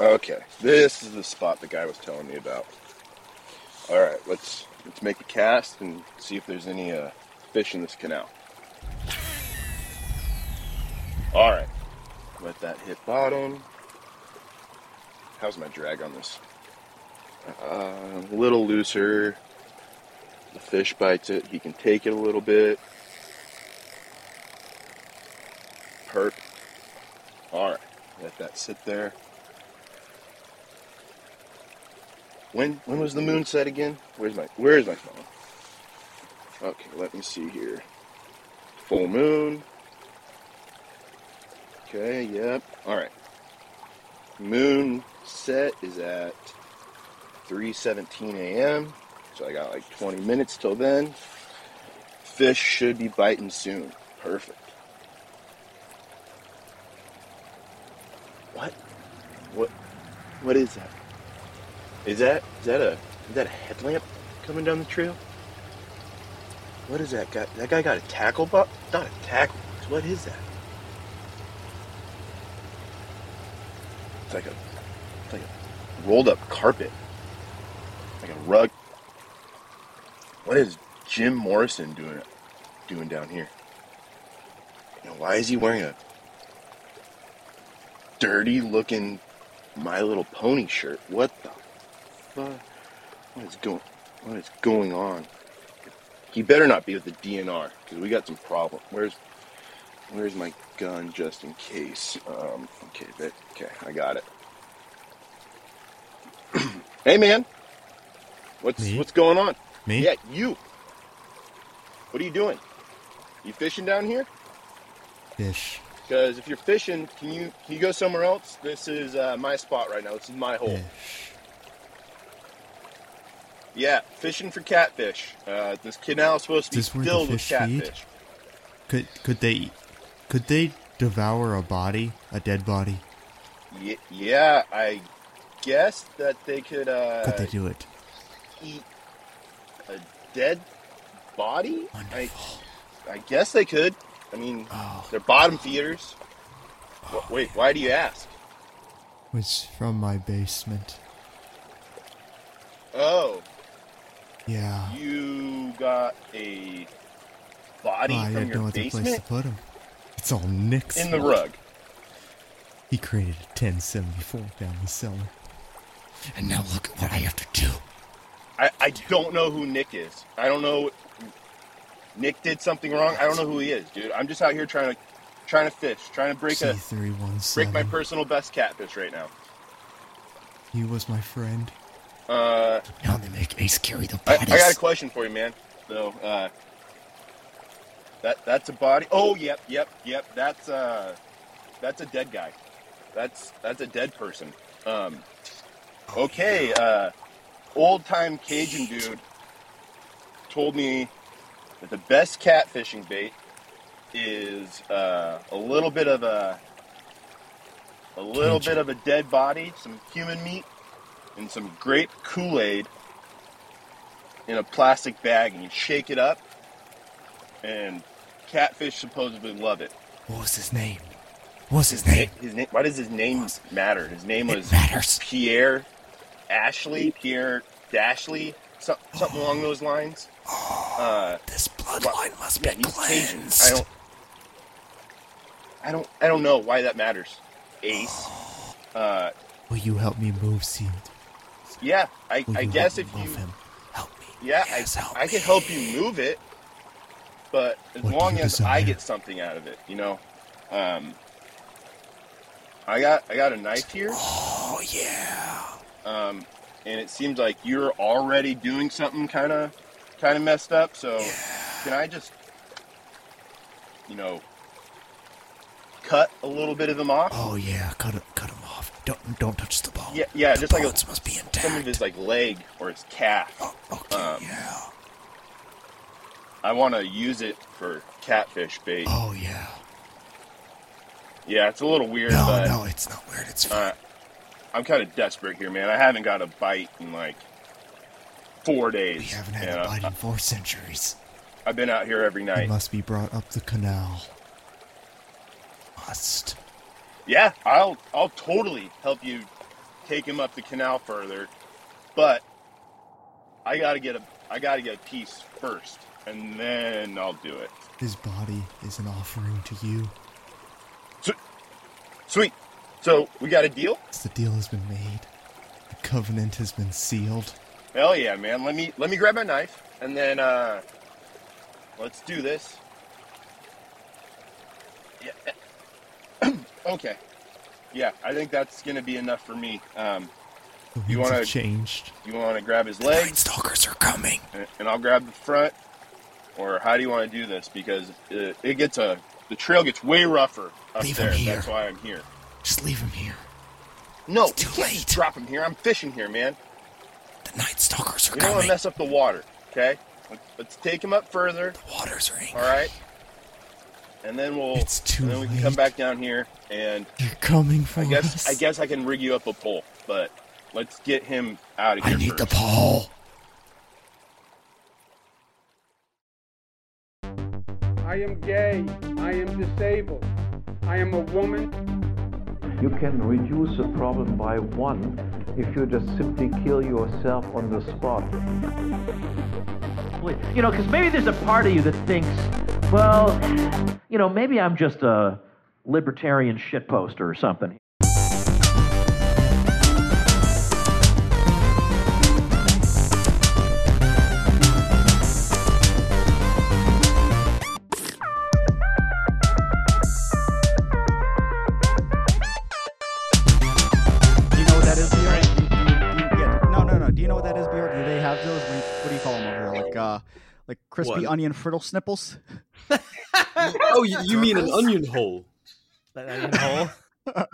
Okay, this is the spot the guy was telling me about. All right, let's let's make a cast and see if there's any uh, fish in this canal. All right, let that hit bottom. How's my drag on this? Uh, a little looser. The fish bites it. He can take it a little bit. Perp. All right, let that sit there. When when was the moon set again? Where's my Where's my phone? Okay, let me see here. Full moon. Okay, yep. All right. Moon set is at 3:17 a.m. So I got like 20 minutes till then. Fish should be biting soon. Perfect. What? What? What is that? Is that is that a is that a headlamp coming down the trail? What is that guy? That guy got a tackle box? Not a tackle box. What is that? It's like a it's like a rolled up carpet. Like a rug. What is Jim Morrison doing doing down here? You know, why is he wearing a dirty looking My Little Pony shirt? What the What is going what is going on? He better not be with the DNR, because we got some problem. Where's where's my gun just in case? Um, okay, but, okay, I got it. hey man. What's Me? what's going on? Me? Yeah, you. What are you doing? You fishing down here? Fish. Because if you're fishing, can you can you go somewhere else? This is uh, my spot right now. This is my hole. Fish. Yeah, fishing for catfish. Uh, this canal is supposed to be filled with fish feed? catfish. Could could they could they devour a body, a dead body? Ye- yeah, I guess that they could uh, Could they do it? eat a dead body. I, Wonderful. I guess they could. I mean, Oh, they're bottom feeders. Wh- Wait, why do you ask? was from my basement. Oh, Yeah. you got a body Oh, I from your know what place to basement put him. It's all Nick's in the fault. rug. He created a 1074 down the cellar. And now look at what I have to do. I, I don't know who Nick is. I don't know. Nick did something wrong. I don't know who he is, dude. I'm just out here trying to trying to fish, trying to break a C317. break my personal best catfish right now. He was my friend. Uh, they make the I, I got a question for you, man. So, uh, that that's a body. Oh, yep, yep, yep. That's uh, that's a dead guy. That's that's a dead person. Um, okay. Uh, old time Cajun dude told me that the best catfishing bait is uh, a little bit of a a little Cajun. bit of a dead body, some human meat, and some grape Kool Aid in a plastic bag, and you shake it up, and catfish supposedly love it. What was his name? What was his Na- name? His name. Why does his name matter? His name was matters. Pierre Ashley, Pierre Dashley, so, something along those lines. Uh, This Well, bloodline must yeah, be cleansed. I don't. I don't. I don't know why that matters. Ace. Uh, Will you help me move Sealed? Yeah. I, I you guess help if you. him? Help me. Yeah, Yes, I, I can help you move it, but as What long as I get something out of it, you know. Um, I got I got a knife here, Oh yeah. um, and it seems like you're already doing something kind of kind of messed up. So can I just, you know, cut a little bit of them off? Oh yeah. Cut it. Cut him off. Don't don't touch the ball. Yeah, yeah, the just like a, must be intact. some of his like leg or his calf. Oh, okay. um, yeah. I want to use it for catfish bait. Oh yeah. Yeah, it's a little weird, No, but no, it's not weird. It's fine. Uh, I'm kind of desperate here, man. I haven't got a bite in like four days. we haven't had a bite in four centuries. I've been out here every night. must be brought up the canal. Must. Yeah, I'll I'll totally help you take him up the canal further, but I gotta get a I gotta get a piece first, and then I'll do it. His body is an offering to you. Sweet. So we got a deal? The deal has been made. The covenant has been sealed. Hell yeah, man. Let me let me grab my knife and then uh let's do this. Yeah. Okay. Yeah, I think that's gonna be enough for me. Um, The You wanna- have changed. you want to grab his leg? legs, stalkers are coming. and- and I'll grab the front, or how do you want to do this? Because it, it gets a the trail gets way rougher up Leave him there. here. That's why I'm here. Just leave him here. No, It's too late. Drop him here. I'm fishing here, man. The night stalkers are coming. We don't want to mess up the water. Okay, let's, let's take him up further. The waters are angry. All right, and then we'll It's too and then we can late. come back down here and You're coming for I guess us. I guess I can rig you up a pole, but let's get him out of here. I here. need the pole. I am gay. I am disabled. I am a woman. You can reduce a problem by one if you just simply kill yourself on the spot. You know, because maybe there's a part of you that thinks, well, you know, maybe I'm just a libertarian shitposter or something. You know what that is, BR? Do you- do you- do you- yeah, no, no, no. Do you know what that is, BR? Do they have those? What do you, what do you call them over here? Like, uh, like crispy What? onion friddle snipples? Oh, you, you mean an onion hole? An onion hole.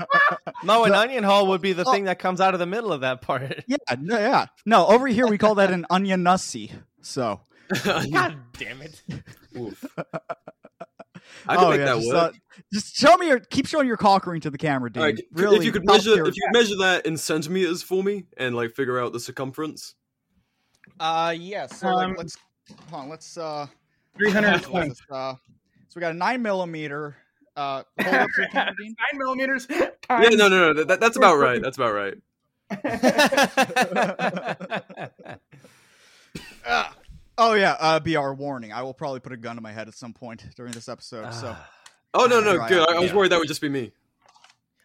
no, an onion hole would be the thing that comes out of the middle of that part. Yeah, no, yeah. No, over here we call that an onion nussie. So, God damn it! Oof. I can oh make yeah, that just, work. uh, just show me your, keep showing your cock ring to the camera, dude. All right, c- really, if you could measure, if you could measure that in centimeters for me, and like figure out the circumference. Uh, yes. So Um, like, let's hold on. Let's uh, Three hundred and what's twenty. this, uh, so we got a nine millimeter. Uh, hold up to the camera, Dean. Nine millimeters. Yeah, times- no, no, no. That, that's about right. That's about right. Oh yeah, uh, BR warning. I will probably put a gun to my head at some point during this episode. So, Oh no, no, good. I, I was yeah. worried that would just be me.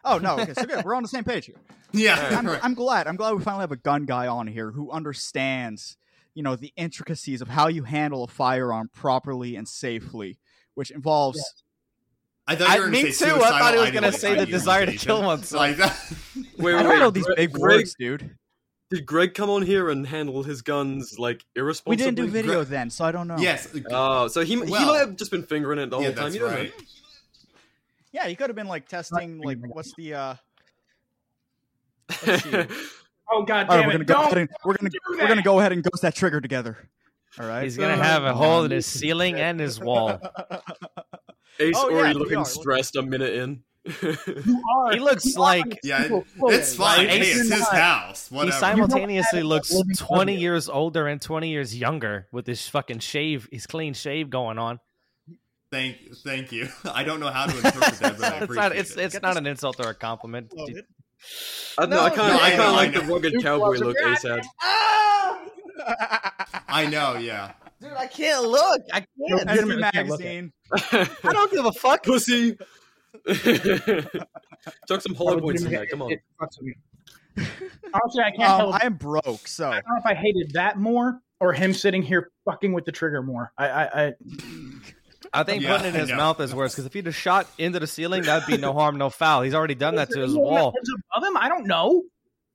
oh no, okay, so good. We're on the same page here. Yeah. I'm, I'm glad. I'm glad we finally have a gun guy on here who understands, you know, the intricacies of how you handle a firearm properly and safely, which involves. I thought I- you were me gonna say too. I thought suicidal he was gonna say the desire to kill idealization. oneself. Like that. Wait, I wait, don't wait. know these Gre- big Greg, words, dude. Did Greg come on here and handle his guns like irresponsibly? We didn't do video then, so I don't know. yes. Oh, so he he might have just been fingering it all the yeah, whole time. that's You don't right. know. Yeah, he could have been like testing, like, what's the. uh Oh god All right, damn we're gonna it! go Don't ahead and we're gonna we're gonna go ahead and ghost that trigger together. All right. He's gonna have a hole in his ceiling and his wall. Ace Oh, already we looking are. stressed a minute in. You are- He looks you are like- Yeah, it- it's fine. Like, Hey, it's his not- house. He simultaneously looks 20 onion. years older and 20 years younger with his fucking shave, his clean shave going on. Thank, thank you. I don't know how to interpret that, but I it's appreciate not. It's it. it's not an insult or a compliment. Love it. I know. I No, kind of, no, I I kind of I like the know. rugged cowboy look Ace had. Ah! I know. Yeah. Dude, I can't look. I can't. Enemy Legitimately can't look at magazine. I don't give a fuck. Pussy. Chuck some hollow points in there. Come on. It fucks with me. Honestly, I can't Um, tell. I am broke, so I don't know if I hated that more or him sitting here fucking with the trigger more. I, I, I I think Yeah, putting it in his mouth is worse because if he'd have shot into the ceiling, that'd be no harm, no foul. He's already done that to his wall. above him. I don't know.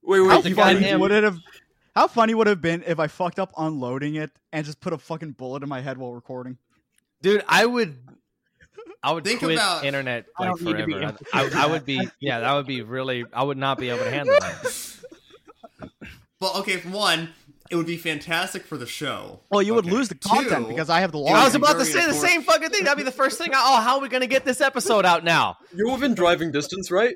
Wait, how wait. the You guy him- would it have? How funny would it have been if I fucked up unloading it and just put a fucking bullet in my head while recording? Dude, I would. I would Think quit about- internet like don't need to be forever. I, I, I would be, yeah, that would be really. I would not be able to handle that. Well, okay. For one, it would be fantastic for the show. Well, you would lose the content Two, because I have the I I was about to say the important. same fucking thing. That'd be the first thing. I, oh, how are we gonna get this episode out now? You're within driving distance, right?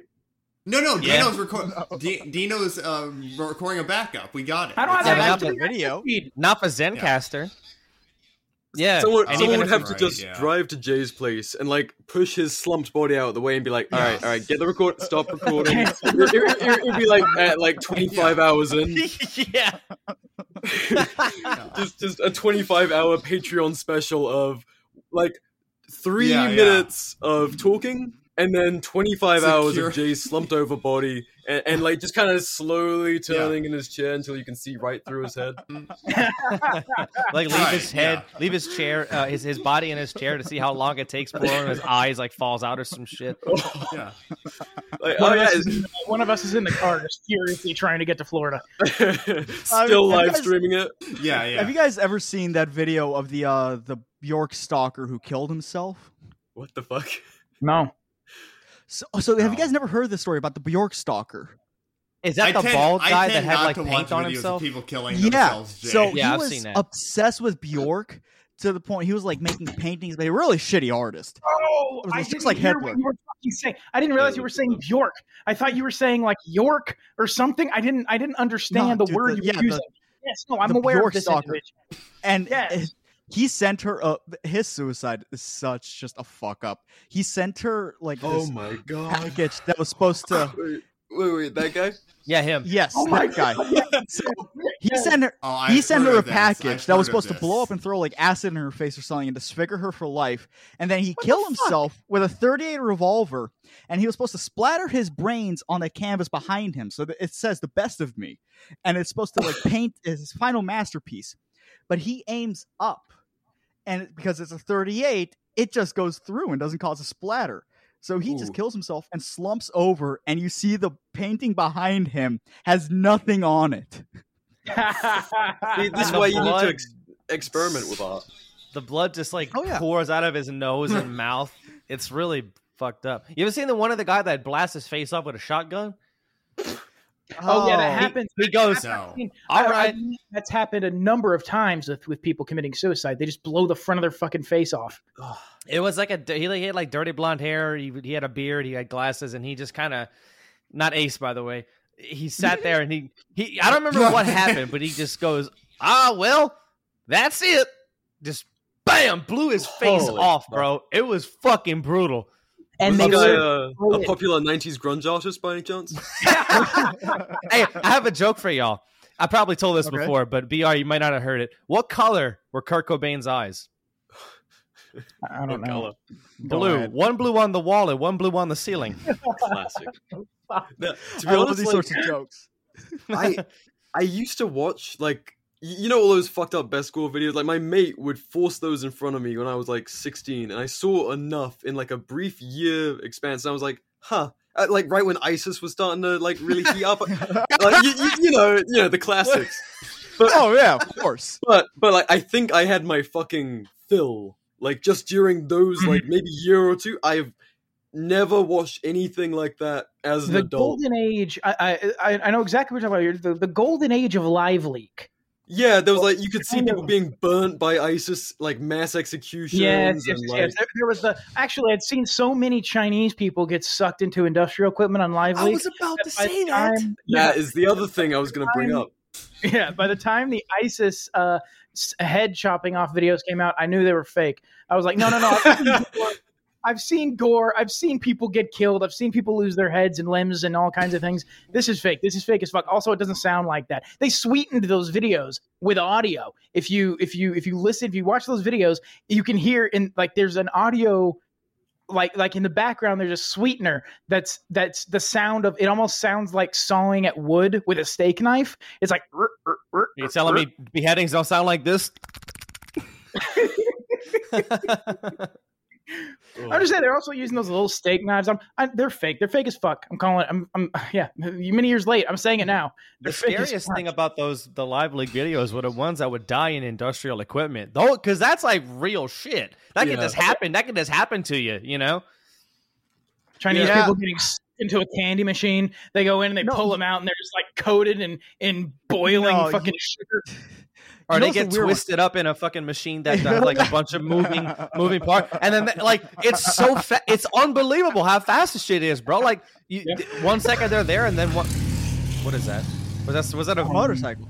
No, no. Yeah. Dino's recording. Dino's uh, recording a backup. We got it. I don't have Yeah, that but much not video. Not for Zencastr. Yeah, Someone, and someone would have it- to just yeah. drive to Jay's place and like push his slumped body out of the way and be like, "All right, all right, get the record, stop recording." it, it, it would be like at like 25 hours in, yeah. just just a 25 hour Patreon special of like three Yeah, yeah. minutes of talking and then 25 hours of Jay's slumped over body and, and like just kind of slowly turning in his chair until you can see right through his head. like leave Right, his head, yeah. leave his chair, uh, his his body in his chair to see how long it takes before his eyes like falls out or some shit. Yeah. Like, One, oh of yeah, us is, one of us is in the car just furiously trying to get to Florida. Still have you live guys- streaming it. Yeah, yeah. Have you guys ever seen that video of the uh the Bjork stalker who killed himself? What the fuck? No. So, oh, so have you guys never heard the story about the Bjork stalker? Is that I the tend- bald guy that had like to paint on himself? People killing Yeah. themselves. Jay. So Yeah, he I've was seen that. obsessed with Bjork to the point he was like making paintings, but a really shitty artist. Oh, It was- I it didn't like hear Hitler. what you were fucking saying. I didn't realize you were saying Bjork. I thought you were saying like York or something. I didn't. I didn't understand No, the dude, word the- you yeah, were the- using. yes, no, I'm aware Bjork of this stalker. And Yes. He sent her uh, his suicide is such just a fuck up. He sent her like Oh this my god. package that was supposed to Wait, wait, wait, that guy? Yeah, him. yes, Oh my that guy. So he sent her Oh, he I've sent heard her a of this. package I've that was heard of supposed to blow up and throw like acid in her face or something and disfigure her for life. And then he killed himself with a 38 revolver. And he was supposed to splatter his brains on the canvas behind him. So that it says the best of me. And it's supposed to like paint his final masterpiece. But he aims up. And because it's a 38, it just goes through and doesn't cause a splatter. So he just kills himself and slumps over, and you see the painting behind him has nothing on it. See, this is the why you need to ex- experiment with art. The blood just like Oh, yeah. pours out of his nose and mouth. It's really fucked up. You ever seen the one of the guy that blasts his face off with a shotgun? Oh, yeah, that Oh. happens. He goes, No. I mean, All I- I right. mean, that's happened a number of times with, with people committing suicide. They just blow the front of their fucking face off. It was like a he, he had like dirty blonde hair. He, he had a beard. He had glasses, and he just kind of not Ace, by the way. He sat there and he he. I don't remember what happened, but he just goes, "Ah, well, that's it." Just bam, blew his face Holy off, fuck. bro. It was fucking brutal. And Was they this guy were- uh, a popular 90s grunge artist by any chance? hey, I have a joke for y'all. I probably told this Okay. before, but Br, you might not have heard it. What color were Kurt Cobain's eyes? I don't know. Color. Blue. ahead. One blue on the wall and one blue on the ceiling. Classic. Now, to be I love honest, these like, sorts of jokes. I I used to watch like y- you know all those fucked up Best Gore videos. Like my mate would force those in front of me when I was like 16, and I saw enough in like a brief year expanse. And I was like, huh. Uh, like right when ISIS was starting to like really heat up, like you, you, you know, you know the classics. But oh yeah, of course. but but like I think I had my fucking fill. Like just during those like maybe year or two, I've never watched anything like that as an the adult. golden age. I, I I know exactly what you're talking about. here. The, the golden age of live leak. Yeah, there was like you could see people being burnt by ISIS, like mass executions. Yes, yes, and, yes. like, There, there was the actually I'd seen so many Chinese people get sucked into industrial equipment on live leak. about that by the time- That is the other thing I was going to bring up. Yeah, by the time the ISIS uh, head chopping off videos came out, I knew they were fake. I was like, no, no, no. I've seen, gore. I've seen gore. I've seen people get killed. I've seen people lose their heads and limbs and all kinds of things. This is fake. This is fake as fuck. Also, it doesn't sound like that. They sweetened those videos with audio. If you if you if you listen, if you watch those videos, you can hear in like there's an audio like like in the background there's a sweetener that's that's the sound of it almost sounds like sawing at wood with a steak knife it's like "Rrr, rrr, rrr, You're telling me beheadings don't sound like this? I'm just saying they're also using those little steak knives. I'm, I, they're fake. They're fake as fuck. I'm calling it. I'm, I'm yeah. Many years late. I'm saying it now. The They're fake as scariest thing about those the live leak videos were the ones that would die in industrial equipment, though, because that's like real shit. That can just happen. That can just happen to you, you know. Chinese Yeah. people getting into a candy machine. They go in and they No. pull them out, and they're just like coated in in boiling No, fucking you- sugar. Or they know the get weird one? twisted up in a fucking machine that does like a bunch of moving moving parts, and then like it's so fa- it's unbelievable how fast this shit is, bro. Like you, Yeah. th- one second they're there, and then what? What is that? Was that was that a A motorcycle.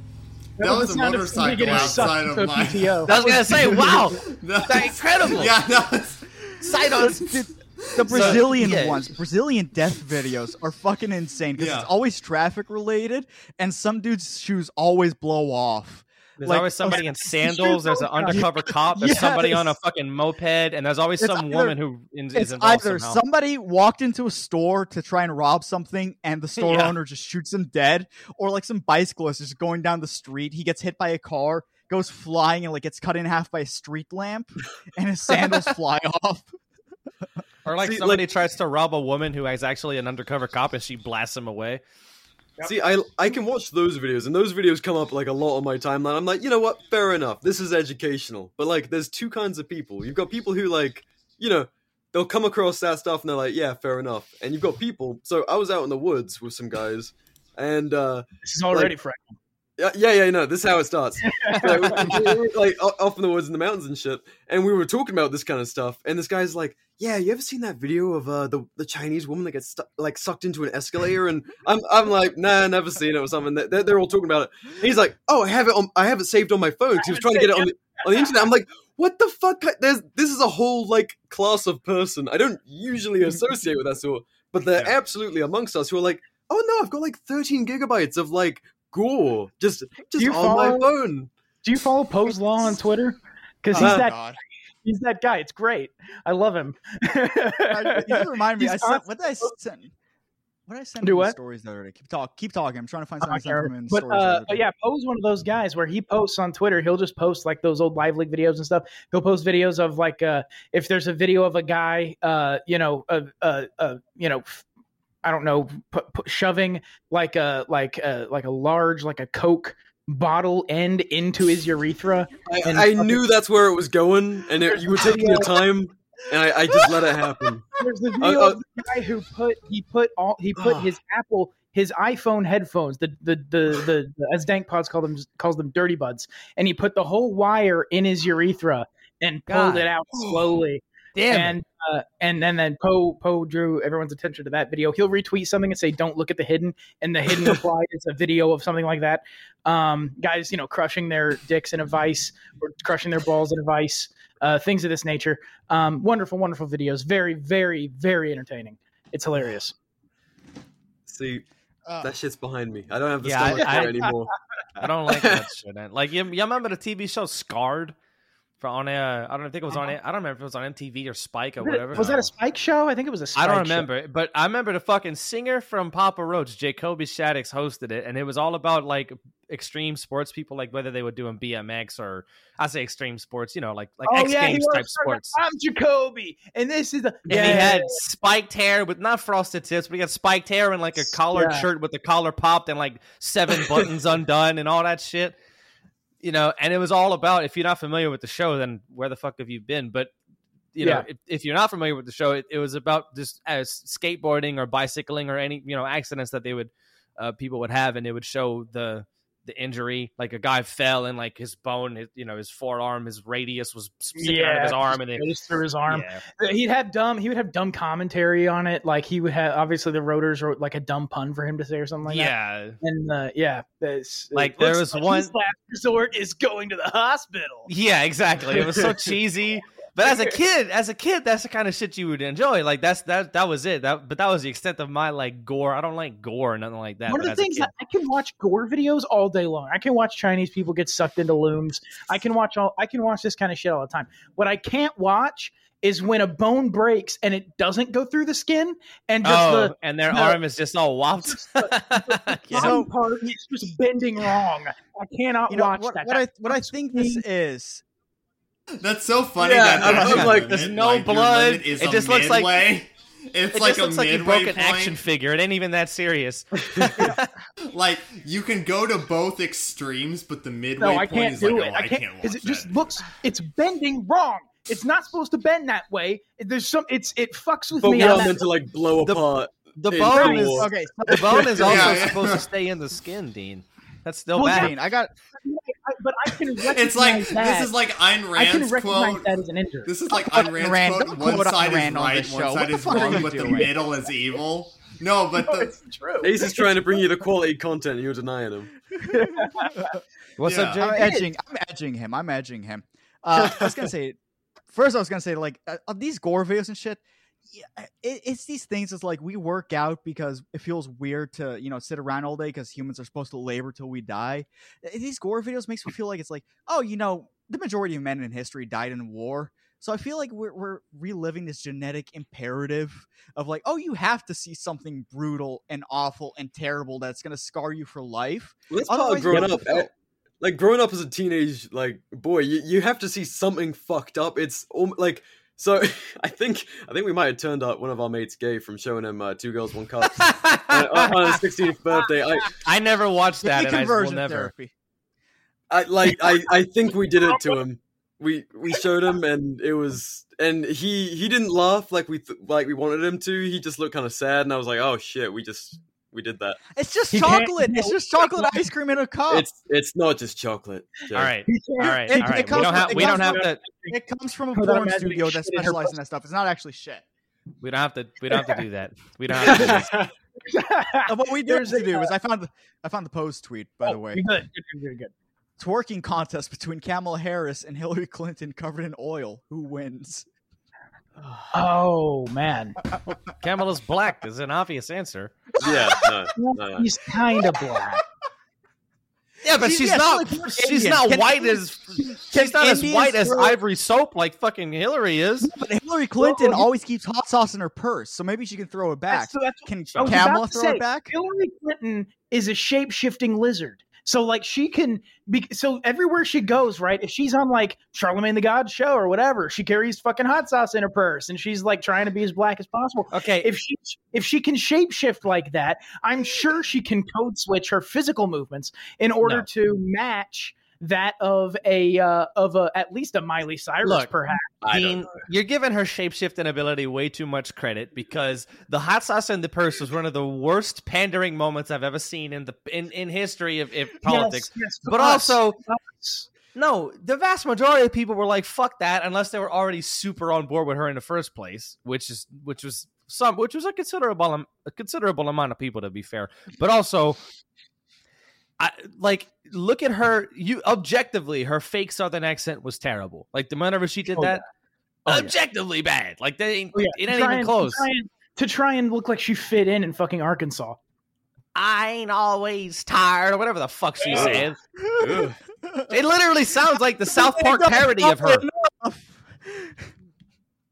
that was was a sound of somebody motorcycle getting outside of my. PTO. I was gonna say, wow, That that's incredible. Yeah, that was. Sight on. The Brazilian yeah. ones, Brazilian death videos are fucking insane because Yeah. it's always traffic related, and some dude's shoes always blow off. There's Like- always oh, somebody in sandals. There's an undercover cop. There's somebody on a fucking moped, and there's always It's some either- woman who is, It's involved either somehow. somebody walked into a store to try and rob something, and the store Yeah. owner just shoots him dead, or like some bicyclist is going down the street, he gets hit by a car, goes flying, and like gets cut in half by a street lamp, and his sandals fly off. Or like See, somebody tries to rob a woman who is actually an undercover cop, and she blasts him away. See, I I can watch those videos, and those videos come up like a lot on my timeline. I'm like, you know what? Fair enough. This is educational. But like, there's two kinds of people. You've got people who like, you know, they'll come across that stuff and they're like, yeah, fair enough. And you've got people. So I was out in the woods with some guys, and uh This is already like-. Yeah, yeah, yeah, no, this is how it starts. So, like off in the woods in the mountains and shit, and we were talking about this kind of stuff. And this guy's like, "Yeah, you ever seen that video of uh, the the Chinese woman that gets stu- like sucked into an escalator?" And I'm I'm like, "Nah, never seen it or something." They're, they're all talking about it. And he's like, "Oh, I have it on, I have it saved on my phone." he was trying to get it on the on the internet. I'm like, "What the fuck? There's this is a whole like class of person I don't usually associate with that sort, but they're absolutely amongst us who are like." Oh no! I've got like 13 gigabytes of like gore just just you on my phone. Do you follow Pose Law on Twitter? Because Oh, he's that God. he's that guy. It's great. I love him. I- you just remind me. He's I sent, awesome. what did I send? What did I send? Do what? Stories the other day. Keep talk. Keep talking. I'm trying to find I something I don't from him But, stories. uh, but day. yeah, Poe's one of those guys where he posts on Twitter. He'll just post like those old live leak videos and stuff. He'll post videos of like uh, if there's a video of a guy, uh, you know, uh, uh, uh, you know, f- I don't know, pu- pu- shoving like a like a like a large like a Coke bottle end into his urethra. and I, I knew that's where it was going, and it, you were taking your time, and I, I just let it happen. There's the Uh, video uh, of the guy who put he put all he put Ah. his Apple his iPhone headphones the the the, the, the as Dank Pods call them calls them dirty buds and he put the whole wire in his urethra and pulled God. it out slowly Damn. and uh, and then then Poe Poe drew everyone's attention to that video. He'll retweet something and say, "Don't look at the hidden," and the hidden reply is a video of something like that. Um, guys, you know, crushing their dicks in a vice or crushing their balls in a vice, uh, things of this nature. Um, wonderful, wonderful videos. Very, very, very entertaining. It's hilarious. See, Uh, that shit's behind me. I don't have the Yeah, I- stomach for I- anymore. I don't like that shit. man. Like you, you remember the TV show Scarred? For on a, I don't think it was on. Uh-huh. it. I don't remember if it was on MTV or Spike or Was it- whatever. Was that a Spike show? I think it was a Spike I don't show. remember, but I remember the fucking singer from Papa Roach, Jacoby Shaddix, hosted it, and it was all about like extreme sports people, like whether they were doing BMX or I say extreme sports, you know, like like Oh X yeah, Games type sports. I'm Jacoby, and this is the. And he had spiked hair with not frosted tips, but he had spiked hair and like a collared Yeah. shirt with the collar popped and like seven buttons undone and all that shit. You know, and it was all about if you're not familiar with the show, then where the fuck have you been? But you know, Yeah. if, if you're not familiar with the show, it, it was about just as skateboarding or bicycling or any you know accidents that they would uh, people would have, and it would show the the injury. Like a guy fell and like his bone, his, you know, his forearm, his radius was sticking out of his arm, and it, through his arm. Yeah. He'd have dumb. He would have dumb commentary on it. Like he would have. Obviously, the rotors wrote like a dumb pun for him to say or something like that. yeah. And uh, yeah, it's, Like, it there was like one- last resort is going to the hospital. Yeah, exactly. It was so cheesy. But as a kid, as a kid, that's the kind of shit you would enjoy. Like that's that that was it. That but that was the extent of my like gore. I don't like gore or nothing like that. One of the things I can watch gore videos all day long. I can watch Chinese people get sucked into looms. I can watch all. I can watch this kind of shit all the time. What I can't watch is when a bone breaks and it doesn't go through the skin and just oh, the and their the- arm is just all whopped. Yeah. bottom part is just bending wrong. I cannot you know watch what, that. what I what I think this is. That's so funny. Yeah, that I'm- I'm like, there's no like, blood. Is It just looks like- It's it like just a looks like you broke an point. action figure. It ain't even that serious. Like you can go to both extremes, but the midway No, I point can't is do like, it. oh, I can't because it that. just looks. It's bending wrong. It's not supposed to bend that way. There's some. It's it fucks with But me. we on are meant to like blow The- apart. The bone is gore. Okay, the bone is also Yeah, yeah. supposed to stay in the skin, Dean. That's still Well, bad. Dean, I got I- but I can recognize It's like that. this is like Ayn I can Rand's recognize quote. that as an injury. This is like Don't Ayn Rand's Rand- quote. don't One quote Ayn side is Rand on right, this one side is wrong, you but the middle is evil. No, but No, the it's true. Ace is trying to bring you the quality content, and you're denying him. What's up, Jay? I'm edging. I'm edging him. I'm edging him. Uh, I was gonna say first. I was gonna say like uh, these gore videos and shit. Yeah, it, it's these things. It's like we work out because it feels weird to you know sit around all day because humans are supposed to labor till we die. Uh, These gore videos makes me feel like it's like oh you know the majority of men in history died in war. So I feel like we're, we're reliving this genetic imperative of like, oh, you have to see something brutal and awful and terrible that's gonna scar you for life. Well, that's Otherwise, growing up. eh, Like growing up as a teenage like boy, you, you have to see something fucked up. It's like so. I think I think we might have turned up one of our mates gay from showing him uh, two girls one cup on, on his 16th birthday. I, I never watched that, and I will conversion never. therapy. I like I, I think we did it to him. We we showed him and it was and he he didn't laugh like we th- like we wanted him to. He just looked kind of sad and I was like, "Oh shit, we just we did that." It's just He chocolate. It's just chocolate ice cream in a cup. It's it's not just chocolate. Jay. All right, He all it- all it. We comes don't from- have. We don't have from- to. it comes from a porn studio that shit in her specializes in that stuff. It's not actually shit. We don't have to. We don't have to do that. We don't have to. Do. What we do There's have to do is I found the I found the post tweet by the Oh, way. Good, good, good, good, good. Twerking contest between Kamala Harris and Hillary Clinton covered in oil. Who wins? Oh man, Kamala's black is an obvious answer. Yeah, no, no, no. he's kind of black. Yeah, but She's- she's yeah, not. she's like She's Indian. not Can white Indians- as. She's not as white as ivory soap like fucking Hillary is. But Hillary Clinton Well, always keeps hot sauce in her purse, so maybe she can throw it back. So that's Can I Kamala throw say, it back? Hillary Clinton is a shape shifting lizard. So like she can be so everywhere she goes, right? If she's on like Charlemagne the God show or whatever, she carries fucking hot sauce in her purse and she's like trying to be as black as possible. Okay, If she if she can shapeshift like that, I'm sure she can code switch her physical movements in order No. to match that of a uh, of a at least a Miley Cyrus, Look, perhaps. I don't Dean, you're giving her shapeshifting ability way too much credit because the hot sauce in the purse was one of the worst pandering moments I've ever seen in the in, in history of, of politics. Yes, yes, But us, also, us. no, the vast majority of people were like, "Fuck that," unless they were already super on board with her in the first place, which is which was some which was a considerable am- a considerable amount of people to be fair. But also, I like look at her. You objectively, her fake Southern accent was terrible. Like the whenever she did Oh, that, Oh, yeah. objectively bad. Like they ain't, Oh, yeah. it To ain't try even and- close. To try, and, to try and look like she fit in in fucking Arkansas. I ain't always tired or whatever the fuck she Ugh. said. It literally sounds like the South Park parody of her.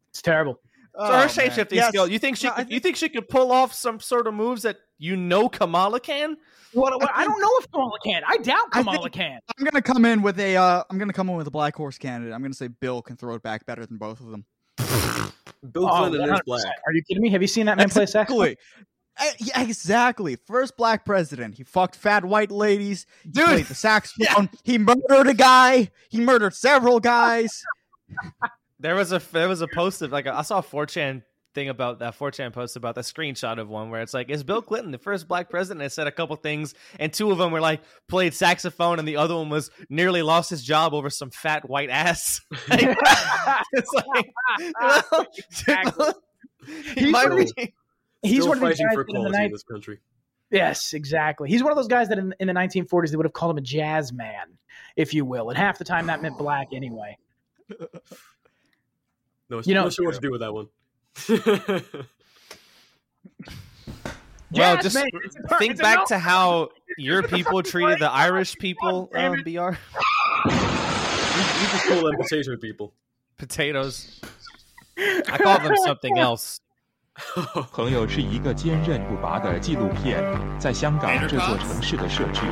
It's terrible. So her oh, shape shifting skill. You think she? No, I could, you think she could pull off some sort of moves that you know Kamala can? What, what, I don't know if Kamala can. I doubt I Kamala think- can. I'm gonna come in with a uh, I'm gonna come in with a black horse candidate. I'm gonna say Bill can throw it back better than both of them. Bill Oh, Clinton is 100%. black. Are you kidding me? Have you seen that man play sax? Exactly. Uh, yeah, exactly. First black president. He fucked fat white ladies. He Dude. played the saxophone. He murdered a guy. He murdered several guys. There was a there was a post of like a, I saw a 4chan thing about that 4chan post about the screenshot of one where it's like is Bill Clinton the first black president? It said a couple things, and two of them were like played saxophone, and the other one was nearly lost his job over some fat white ass. Like, it's like, well, Exactly. he He's might one of be- He's one of these guys for that in the equality in this country. Yes, exactly. He's one of those guys that in, in the 1940s they would have called him a jazz man, if you will. And half the time that meant black anyway. No, You know- not sure what to do with that one. well, Jazz just man, it's a- think it's a back no- to how your people treated the Irish people. damn Um, it. Br we, we just call them potato people. potatoes. I call them something else. 朋友是一个坚韧不拔的纪录片，在香港这座城市的设置。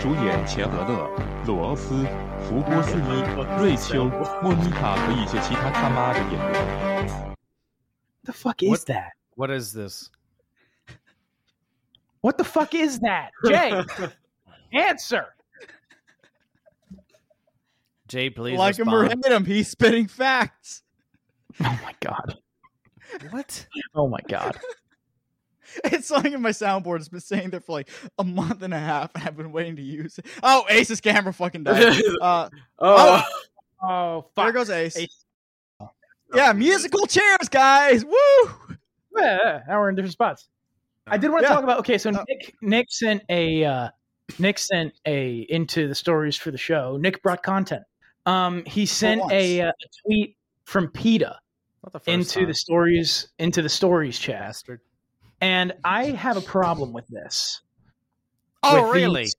主演钱德勒、罗欧斯、福波斯尼、瑞秋、莫妮卡和一些其他他妈的演员。 The fuck is What- that? What is this? What the fuck is that? Jay, answer. Jay, please. like him or respond. hate him, he's spitting facts. Oh my god. What? Oh my god. It's something in my soundboard. It's been saying there for like a month and a half, and I've been waiting to use it. Oh, Ace's camera fucking died. Uh, Oh, Oh fuck. there goes Ace. Ace. Yeah, musical chairs, guys. Woo! Yeah, now we're in different spots. I did want to Yeah. talk about okay, so Uh, Nick Nick sent a uh Nick sent a into the stories for the show. Nick brought content. Um, he sent a, uh, a tweet from PETA the into time. the stories into the stories chat, bastard. and I have a problem with this. Oh, with really? these-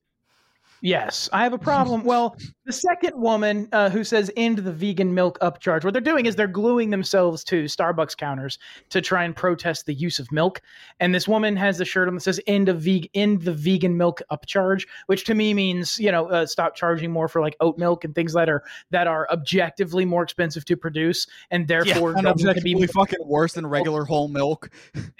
Yes, I have a problem. Well, the second woman uh, who says end the vegan milk upcharge, what they're doing is they're gluing themselves to Starbucks counters to try and protest the use of milk. And this woman has a shirt on that says end of veg- end the vegan milk upcharge, which to me means you know uh, stop charging more for like oat milk and things that are that are objectively more expensive to produce and therefore and going to objectively be fucking worse than regular whole milk.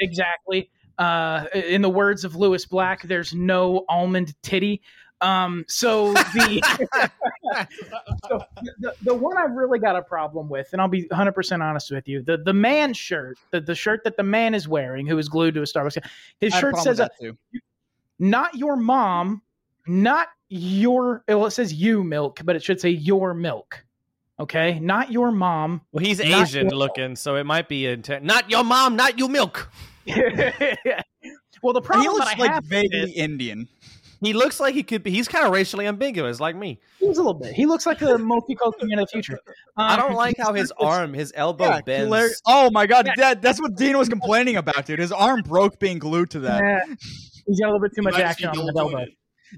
exactly. Uh, in the words of Lewis Black, there's no almond titty. Um, so the, so the the one I've really got a problem with, and I'll be 100 percent honest with you, the the man shirt, the, the shirt that the man is wearing, who is glued to a Starbucks, his I had a shirt says, uh, "Not your mom, not your." Well, it says you milk, but it should say your milk. Okay, not your mom. Well, he's Asian your- looking, so it might be intent. Not your mom, not you milk. well, the And problem he that looks I like have vaguely this- Indian. He looks like he could be. He's kind of racially ambiguous, like me. He's a little bit. He looks like a multicultural man of the future. I don't Um, like how his arm, his elbow Yeah, bends. hilarious. Oh my god, that, that's what Dean was complaining about, dude. His arm broke being glued to that. Yeah. He's got a little bit too much action on the double elbow.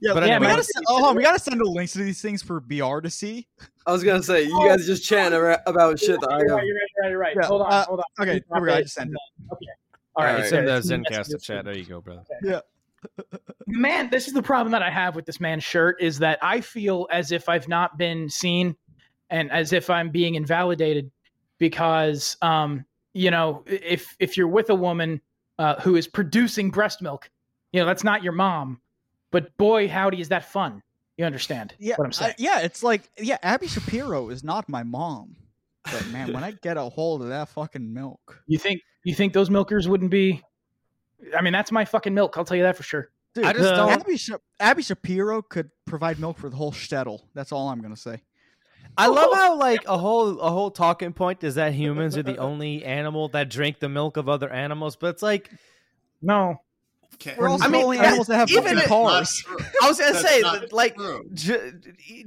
Yeah, But yeah, we gotta, send, oh, we gotta send the links to these things for BR to see. I was gonna say you guys are just chatting about shit that I You're have. right, you're right, you're right, you're right. Yeah, Hold on, uh, hold on. okay, here we go, I just sent it. Okay. All right. Alright. It's in the Zencast yes, chat. There you go, brother. Yeah. Man this is the problem that i have with this man's shirt is that i feel as if i've not been seen and as if i'm being invalidated because um you know if if you're with a woman uh, who is producing breast milk you know that's not your mom but boy howdy is that fun. You understand Yeah, what i'm saying? I- yeah, it's like yeah, Abby Shapiro is not my mom, but man, when I get a hold of that fucking milk, you think you think those milkers wouldn't be i mean that's my fucking milk i'll tell you that for sure dude, I just the- don't. Abby, Sha- Abby Shapiro could provide milk for the whole shtetl. That's all I'm gonna say. I love oh. how like a whole a whole talking point is that humans are the only animal that drink the milk of other animals, but it's like no Okay. We're also I mean, the only that- animals that have even fucking it- cars. I was gonna say that, like. J-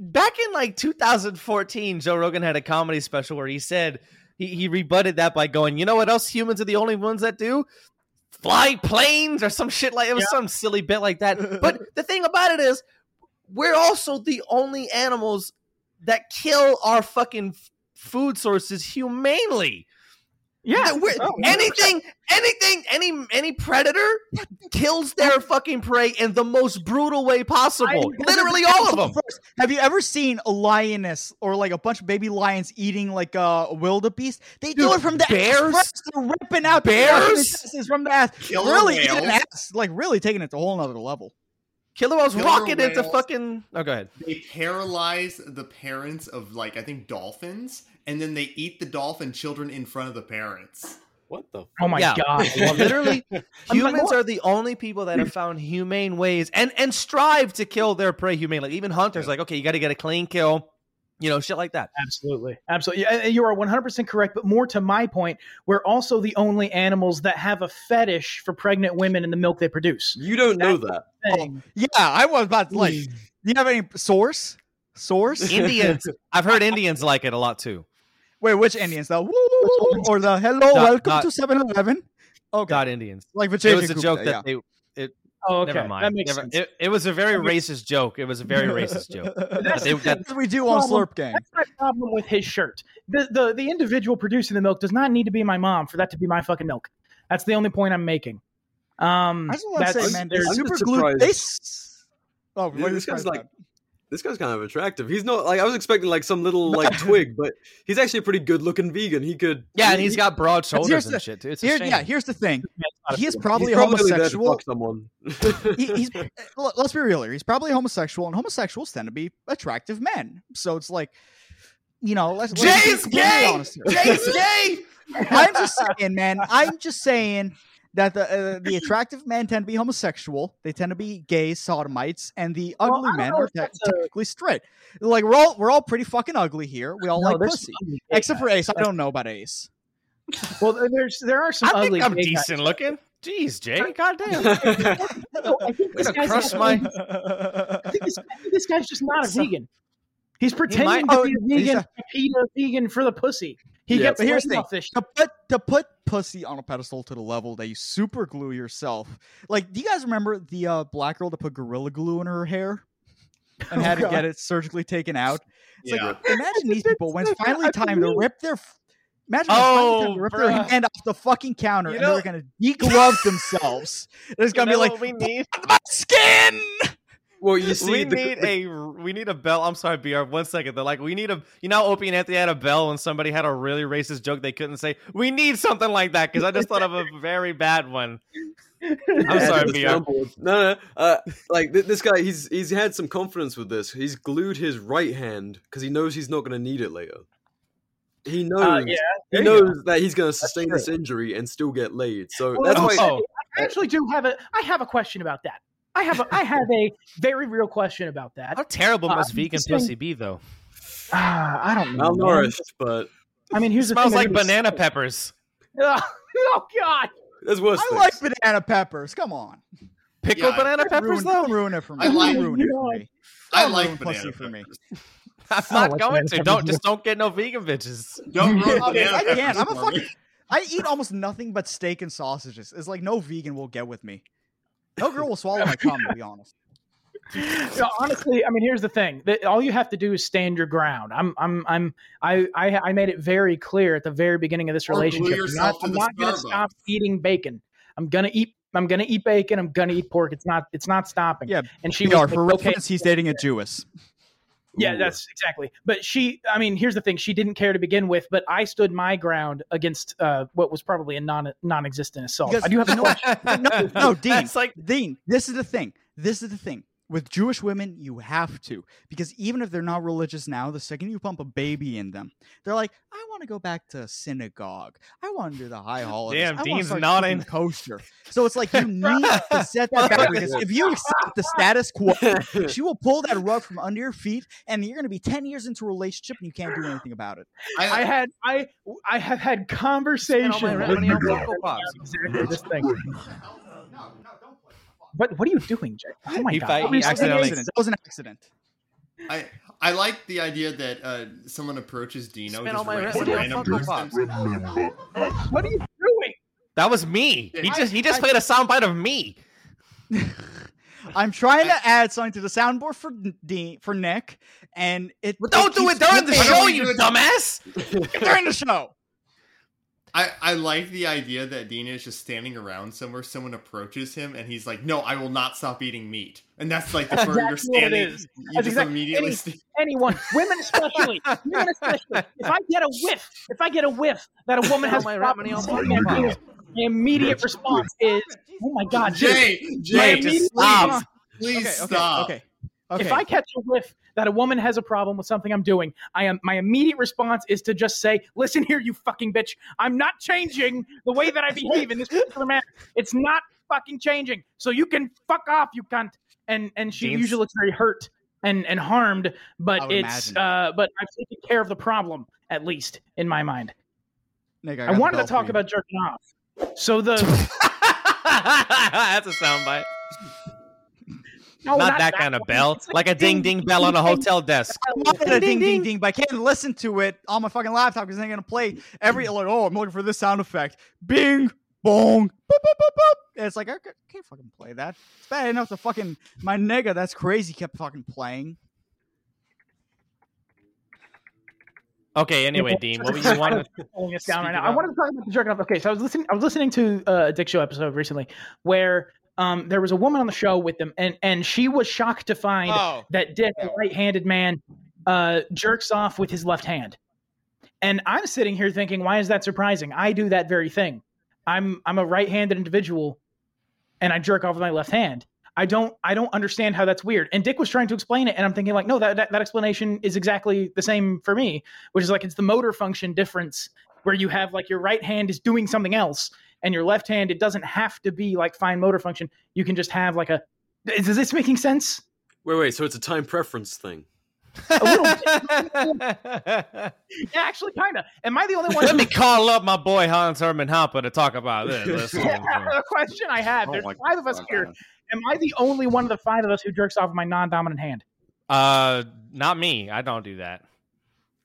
back in like 2014, Joe Rogan had a comedy special where he said he, he rebutted that by going, you know what else humans are the only ones that do? Fly planes or some shit like it was Yeah. some silly bit like that. But the thing about it is, we're also the only animals that kill our fucking food sources humanely. Yeah Oh, anything, anything, any any predator kills their fucking prey in the most brutal way possible. Literally all of them. First, have you ever seen a lioness or like a bunch of baby lions eating like a wildebeest? They do it from the bears? ass. first. They're ripping out Bears? fucking from the ass. Killer really eating ass, like really taking it to a whole nother level. Killer whales Killer rocket into fucking. Oh, go ahead. They paralyze the parents of like I think dolphins, and then they eat the dolphin children in front of the parents. What the? oh my Yeah. god Literally, humans are the only people that have found humane ways and and strive to kill their prey humanely. Even hunters, like, okay, you got to get a clean kill, you know, shit like that. Absolutely. Absolutely. Yeah, You are 100% correct. But more to my point, we're also the only animals that have a fetish for pregnant women and the milk they produce. You don't know that. Thing. Oh, yeah, I was about to like. Do you have any source? Source? Indians, I've heard Indians like it a lot too. Wait, which Indians? The woo, woo, woo, or the hello, welcome not- to 7-Eleven? Okay, God, Indians. like It was a Gupta, joke yeah. that they. It, Oh, okay. Never mind. That makes Never- sense. It, it was a very racist joke. It was a very racist joke. They- that- That's what we do on Slurp Gang. That's my problem with his shirt. The, the the individual producing the milk does not need to be my mom for that to be my fucking milk. That's the only point I'm making. Um, I just want to say, man, they're super surprised. glued. They. Oh, Yeah, what are you this guy's like about? This guy's kind of attractive. He's not like I was expecting like some little like twig, but he's actually a pretty good looking vegan. He could yeah, and he's got broad here's shoulders the- and shit. Too. It's a Here, shame. yeah, here's the thing. He is he's probably a probably there to homosexual. fuck someone. he, he's eh, let's be real here. He's probably homosexual, and homosexuals tend to be attractive men. So it's like, you know, let's. let's be Jay's completely gay. honest here. Jay's gay. I'm just saying, man. I'm just saying that the uh, the attractive men tend to be homosexual. They tend to be gay sodomites, and the ugly I don't men are if te- that's a- technically straight. Like we're all we're all pretty fucking ugly here. We all No, like pussy, some ugly except for Ace. I don't know about Ace. Well, there's there are some I ugly. think I'm gay guys. decent looking. Jeez, Jay, goddamn. No, I think this Gonna guy's crush my. I think this, I think this guy's just not a vegan. He's pretending might- to be a Oh, he's vegan, a- to be a vegan for the pussy. He Yeah, gets but here's the thing. To put to put pussy on a pedestal to the level that you super glue yourself. Like, do you guys remember the uh, black girl that put gorilla glue in her hair and Oh, had to get it surgically taken out? It's Yeah. like imagine these people when it's finally time to rip their imagine when it's finally Oh, to rip their hand off the fucking counter You and know- they're gonna deglove themselves. It's gonna be like what we need. my skin. Well, you see, we the, need the- a we need a bell. I'm sorry, Br. One second. They're like, we need a. You know, how Opie and Anthony had a bell when somebody had a really racist joke they couldn't say. We need something like that because I just thought of a very bad one. I'm sorry, BR. soundboard. No, no. Uh, like th- this guy, he's he's had some confidence with this. He's glued his right hand because he knows he's not going to need it later. He knows. Uh, yeah, he there you knows that he's going to sustain this injury and still get laid. So Well, that's why. Oh, I actually do have a. I have a question about that. I have a. I have a very real question about that. how terrible Uh, must I'm vegan just saying- pussy be, though? Ah, I don't know. man. Malnourished, but I mean, here's It the smells thing. like banana peppers. Ugh, oh God! there's worse I things. like banana peppers. Come on. Pickled Yeah, banana Don't peppers, ruin, though. don't ruin it for me. I like- Don't ruin it for me. I like ruin banana pussy for me. I'm not like going to. Don't just don't get no vegan bitches. Don't ruin Okay, banana I can't. I'm a for fucking. I eat almost nothing but steak and sausages. It's like no vegan will get with me. No girl will swallow my cum. To be honest. No, honestly, I mean, here's the thing: that all you have to do is stand your ground. I'm, I'm, I'm, I, I, I made it very clear at the very beginning of this Or relationship. I'm not, I'm not going to stop eating bacon. I'm gonna eat. I'm gonna eat bacon. I'm gonna eat pork. It's not. It's not stopping. Yeah. And she PR was for okay. reference, he's dating a Jewess. Yeah, that's exactly. But she, I mean, here's the thing: she didn't care to begin with, but I stood my ground against uh, what was probably a non non-existent assault. Because I do have a question. no, no, Dean. That's like Dean, this is the thing. This is the thing. With Jewish women, you have to. Because even if they're not religious now, the second you pump a baby in them, they're like, I want to go back to synagogue. I want to do the high holidays. Damn, I Dean's not nodding. keeping kosher. So it's like you need to set that boundary. Because if you accept the status quo, she will pull that rug from under your feet, and you're going to be 10 years into a relationship and you can't do anything about it. I had, I, I have had conversations. Spend all my with money on What What are you doing, Jay? Oh my He god! fight- he was That was an accidentally- accident. That was an accident. I I like the idea that uh, someone approaches Dino, Spend all just my ran- money on random Funko person. What are you doing? That was me. He I- just he just I- played a soundbite of me. I'm trying to add something to the soundboard for Dean, for Nick, and it. But don't do it during the show, you dumbass. during the show. I, I like the idea that Dina is just standing around somewhere. Someone approaches him, and he's like, "No, I will not stop eating meat." And that's like the That's first you're exactly standing. is. You That's just exact- immediately. any- st- Anyone, women especially, women especially. If I get a whiff, if I get a whiff that a woman has my problem money on with Funko my Pops. immediate response is, "Oh my god, dude." Jay, Jay, just stop. please Okay, okay, stop. okay, okay. If I catch a whiff that a woman has a problem with something I'm doing, I am my immediate response is to just say, "Listen here, you fucking bitch. I'm not changing the way that I behave in this particular manner. It's not fucking changing. So you can fuck off, you cunt." And and she usually looks very hurt and and harmed, but it's uh but I've taken care of the problem at least in my mind. Nick, I, I, wanted to talk about jerking off. So the That's a soundbite. No, not, that, kind of one. bell, It's like a ding ding bell on a hotel desk. I wanted a ding ding ding, but I can't listen to it on my fucking laptop because I'm gonna play every like. Oh, I'm looking for this sound effect. Bing, bong, boop, boop, boop, boop. And it's like I can't fucking play that. It's bad enough to fucking my nigga. That's crazy. Kept fucking playing. Okay, anyway, Dean, what were you wanting? pulling us down right Speak now. I wanted to talk about the jerking off. Okay, so I was listening. I was listening to uh, a Dick Show episode recently where um, there was a woman on the show with them, and and she was shocked to find Oh. that Dick, a right-handed man, uh, jerks off with his left hand. And I'm sitting here thinking, why is that surprising? I do that very thing. I'm I'm a right-handed individual, and I jerk off with my left hand. I don't I don't understand how that's weird. And Dick was trying to explain it, and I'm thinking like, no, that that, that explanation is exactly the same for me, which is like it's the motor function difference where you have like your right hand is doing something else, and your left hand it doesn't have to be like fine motor function. You can just have like a. Is, is this making sense? Wait, wait. So it's a time preference thing. A little yeah, actually, kind of. Am I the only one? Let me call up my boy Hans Hermann Hoppe to talk about this. Listen. the question I have. Oh There's my five of us God. here. Am I the only one of the five of us who jerks off my non-dominant hand? Uh, not me. I don't do that.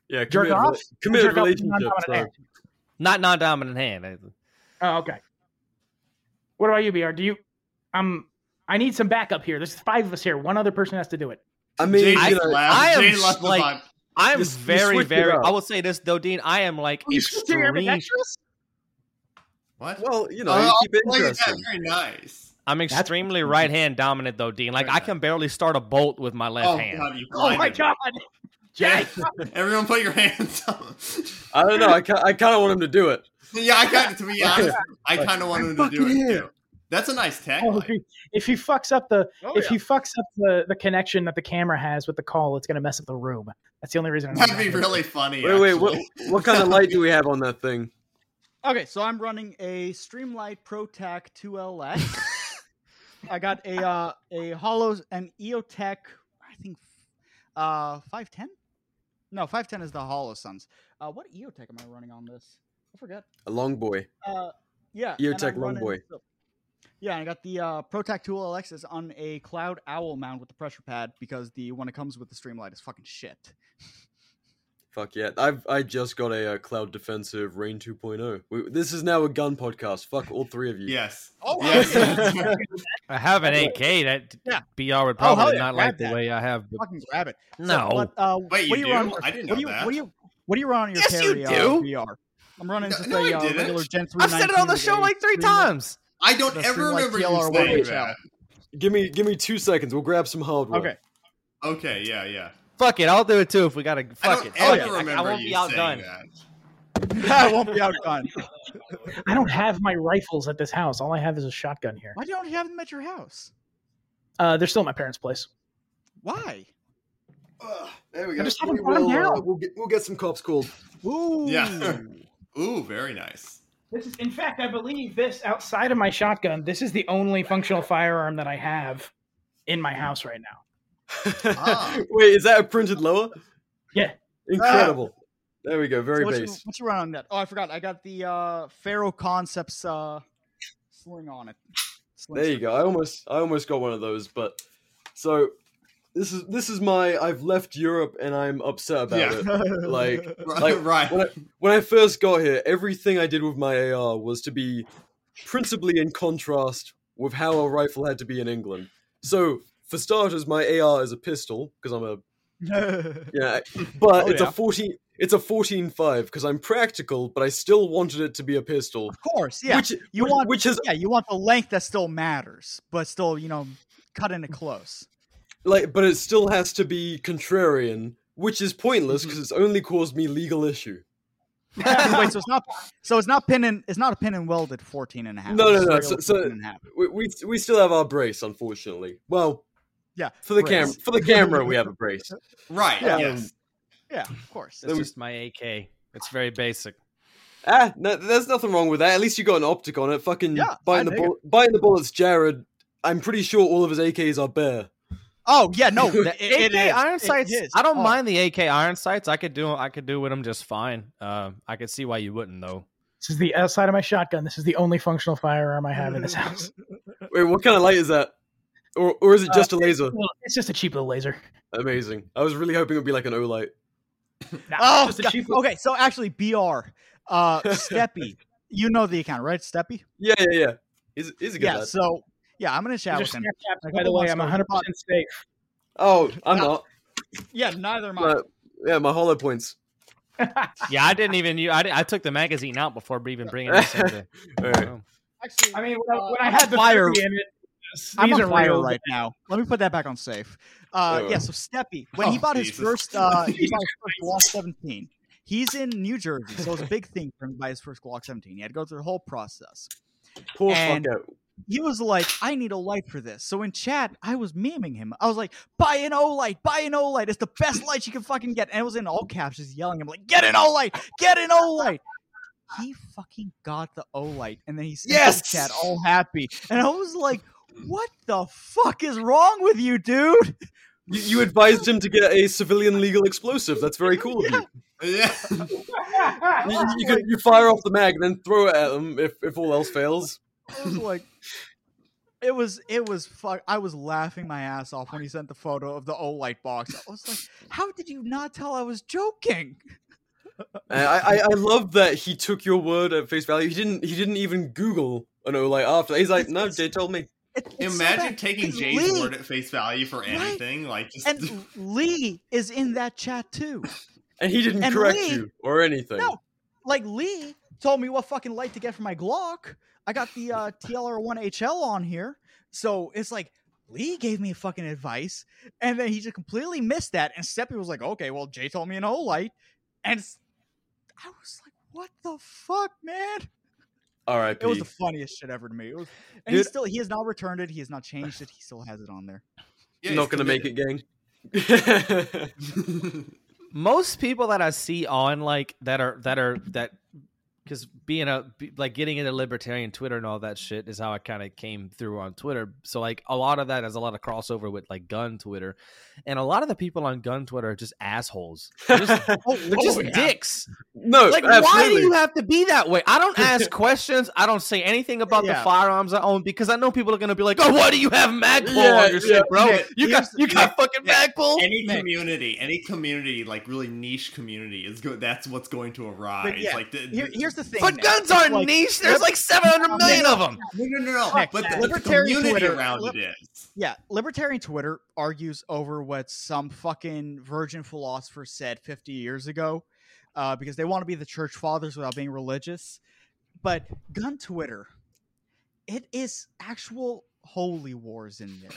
Yeah, Jerk committed, off? rela- committed Jerk off with relationship. non-dominant hand. Not non-dominant hand. Oh, okay. What about you, Br? Do you? Um, I need some backup here. There's five of us here. One other person has to do it. I mean, Jay, I, Jay I, am Jay like- I'm You very, very. I will say this, though, Dean. I am like You switched to your extreme. What? well, you know, Oh, you keep it look at that. interesting. Very nice. I'm extremely right hand dominant, though, Dean. Like I can barely start a bolt with my left oh hand. god, you Oh my god! Jay, everyone put your hands up. I don't know. I, ki- I kind of want him to do it. Yeah, I kind of, to be honest, I kind of want I'm him to do fucking it here. too. That's a nice Oh, if, he, if he fucks up the Oh, if yeah. he fucks up the, the connection that the camera has with the call, it's gonna mess up the room. That's the only reason. I'm That'd be doing it. really funny. Wait, wait. What, what kind of light do we have on that thing? Okay, so I'm running a Streamlight ProTac 2LX. I got a uh, a Hollows an EOTech, I think, uh, 510. No, 510 is the Holosuns. Uh, what EOTech am I running on this? I forget. A long boy. Uh, yeah, and EOTech Long Boy. so- yeah, I got the uh, ProTac 2LX is on a Cloud Owl mount with the pressure pad because the one that comes with the Streamlight is fucking shit. Fuck yeah! I've I just got a, uh cloud defensive REIN 2.0. We, this is now a gun podcast. Fuck all three of you. Yes. Oh, yes. I have an AK that Yeah. BR would Oh, probably yeah, not grab like the way I have. But Fucking grab it. So, no, what, uh, Wait, what you do you run? I didn't what do know you, that. What do you what do you run on your Yes, you do. Uh, BR? I'm running No- just no, a I uh, didn't. regular Gen 3 I've said it on the show like three times. I don't The ever Streamlight remember you saying that. Give me give me two seconds. We'll grab some hardware. Okay. Okay, yeah, yeah. Fuck it, I'll do it too if we gotta. I Fuck don't it. ever Fuck it. I- remember I, won't you be saying outdone. that. I won't be outdone. I don't have my rifles at this house. All I have is a shotgun here. Why don't you have them at your house? Uh, they're still at my parents' place. Why? Ugh, there we I go. just haven't we will, uh, down. we'll get we'll get some cops called. Ooh. Yeah. Ooh, very nice. This is, in fact, I believe this outside of my shotgun. This is the only functional firearm that I have in my house right now. Ah. Wait, is that a printed lower? Yeah. Incredible. There we go. So Very what's, base. what's your run on that? Oh, I forgot. I got the uh, Ferro Concepts uh, sling on it. Sling There you string. go. I almost I almost got one of those, but so this is this is my I've left Europe and I'm upset about Yeah. it. Like Right. Like, right. when I, when I first got here, everything I did with my AR was to be principally in contrast with how a rifle had to be in England. So, for starters, my AR is a pistol because I'm a yeah, but Oh, it's yeah. a 14 it's a 14.5 because I'm practical, but I still wanted it to be a pistol. Of course, yeah. Which you which, want which is yeah, you want the length that still matters, but still, you know, cut into close. Like but it still has to be contrarian, which is pointless Mm-hmm. because it's only caused me legal issue. Wait, so it's not so it's not pin and it's not a pin and welded 14 and a half. No, no, no. So, so and a half. we, we we still have our brace, unfortunately. Well, Yeah, for the camera, for the camera, we have a brace. right. Yeah. Yes. Yeah, of course. It's just my AK. It's very basic. Ah, no, there's nothing wrong with that. At least you got an optic on it. Fucking Yeah, biting the dig bull- biting the bullets, Jared. I'm pretty sure all of his AKs are bare. Oh yeah, no, that- it, it AK is. iron sights. I don't Oh, mind the AK iron sights. I could do. I could do with them just fine. Um, I could see why you wouldn't though. This is the outside of my shotgun. This is the only functional firearm I have in this house. Wait, what kind of light is that? Or or is it just a laser? Well, it's just a cheap little laser. Amazing. I was really hoping it would be like an Olight. Nah, Oh, just a cheap okay. So actually, Br, uh, Steppy, you know the account, right? Steppy. Yeah, yeah, yeah. He's he's a good Yeah. lad. So yeah, I'm gonna chat These with him. Snapchats, A by the way, I'm ago, 100 he percent safe. Oh, I'm No. not. Yeah, neither am I. But, yeah, my hollow points. Yeah, I didn't even. u- I, di- I took the magazine out before even bringing this into. All right. Oh. Actually, I mean, when, I- uh, when I had the fire. in it, these I'm are on fire real. right now. Let me put that back on safe. Uh, Oh. yeah, so Steppy, when he Oh, bought his first, uh, he bought his first Glock 17. He's in New Jersey, so it's a big thing for him to buy his first Glock 17. He had to go through the whole process. Poor And- fucker. He was like, "I need a light for this." So in chat, I was memeing him. I was like, "Buy an Olight, buy an Olight. It's the best light you can fucking get." And it was in all caps, just yelling. I'm like, "Get an Olight, get an Olight." He fucking got the Olight, and then he sent Yes! to chat all happy, and I was like, "What the fuck is wrong with you, dude?" You, you advised him to get a civilian legal explosive. That's very cool of you. Yeah. You, you, could, you fire off the mag and then throw it at them if, if all else fails. I was like, it was it was fuck. I was laughing my ass off when he sent the photo of the Olight box. I was like, how did you not tell I was joking? I, I, I love that he took your word at face value. He didn't he didn't even Google an Olight after. He's like, no, Jay told me. It- it's Imagine bad, taking 'cause Jay's Lee- word at face value for anything. Like, just and Lee is in that chat too. And he didn't And correct Lee- you or anything. No, like Lee told me what fucking light to get for my Glock. I got the uh, TLR1HL on here, so it's like Lee gave me fucking advice, and then he just completely missed that. And Steppy was like, "Okay, well, Jay told me an Olight," and I was like, "What the fuck, man?" All right, It was the funniest shit ever to me. It was, and he still he has not returned it. He has not changed it. He still has it on there. yeah, Not gonna make it, gang. most people that I see on like that are that are that because being a like getting into libertarian Twitter and all that shit is how I kind of came through on Twitter. So like a lot of that has a lot of crossover with like gun Twitter, and a lot of the people on gun Twitter are just assholes. They're just, Oh, they're just oh, yeah. dicks. no, Like, why do you have to be that way? I don't ask questions. I don't say anything about the firearms I own because I know people are gonna be like, "Oh, why do you have Magpul Yeah, on your yeah. shit, bro? Nick, you got you got fucking Yeah. Magpul." Any Nick. community, any community, like really niche community, is good. That's what's going to arise. yeah, Like, the, Here, the- here's the thing. But Nick. guns aren't like- niche. There's like 700 million of them. no, no, no, no. Nick, But the, the libertarian community Twitter- around lib- it is. Yeah, libertarian Twitter argues over what some fucking virgin philosopher said 50 years ago uh, because they want to be the church fathers without being religious. But gun Twitter, it is actual holy wars in there.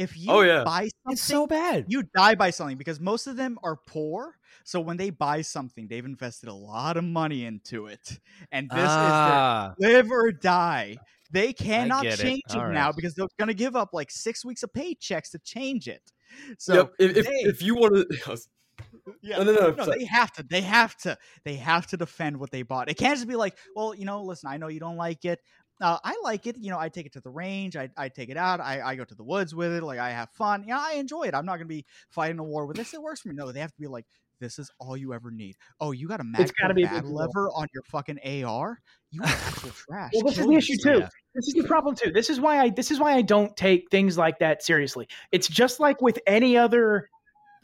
If you Oh, yeah. buy something, It's so bad. you die by something because most of them are poor. So when they buy something, they've invested a lot of money into it. And this is their ah, live or die. They cannot get it. change it, All now because they're going to give up like six weeks of paychecks to change it. So yep. If, if, they, if you want to, yeah, no, no, no, no, they have to, they have to, they have to defend what they bought. It can't just be like, well, you know, listen, I know you don't like it. Uh, I like it. You know, I take it to the range. I, I take it out. I, I go to the woods with it. Like I have fun. Yeah, I enjoy it. I'm not going to be fighting a war with this. It works for me. No, they have to be like, this is all you ever need. Oh, you got a It's gotta Magpul be bad lever on your fucking AR? You are actual trash. Well, this is the issue too. This is the problem too. This is why I this is why I don't take things like that seriously. It's just like with any other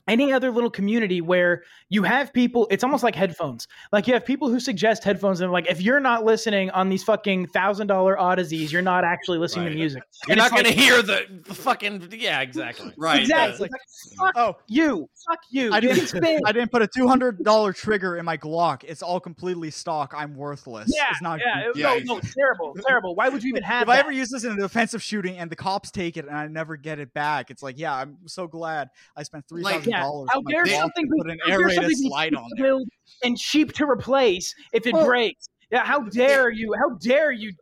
any other little community where you have people it's almost like headphones like you have people who suggest headphones and like if you're not listening on these fucking thousand dollar oddities you're not actually listening Right. to music you're And not it's going to like- hear the, the fucking yeah, exactly. Right. exactly uh, Like, fuck Oh, you fuck you I didn't. I didn't put a two hundred dollar trigger in my Glock. It's all completely stock. I'm worthless. yeah it's not. yeah, good. Yeah, no it's- no terrible it's terrible why would you even have If I ever use this in a defensive shooting and the cops take it and I never get it back, it's like, yeah, I'm so glad I spent three thousand yeah, dollars. how dare something be- put an how dare aerated something slide on to there. and cheap to replace if it Well- breaks. Yeah, how dare you? How dare you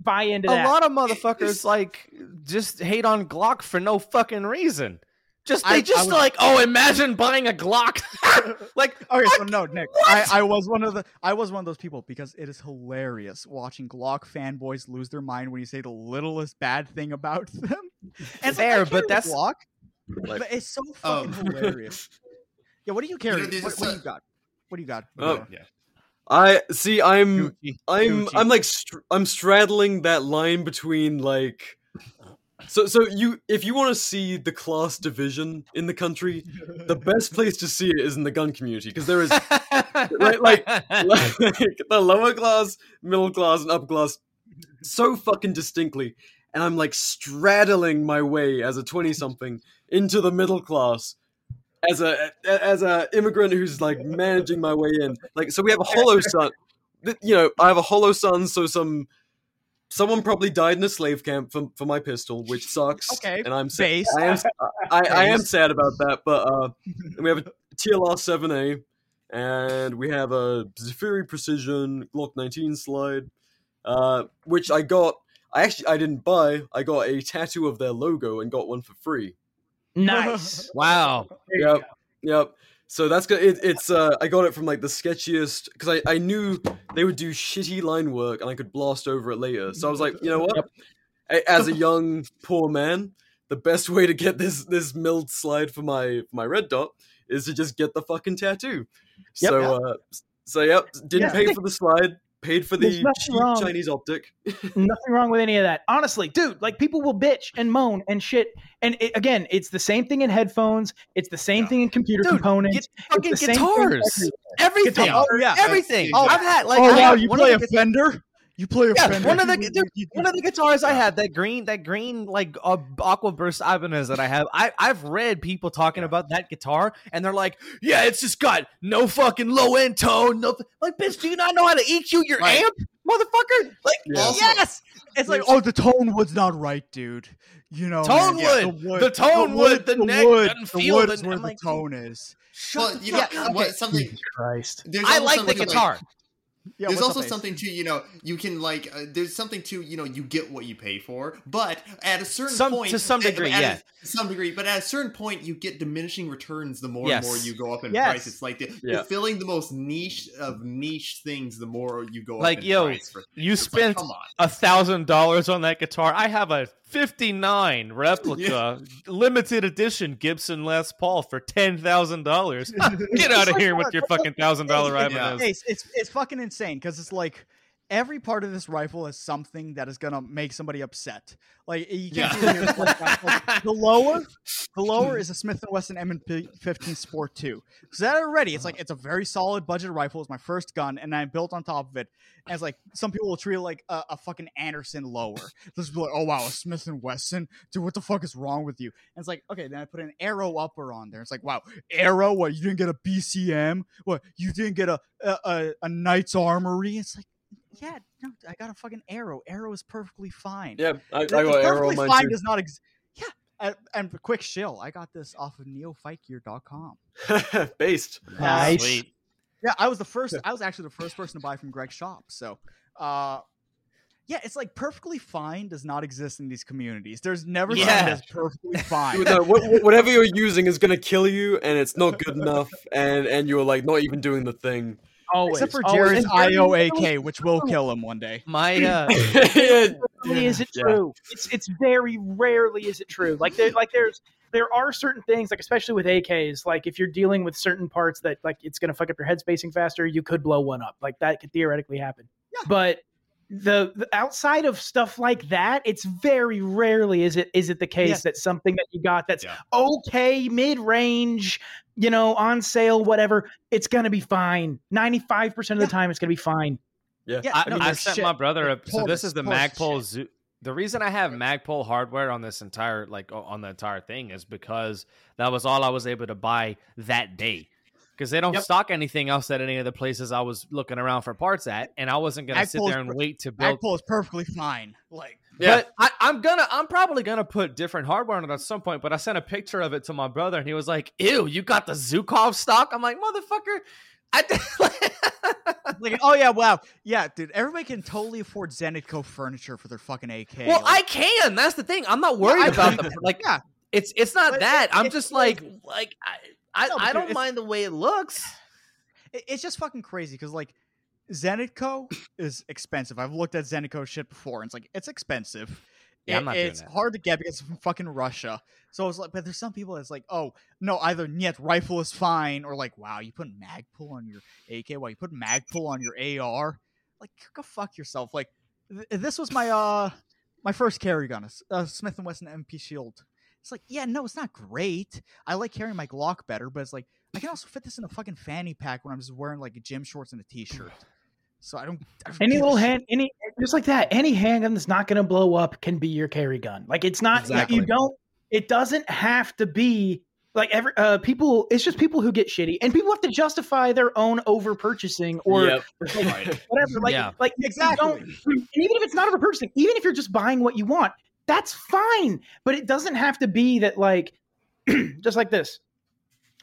buy into that? A lot of motherfuckers like just hate on Glock for no fucking reason. Just they I- I just was- like, oh, imagine buying a Glock. like, Okay, so no, Nick. I, I was one of the I was one of those people because it is hilarious watching Glock fanboys lose their mind when you say the littlest bad thing about them. And it's like, I Fair, carry but that's- Glock, but it's so oh. fucking Oh. hilarious. Yeah, what do you carry? there's what, this, what do you got? What do you got? Oh, yeah. I see. I'm Gucci, I'm Gucci. I'm like str- I'm straddling that line between like so so you if you want to see the class division in the country, the best place to see it is in the gun community because there is right, like, like the lower class, middle class, and upper class so fucking distinctly, and I'm like straddling my way as a twenty something into the middle class. As a as a immigrant who's like managing my way in, like so we have a Holosun, you know, I have a Holosun, so some someone probably died in a slave camp for, for my pistol, which sucks. Okay, and I'm sad. I am, I, I am sad about that. But uh, we have a TLR 7A, and we have a Zaffiri Precision Glock 19 slide, uh, which I got. I actually I didn't buy. I got a tattoo of their logo and got one for free. nice. wow. Yep, yep. So that's good. It, it's uh, I got it from like the sketchiest because I, I knew they would do shitty line work and I could blast over it later. So I was like, you know what? A- As a young poor man, the best way to get this this milled slide for my for my red dot is to just get the fucking tattoo. Yep. so uh, so yep, didn't Yeah. pay for the slide, paid for the cheap. Chinese optic. Nothing wrong with any of that. Honestly, dude, like people will bitch and moan and shit. And it, again, it's the same thing in headphones. It's the same thing in computer Dude, components. get It's fucking the same thing guitars. Everything. Guitar. Oh, yeah. Everything. Oh, I've had like oh wow, you play a the- Fender? You play a Yeah, Fender? one of the dude, one of the guitars I had that green that green like uh, aqua burst Ibanez that I have. I I've read people talking about that guitar and they're like, yeah, it's just got no fucking low end tone. No, like bitch, do you not know how to EQ your Right. amp, motherfucker? Like Also- yes, It's like, oh, the tone wood's not right, dude. You know, Tone man. wood. The tone wood, the neck doesn't the wood the- is where I'm the like, tone is. Well, you know Yeah, what? okay. Something. Jesus Christ. I like the something guitar. Yeah, there's also something too, you know, you can like. Uh, there's something too, you know, you get what you pay for, but at a certain Some- point, to some at- degree, at a- yeah. to some degree, but at a certain point, you get diminishing returns the more Yes. and more you go up in Yes. price. It's like the, Yeah. you're filling the most niche of niche things the more you go Like, up in yo, price. For, You it's spent a thousand dollars on that guitar. I have a '59 replica, limited edition Gibson Les Paul for ten thousand dollars. Get out of here with your fucking thousand dollar It's- Ibanez. Ace, it's it's fucking insane because it's like every part of this rifle is something that is gonna make somebody upset. Like you can't Yeah. like the lower, the lower is a Smith and Wesson M&P 15 Sport 2. So that already, it's uh-huh. like it's a very solid budget rifle. It's my first gun, and I built on top of it. And it's like some people will treat it like a, a fucking Anderson lower. Just be like, "Oh wow, a Smith and Wesson, dude, what the fuck is wrong with you?" And it's like, okay, then I put an Aero upper on there. It's like, wow, Aero, what? You didn't get a BCM? What? You didn't get a a, a, a Knight's Armory? It's like, yeah, no, I got a fucking Aero. Aero is perfectly fine. Yeah, I, I got the Aero perfectly fine too. does not exist. Yeah, and, and quick shill. I got this off of neofightgear.com. Based. Nice. Sweet. Yeah, I was the first. I was actually the first person to buy from Greg's shop. So, uh, yeah, it's like perfectly fine does not exist in these communities. There's never Yeah. something that's perfectly fine. Dude, no, wha- wha- whatever you're using is gonna kill you, and it's not good enough, and and you're like not even doing the thing. Always. Except for always. Jared's IOAK, which will kill him one day. My uh, yeah, is it Yeah. true. It's it's very rarely is it true. Like there like there's there are certain things like especially with AKs like if you're dealing with certain parts that like it's gonna fuck up your head spacing faster, you could blow one up. Like that could theoretically happen. But the, the outside of stuff like that, it's very rarely is it is it the case Yes. that something that you got that's Yeah. okay mid range, you know, on sale, whatever, it's gonna be fine. Ninety five percent of the time, it's gonna be fine. yeah. Yeah, I, no, I there's sent shit. my brother a. So this is the tortoise Magpul. Zoo. The reason I have Magpul hardware on this entire like on the entire thing is because that was all I was able to buy that day. Because they don't Yep. stock anything else at any of the places I was looking around for parts at, and I wasn't gonna sit there and per- wait to build. Magpul is perfectly fine. Like, Yeah. But I, I'm gonna, I'm probably gonna put different hardware on it at some point. But I sent a picture of it to my brother, and he was like, "Ew, you got the Zhukov stock?" I'm like, "Motherfucker, I." like, oh yeah, wow, yeah, dude. Everybody can totally afford Zenitco furniture for their fucking AK. well, I can. That's the thing. I'm not worried I- about the like. yeah. It's it's not But that. it- I'm it's just like- like like I I, No, I don't it's- mind the way it looks. it- it's just fucking crazy because like Zenitco is expensive. I've looked at Zenitco shit before, and it's like it's expensive. Yeah, I'm It- it's hard to get because it's from fucking Russia. So it's like, but there's some people that's like, oh no, either Niet rifle is fine, or like, wow, you put Magpul on your AK, wow, you put Magpul on your AR. Like, go fuck yourself. Like, th- this was my uh my first carry gun, a a Smith and Wesson MP Shield. It's like, yeah, no, it's not great. I like carrying my Glock better, but it's like I can also fit this in a fucking fanny pack when I'm just wearing like gym shorts and a t-shirt. So I don't. I don't Any little hand, any just like that, any handgun that's not going to blow up can be your carry gun. Like it's not. Exactly. You don't. It doesn't have to be like every uh, people. It's just people who get shitty, and people have to justify their own over purchasing or Yep. whatever. Like, Yeah. like you Exactly. don't- and even if it's not over purchasing, even if you're just buying what you want, that's fine. But it doesn't have to be that like, just like this.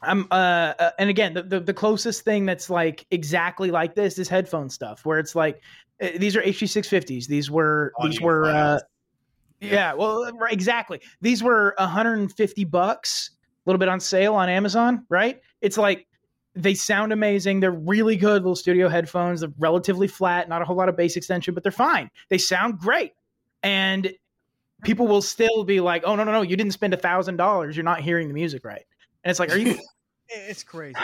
I'm uh, uh and again the, the the closest thing that's like exactly like this is headphone stuff where it's like uh, these are HG650s. These were these were uh yeah, well right, exactly. These were 150 bucks, a little bit on sale on Amazon, right? It's like they sound amazing. They're really good little studio headphones. They're relatively flat, not a whole lot of bass extension, but they're fine. They sound great. And people will still be like, "Oh no, no, no! You didn't spend a thousand dollars. You're not hearing the music right." And it's like, are you? It's crazy.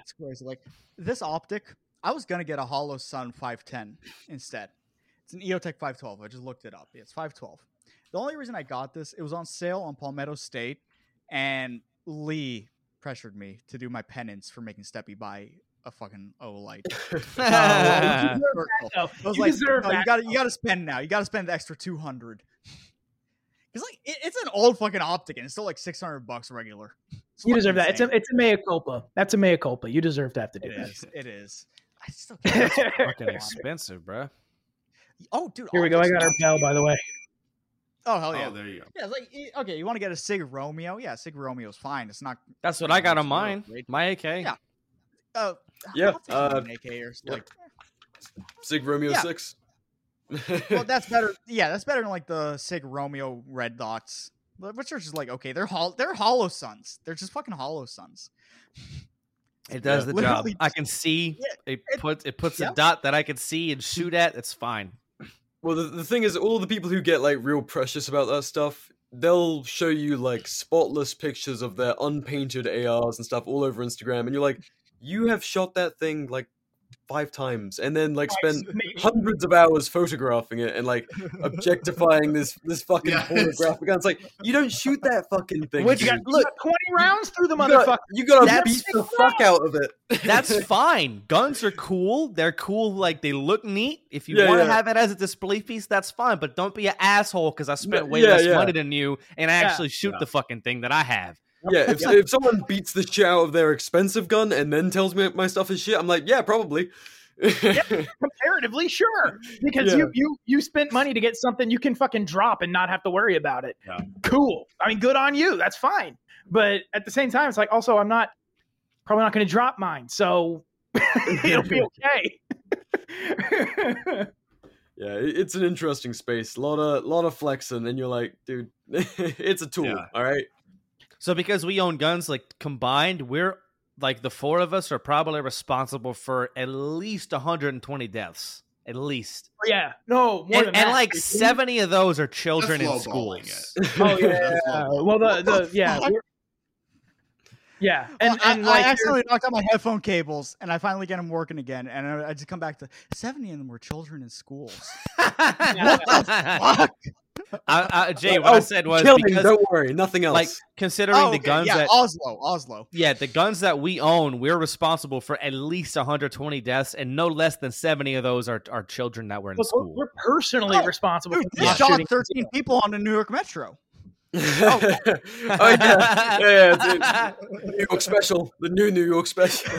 It's crazy. Like this optic, I was gonna get a Holosun 510 instead. It's an EOTech 512. I just looked it up. It's 512. The only reason I got this, it was on sale on Palmetto State, and Lee pressured me to do my penance for making Steppy buy a fucking Olight. that, though. I was You like, deserve "No, you got to you got to spend now. You got to spend the extra 200. Because like it, it's an old fucking optic, and it's still like 600 bucks regular. It's You fucking deserve that. It's a it's a mea culpa. That's a mea culpa. You deserve to have to do It that. is. It is. I still can't. fucking expensive, bro. Oh, dude. Here we go. I got our now- bell, by the way. Oh hell yeah. Oh, there you go. Yeah, it's like okay, you want to get a Sig Romeo? Yeah, Sig Romeo's fine. It's not. That's what I got on mine. great. My AK. Yeah. Uh, Yeah, uh, an AK or yep. like. Sig Romeo Yeah. Six. Well, that's better. Yeah, that's better than like the Sig Romeo red dots, which are just like okay, they're hol- they're Holosuns. They're just fucking Holosuns. It does Yeah. the job. I can see Yeah, it puts it puts yeah. a dot that I can see and shoot at. It's fine. Well, the, the thing is, all the people who get like real precious about that stuff, they'll show you like spotless pictures of their unpainted ARs and stuff all over Instagram, and you're like, you have shot that thing like five times, and then like spent maybe. hundreds of hours photographing it and like objectifying this this fucking Yes. pornographic gun. It's like you don't shoot that fucking thing. Which- You got, look, twenty rounds through the you gotta, motherfucker. you gotta That's- beat the fuck out of it. That's fine. Guns are cool. They're cool. Like they look neat. If you Yeah, want to yeah. have it as a display piece, that's fine. But don't be an asshole because I spent way yeah, less yeah. money than you and I Yeah. actually shoot the fucking thing that I have. Yeah, if, if someone beats the shit out of their expensive gun and then tells me my stuff is shit, I'm like, yeah, probably. yeah, Comparatively, sure, because Yeah. you you you spent money to get something you can fucking drop and not have to worry about it. Yeah. Cool. I mean, good on you. That's fine. But at the same time, it's like also I'm not probably not going to drop mine, so it'll be okay. Yeah, it's an interesting space. A lot of lot of flexing, and you're like, dude, it's a tool. Yeah. All right. So because we own guns, like combined, we're like the four of us are probably responsible for at least 120 deaths. At least. yeah, no, more And, than and that. like 70 of those are children in That's lowballing schools. it. Oh yeah. Well, the the yeah. Yeah, And, and and I, like I accidentally knocked out my headphone cables, and I finally get them working again. And I, I just come back to seventy of them were children in schools. I, Fuck. I, Jay, what I Oh, said was killing, because, don't worry, nothing else. like, considering Oh, the guns yeah, that Oslo, Oslo. Yeah, the guns that we own, we're responsible for at least 120 deaths, and no less than 70 of those are, are children that were in Look, we're, school. we're personally Oh, responsible Dude, for they not shot thirteen people on the New York Metro. Oh, oh, yeah, yeah, yeah dude. New York special, the new New York special.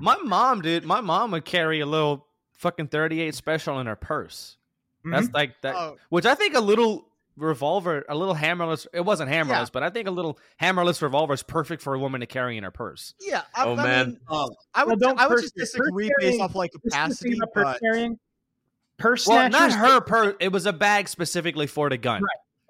My mom, dude, my mom would carry a little fucking 38 special in her purse. That's like that, Oh. which I think a little revolver, a little hammerless. It wasn't hammerless, Yeah. but I think a little hammerless revolver is perfect for a woman to carry in her purse. Yeah, I, Oh, I man. mean, Um, I would, Well, don't I would just disagree based off like This the capacity, thing about purse but. Purse Well, not her purse. It was a bag specifically for the gun.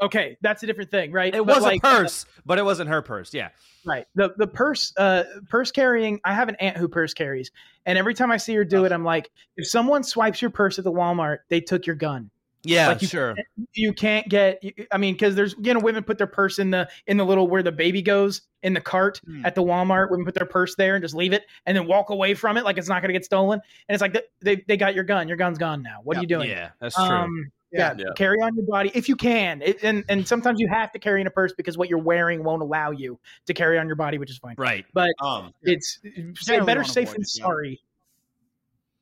Okay, that's a different thing, right? It But, was like, a purse, but it wasn't her purse. Yeah. Right. The the purse uh purse carrying I have an aunt who purse carries. And every time I see her do it, I'm like, if someone swipes your purse at the Walmart, they took your gun. Yeah, Like, you sure. You can't get I mean, because there's you know, women put their purse in the in the little where the baby goes in the cart Hmm. at the Walmart, women put their purse there and just leave it and then walk away from it like it's not gonna get stolen. And it's like they they, they got your gun. Your gun's gone now. What are you doing? Yeah, that's true. Um, yeah, Yeah. carry on your body if you can, it, and and sometimes you have to carry in a purse because what you're wearing won't allow you to carry on your body, which is fine. right. But um, it's say Generally better safe than sorry.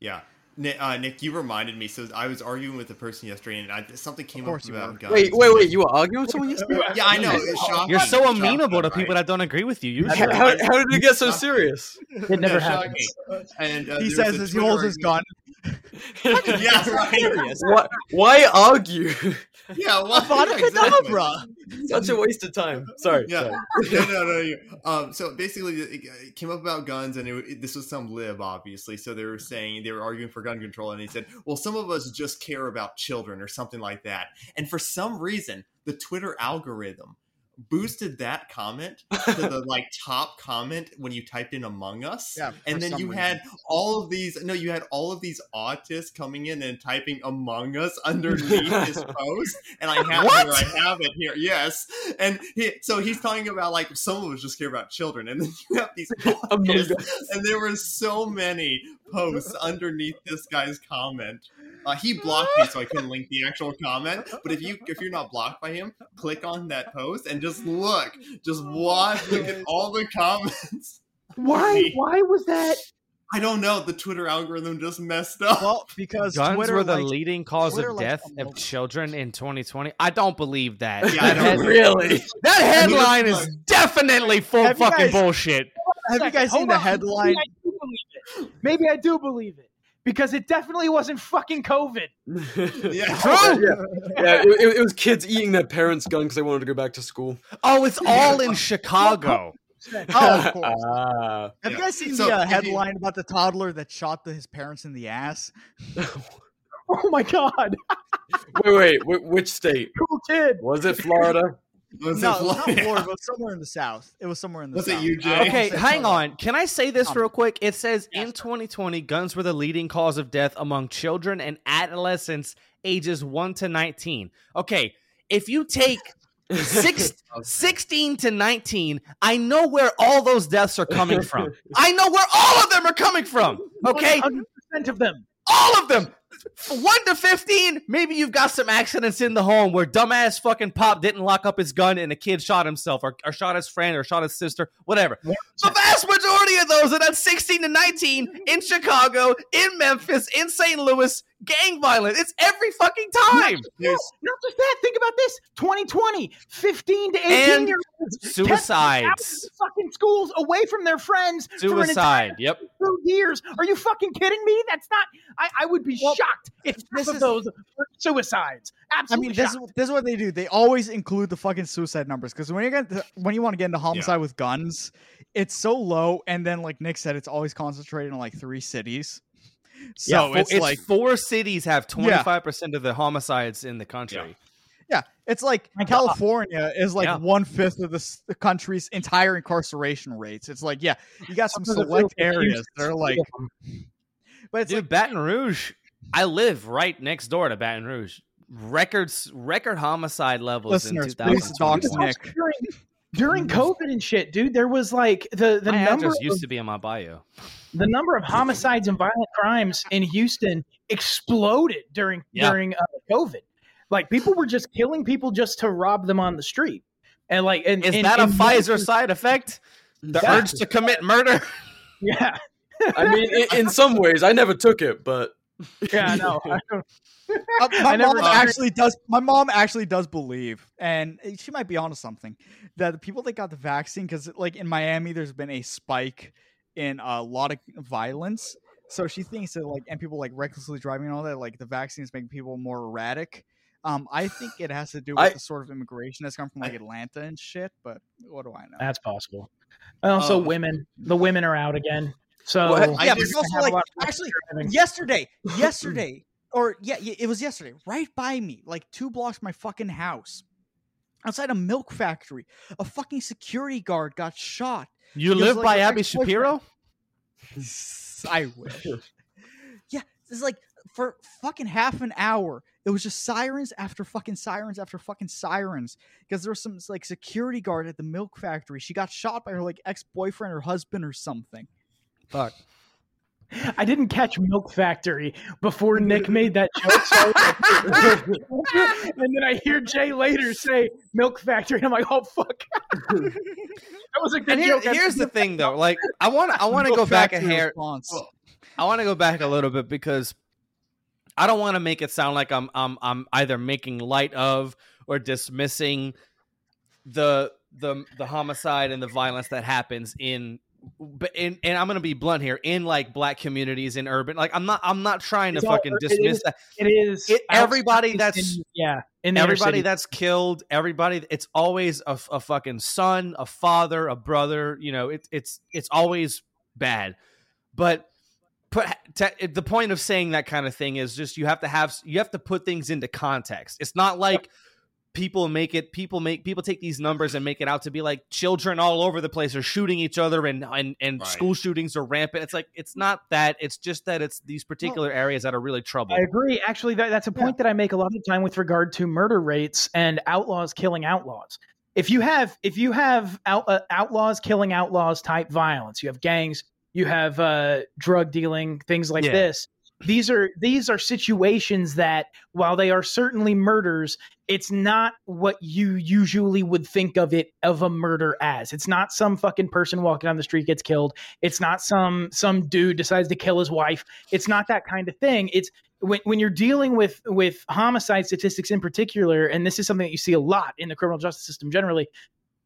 yeah. Nick, uh, Nick, you reminded me. So I was arguing with a person yesterday, and I, something came up about guns. wait, wait, wait! You were arguing with someone yesterday? Yeah, I know. You're so Shocking, amenable to right? people that don't agree with you. How, Usually. how, how did it get so serious? It never Yeah, happens. And uh, he says a as he holds his gun. Argument- Yeah, right. why, why argue? Yeah, well, Avada yeah, exactly. Kedavra. Such a waste of time. Sorry. Yeah. sorry. no, no, no, no. Um, so basically, it it came up about guns, and it, it- this was some lib, obviously. So they were saying they were arguing for gun control, and he said, "Well, some of us just care about children, or something like that." And for some reason, the Twitter algorithm boosted that comment to the like top comment when you typed in Among Us. Yeah, and then you reason. had all of these. No, you had all of these autists coming in and typing Among Us underneath his post. And I have it What? here. I have it here. Yes. And he, so he's talking about like some of us just care about children, and then you have these autists, and there were so many posts underneath this guy's comment. Uh, he blocked me, so I couldn't link the actual comment. But if you if you're not blocked by him, click on that post and just look, just watch, look at all the comments. Why? Why was that? I don't know. The Twitter algorithm just messed up. Well, because Guns Twitter were the likes- leading cause Twitter of death to of children in 2020. I don't believe that. Yeah, I that, don't head- really. that headline is definitely full Have fucking guys- bullshit. Have you guys Hold seen the headline? Maybe I do believe it. Maybe I do believe it because it definitely wasn't fucking COVID. Yeah. True. yeah, yeah it, it- it was kids eating their parents' gun because they wanted to go back to school. Oh, it's all in Chicago. Oh, of course. Ah. Have you guys seen So, the uh, if you- headline about the toddler that shot the, his parents in the ass? Oh my god, wait, wait, wait, which state cool kid. was it? Florida. Was no, it it was not Florida? Florida. It was somewhere in the south. It was somewhere in the Was it south. you, Jay? Okay, hang on. Can I say this Um, real quick? It says yes, in 2020, guns were the leading cause of death among children and adolescents ages 1 to 19. Okay, if you take six, 16 to 19, I know where all those deaths are coming from. I know where all of them are coming from. Okay, 100% of them. all of them. One to fifteen, maybe you've got some accidents in the home where dumbass fucking pop didn't lock up his gun and a kid shot himself or, or shot his friend or shot his sister, whatever. The vast majority of those are that sixteen to nineteen in Chicago, in Memphis, in St. Louis, gang violence. It's every fucking time. No, not just that. Think about this: 2020, 15 to 18 And year olds kept suicides. out of the fucking schools, away from their friends for an Suicide. Yep. two years. Are you fucking kidding me? That's not. I, I would be Well, shocked if this half of is- those were suicides. I mean, this is, this is what they do. They always include the fucking suicide numbers because when you get to, when you want to get into homicide with guns, it's so low, and then like Nick said, it's always concentrated in like three cities. So fo- it's, like four cities have twenty five percent of the homicides in the country. yeah, it's like My God. California is like Yeah. one fifth of the, the country's entire incarceration rates. It's like yeah, you got some Some of the select areas that are like, but it's Dude, like Baton Rouge. I live right next door to Baton Rouge. Records, record homicide levels listeners, in please 2020. Nick. During, during COVID and shit, dude. There was like the the My number address of, used to be in my bio. the number of homicides and violent crimes in Houston exploded during Yeah. during uh, COVID. Like people were just killing people just to rob them on the street, and like and Is and- that a and Pfizer side effect? The Yeah. urge to commit murder? Yeah, I mean, in, in some ways, I never took it, but yeah, no. I don't- Uh, my mom actually does. My mom actually does believe, and she might be onto something, that the people that got the vaccine, because like in Miami, there's been a spike in a lot of violence. So she thinks that like, and people like recklessly driving and all that, like the vaccines make people more erratic. Um, I think it has to do with I- the sort of immigration that's come from like Atlanta and shit. But what do I know? That's possible. And also, Um, women. The women are out again. So Well, yeah, but also like actually yesterday, yesterday, or yeah, it was yesterday, right by me, like two blocks from my fucking house, outside a milk factory. A fucking security guard got shot. You live like by Abby. Shapiro? I wish. yeah, it's like for fucking half an hour. It was just sirens after fucking sirens after fucking sirens because there was some like security guard at the milk factory. She got shot by her like ex boyfriend or husband or something. Fuck. I didn't catch Milk Factory before Nick made that joke. So like, and then I hear Jay later say Milk Factory, and I'm like, oh fuck. that was a good And here, joke. here's the thing, though. Like, I want to, I want to go back a hair. response. I want to go back a little bit because I don't want to make it sound like I'm, I'm, I'm either making light of or dismissing the, the, the homicide and the violence that happens in. But in, and I'm gonna be blunt here in like black communities in urban like I'm not I'm not trying to It's fucking it dismiss is- that. It is It- everybody that's- in- yeah in everybody that's killed everybody it's always a, a fucking son a father a brother you know it, it's it's always bad. But put te- the point of saying that kind of thing is just you have to have you have to put things into context. It's not like people make it people make people take these numbers and make it out to be like children all over the place are shooting each other and and, and Right. school shootings are rampant it's like it's not that it's just that it's these particular areas that are really troubled I agree. Actually, that, that's a point that I make a lot of the time with regard to murder rates and outlaws killing outlaws. If you have if you have out, uh, outlaws killing outlaws type violence, you have gangs, you have uh, drug dealing, things like Yeah. this. These are these are situations that, while they are certainly murders, it's not what you usually would think of it of a murder as. It's not some fucking person walking down the street gets killed. It's not some some dude decides to kill his wife. It's not that kind of thing. It's when, when you're dealing with with homicide statistics in particular, and this is something that you see a lot in the criminal justice system generally,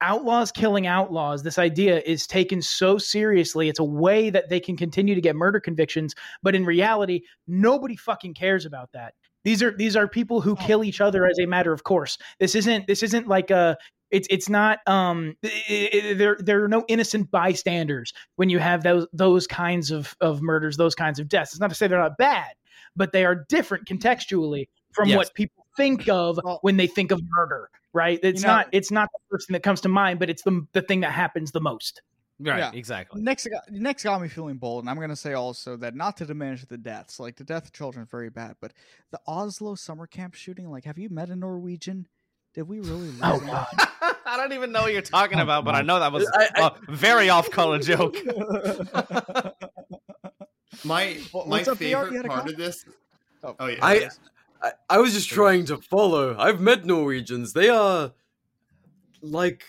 outlaws killing outlaws. This idea is taken so seriously. It's a way that they can continue to get murder convictions, but in reality, nobody fucking cares about that. These are these are people who kill each other as a matter of course. This isn't this isn't like a it's it's not um i- i- there there are no innocent bystanders when you have those those kinds of of murders, those kinds of deaths. It's not to say they're not bad, but they are different contextually from Yes. what people think of when they think of murder. Right? It's You know- not it's not the first thing that comes to mind, but it's the the thing that happens the most. right Yeah. exactly Next, got, next got me feeling bold, and I'm going to say also that not to diminish the deaths, like the death of children is very bad, but the Oslo summer camp shooting, like, have you met a Norwegian? Did we really? Oh, anyone? i don't even know what you're talking Oh, about but i know that was I- I- a very off-color joke My my what's up, VR? You favorite part of this. Oh. Oh yeah. I, yes. I I was just trying to follow. I've met Norwegians. They are like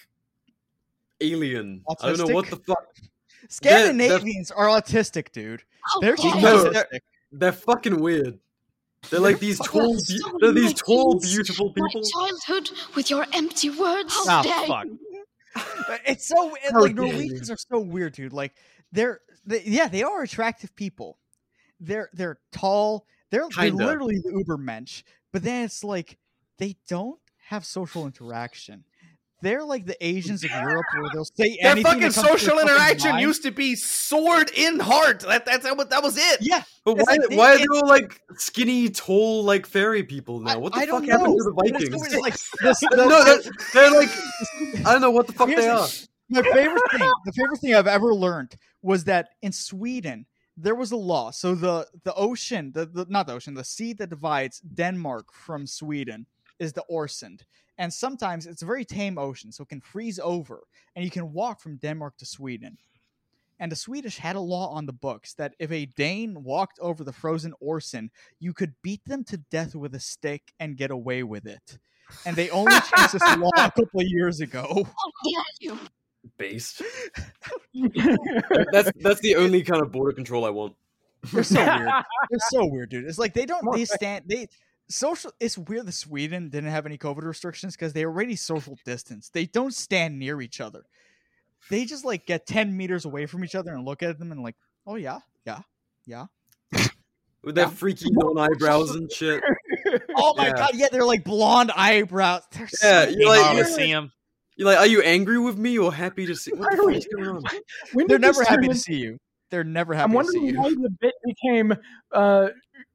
alien. I don't know what the Autistic? fuck. They're- they're- Scandinavians are autistic, dude. Oh, they're just No, they're, they're fucking weird. They're like these tall, so be- they're these tall, nice. beautiful My people. childhood with your empty words. Oh, ah, How dare fuck. It's so it, like. Norwegians are so weird, dude. Like they're they, yeah, they are attractive people. They're they're tall. They're, they're literally the Uber mensch, But then it's like they don't have social interaction. They're like the Asians of Europe, where they'll say Their anything. fucking that comes to their social fucking interaction used to be sword in heart. That that's that was, that was it. Yeah, But why, like they- are they all like skinny, tall, like fairy people now? What the I fuck don't happened know. to the Vikings? always like this- the- no, they're, they're like I don't know what the fuck Here's they the- are. My favorite thing, the favorite thing I've ever learned was that in Sweden there was a law. So the the ocean, the, the not the ocean, the sea that divides Denmark from Sweden is the Øresund. And sometimes it's a very tame ocean, so it can freeze over, and you can walk from Denmark to Sweden. And the Swedish had a law on the books that if a Dane walked over the frozen Øresund, you could beat them to death with a stick and get away with it. And they only changed this law a couple of years ago. Oh, you. Based. that's that's the only kind of border control I want. They're so weird. They're so weird, dude. It's like they don't they stand they social it's weird that Sweden didn't have any COVID restrictions because they already social distance. They don't stand near each other. They just like get 10 meters away from each other and look at them and like, oh yeah, yeah, yeah. With their freaky non eyebrows and shit. Oh my Yeah. god, yeah, they're like blonde eyebrows. They're Yeah, so you're like, Hard to you're, see him. You're like, are you angry with me or happy to see? What the fuck is going on? When they're never happy turn to see you. They're never happy I'm happy to see wondering you. why the bit became uh,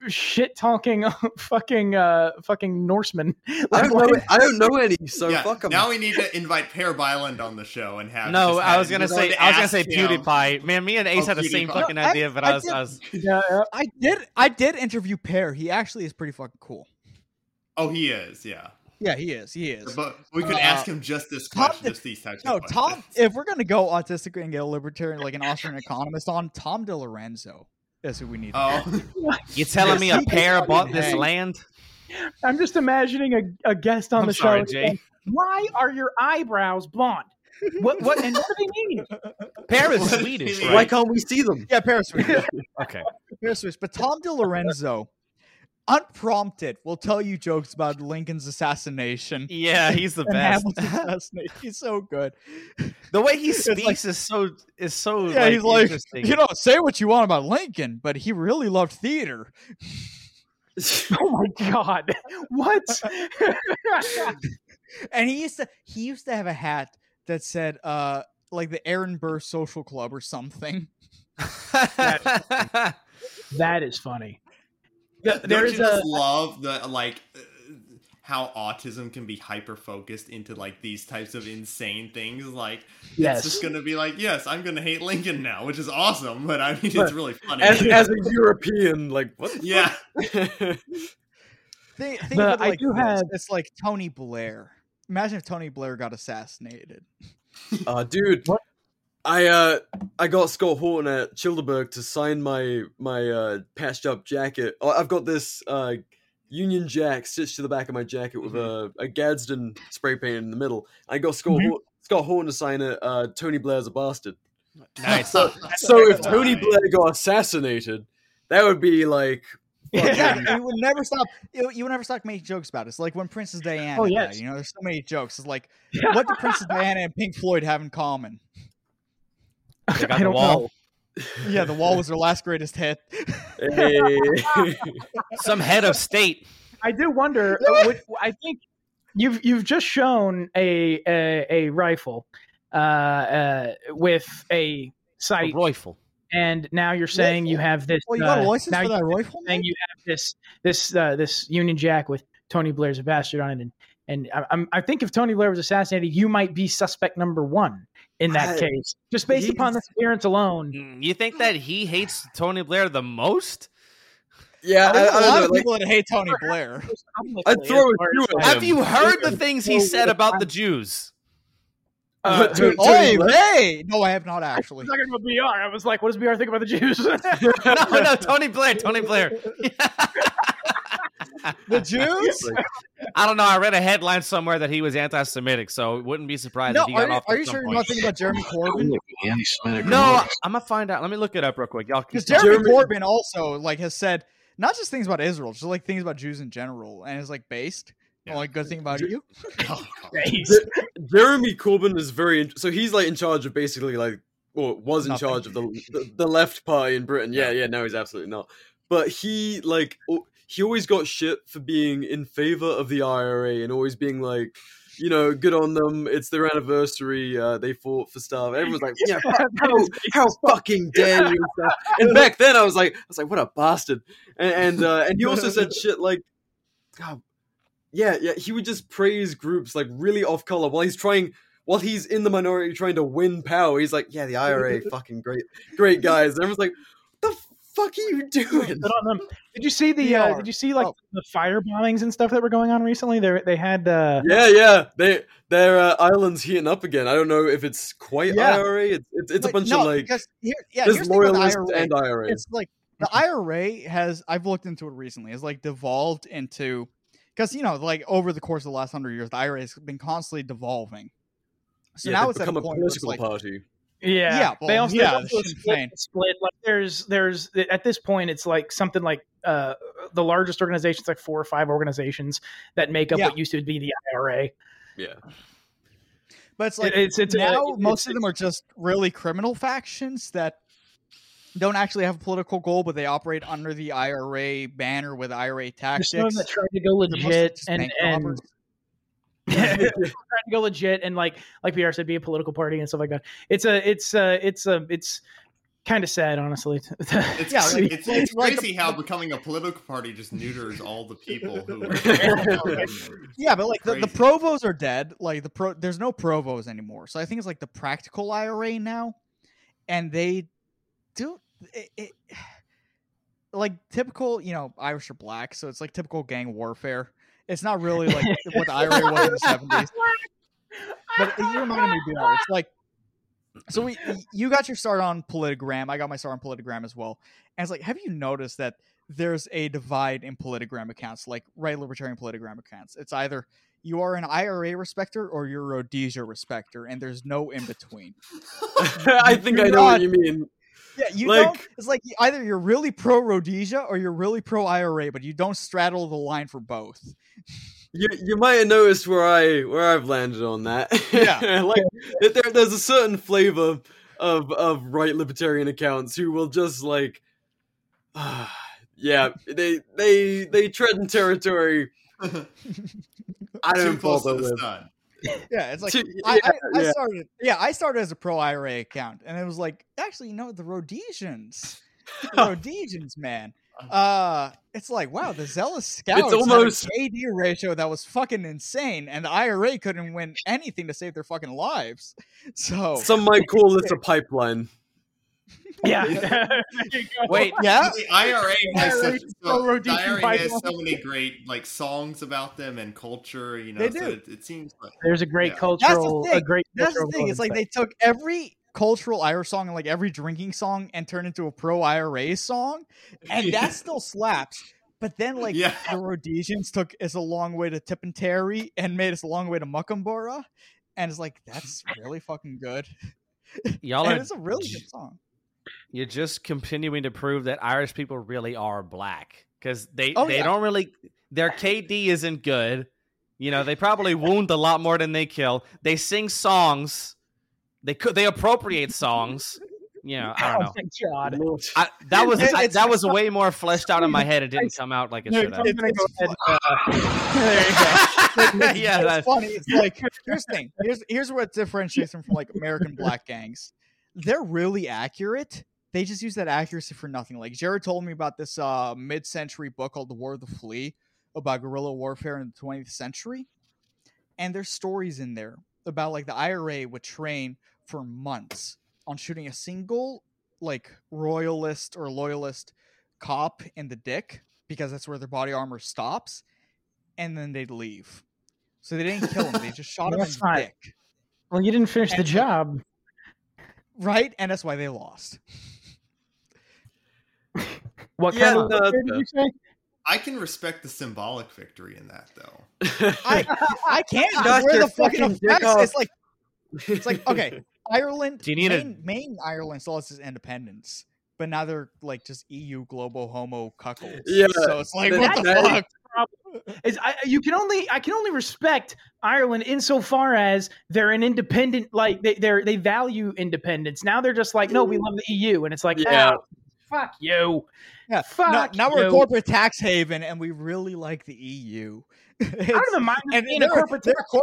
shit talking fucking uh, fucking Norseman. I don't know. I don't know any, so yeah, fuck 'em. now we need to invite Per Bylund on the show and have. No, I was gonna say to I was gonna say him- PewDiePie. Man, me and Ace Oh, had the same fucking No, I- idea, but I I was, did- I was Yeah, yeah. I did I did interview Per. He actually is pretty fucking cool. Oh, he is. Yeah, Yeah, he is. He is. but we could Uh, ask him just this Tom question, did- just these types No, of Tom. questions. If we're gonna go autistic and get a libertarian, like an Austrian economist on, Tom DiLorenzo is who we need. Oh, you telling me a pair fucking bought this hang. land? I'm just imagining a, a guest on I'm the sorry, show. Jay. Why are your eyebrows blonde? What what and what do they mean? Per is What does Swedish, he mean? Why can't we see them? Yeah, Paris Swedish. Okay. Paris Swedish. But Tom DiLorenzo, unprompted, will tell you jokes about Lincoln's assassination. Yeah, he's the best. He's so good. the way he speaks like- is so is so Yeah, like, he's like, you know, say what you want about Lincoln, but he really loved theater. Oh my god. What? and he used to he used to have a hat that said uh like the Aaron Burr Social Club or something. that is funny. Don't There you just a love the like? uh, how autism can be hyper focused into like these types of insane things. Like Yes. it's just gonna be like, yes, I'm gonna hate Lincoln now, which is awesome. But I mean, it's really funny. As, as a European, like what? the Yeah. Think, think The- of it I do this. have- It's like Tony Blair. Imagine if Tony Blair got assassinated. Uh, dude, I uh I got Scott Horton at Childeberg to sign my my uh patched up jacket. Oh, I've got this uh Union Jack stitched to the back of my jacket with a, a Gadsden spray paint in the middle. I got Scott Mhm. Hor- Scott Horton to sign it. Uh, Tony Blair's a bastard. Nice. So, so if Tony Blair got assassinated, that would be like Yeah, you would never stop. You, you would never stop making jokes about it. It's like when Princess Diana. Oh, died, yes. you know, there's so many jokes. It's like, what do Princess Diana and Pink Floyd have in common? They got I the don't wall. know. Yeah, the wall was their last greatest hit. Hey. Some head of state. I do wonder. uh, what, I think you've you've just shown a a, a rifle uh, uh, with a A sight, rifle. and now you're saying you have this. Well, you got a uh, license now for that rifle? saying you have this this uh, this Union Jack with Tony Blair's a bastard on it, and and I, I'm, I think if Tony Blair was assassinated, you might be suspect number one in that I- case, just based upon this appearance alone. Mm, You think that he hates Tony Blair the most? yeah, I, There's I a lot know. of Like, people that hate Tony Blair. I'd throw a shoe Have you heard the things he said about the Jews? Uh, Tony- who- Tony Hey, Blair? No, I have not I actually. was talking about BR. I was like, what does BR think about the Jews? no, no, Tony Blair, Tony Blair. The Jews? I don't know. I read a headline somewhere that he was anti-Semitic, so wouldn't be surprised No, if he are got you, off. are you some sure you're not thinking about Jeremy Corbyn? No, I'm gonna find out. Let me look it up real quick, y'all. Because. Jeremy, Jeremy- Corbyn also like has said not just things about Israel, just like things about Jews in general, and is like based on like good thing about you. Je- Jeremy Corbyn is very so he's like in charge of basically like or was in Nothing. charge of the, the the left party in Britain. Yeah, yeah, no, he's absolutely not. But he like he always got shit for being in favor of the IRA and always being like, you know, good on them. It's their anniversary. Uh, they fought for stuff. Everyone's like, yeah, fuck, how, how fucking dare you? and. And back then, I was like, I was like, what a bastard. And and, uh, and he also said shit like, God, yeah, yeah. He would just praise groups like really off color while he's trying. While he's in the minority trying to win power, he's like, "Yeah, the IRA, fucking great, great guys." And everyone's like, "What the fuck are you doing?" Good on them. Did you see the? Uh, did you see like Oh. the fire bombings and stuff that were going on recently? They they had. Uh, Yeah, yeah. They their uh, island's heating up again. I don't know if it's quite Yeah. IRA. It's it's, it's a bunch no, of like because here, yeah, there's here's the thing with the loyalists IRA. and IRA. It's like the IRA has I've looked into it recently. Has like devolved into because you know like over the course of the last hundred years, the IRA has been constantly devolving. So yeah, now it's at a become a point political like, party. Yeah, Yeah, they also, yeah, also split, split. Like there's there's at this point it's like something like uh the largest organizations like four or five organizations that make up Yeah. what used to be the IRA. Yeah. But it's like it's it's now it's- most of them are just really criminal factions that don't actually have a political goal, but they operate under the IRA banner with IRA There's tactics. some that tried to go legit and and trying to go legit and like like PR said, be a political party and stuff like that. It's a it's a it's a it's kind of sad, honestly. It's, Yeah, like- it's, like- it's like crazy how becoming a political party just neuters all the people who. Are Yeah, but like the, the provos are dead. Like the pro, there's no provos anymore. So I think it's like the practical IRA now, and they do it, it like typical. You know, Irish are black, so it's like typical gang warfare. It's not really like what the IRA was in the seventies. But you reminded me, BR. It's like so we you got your start on Politigram. I got my start on Politigram as well. And it's like, have you noticed that there's a divide in Politigram accounts, like right libertarian Politigram accounts? It's either you are an IRA respecter or you're a Rhodesia respecter, and there's no in between. I think I You're know what you mean. Yeah, you Like- don't. It's like either you're really pro Rhodesia or you're really pro IRA, but you don't straddle the line for both. You you might have noticed where I where I've landed on that. Yeah. like there, there's a certain flavor of of right libertarian accounts who will just like, yeah, they they they tread in territory. I Too don't close to bother the with. sun. Yeah, it's like To- I, I, yeah, I yeah. started. Yeah, I started as a pro IRA account, and it was like, actually, you know, the Rhodesians, the Rhodesians, man. uh it's like wow the Selous Scouts it's almost- had a KD ratio that was fucking insane and the IRA couldn't win anything to save their fucking lives so Some might call this a pipeline. Yeah. There you go. Wait, yeah The IRA has such, so so, the IRA has so many great like songs about them and culture. You know, They so it, it seems like There's a great Yeah. cultural, That's the a thing. great that's the thing it's like they took every cultural Irish song and like every drinking song and turned into a pro IRA song and Yeah. that still slaps but then like Yeah. the Rhodesians took us a long way to Tipperary and made us a long way to Mukumbura and it's like that's really fucking good Y'all are it's a really good song you're just continuing to prove that Irish people really are black because they Oh, they yeah. don't really their KD isn't good. You know, they probably wound a lot more than they kill. They sing songs. They could they appropriate songs. You know, I don't know. Oh my god. I, that was I, that was way more fleshed out in my head. It didn't come out like it No, should have. gonna. Uh, there you go yeah, it's that's, funny. It's like here's the thing. Here's here's what differentiates them from like American black gangs. They're really accurate. They just use that accuracy for nothing. Like Jared told me about this uh mid-century book called The War of the Flea about guerrilla warfare in the 20th century. And there's stories in there about like the IRA would train for months on shooting a single like royalist or loyalist cop in the dick because that's where their body armor stops and then they'd leave. So they didn't kill him; they just shot him in the not- dick, well, you didn't finish the job. right? And that's why they lost. What Yeah, kind of no, did you say? I can respect the symbolic victory in that though. I I can't. Knock Where your the fucking fucking dick effects? off. It's like it's like okay, Ireland. Do you need a- main, main Ireland still has its independence, but now they're like just EU global homo cuckolds. Yeah, so it's like what the fuck? Is I, you can only I can only respect Ireland insofar as they're an independent like they they they value independence. Now they're just like no, we love the EU, and it's like Yeah. "Ah, fuck you. Yeah, Fuck now, now we're a corporate tax haven, and we really like the EU. I don't even mind and being a corporate they're tax- cor-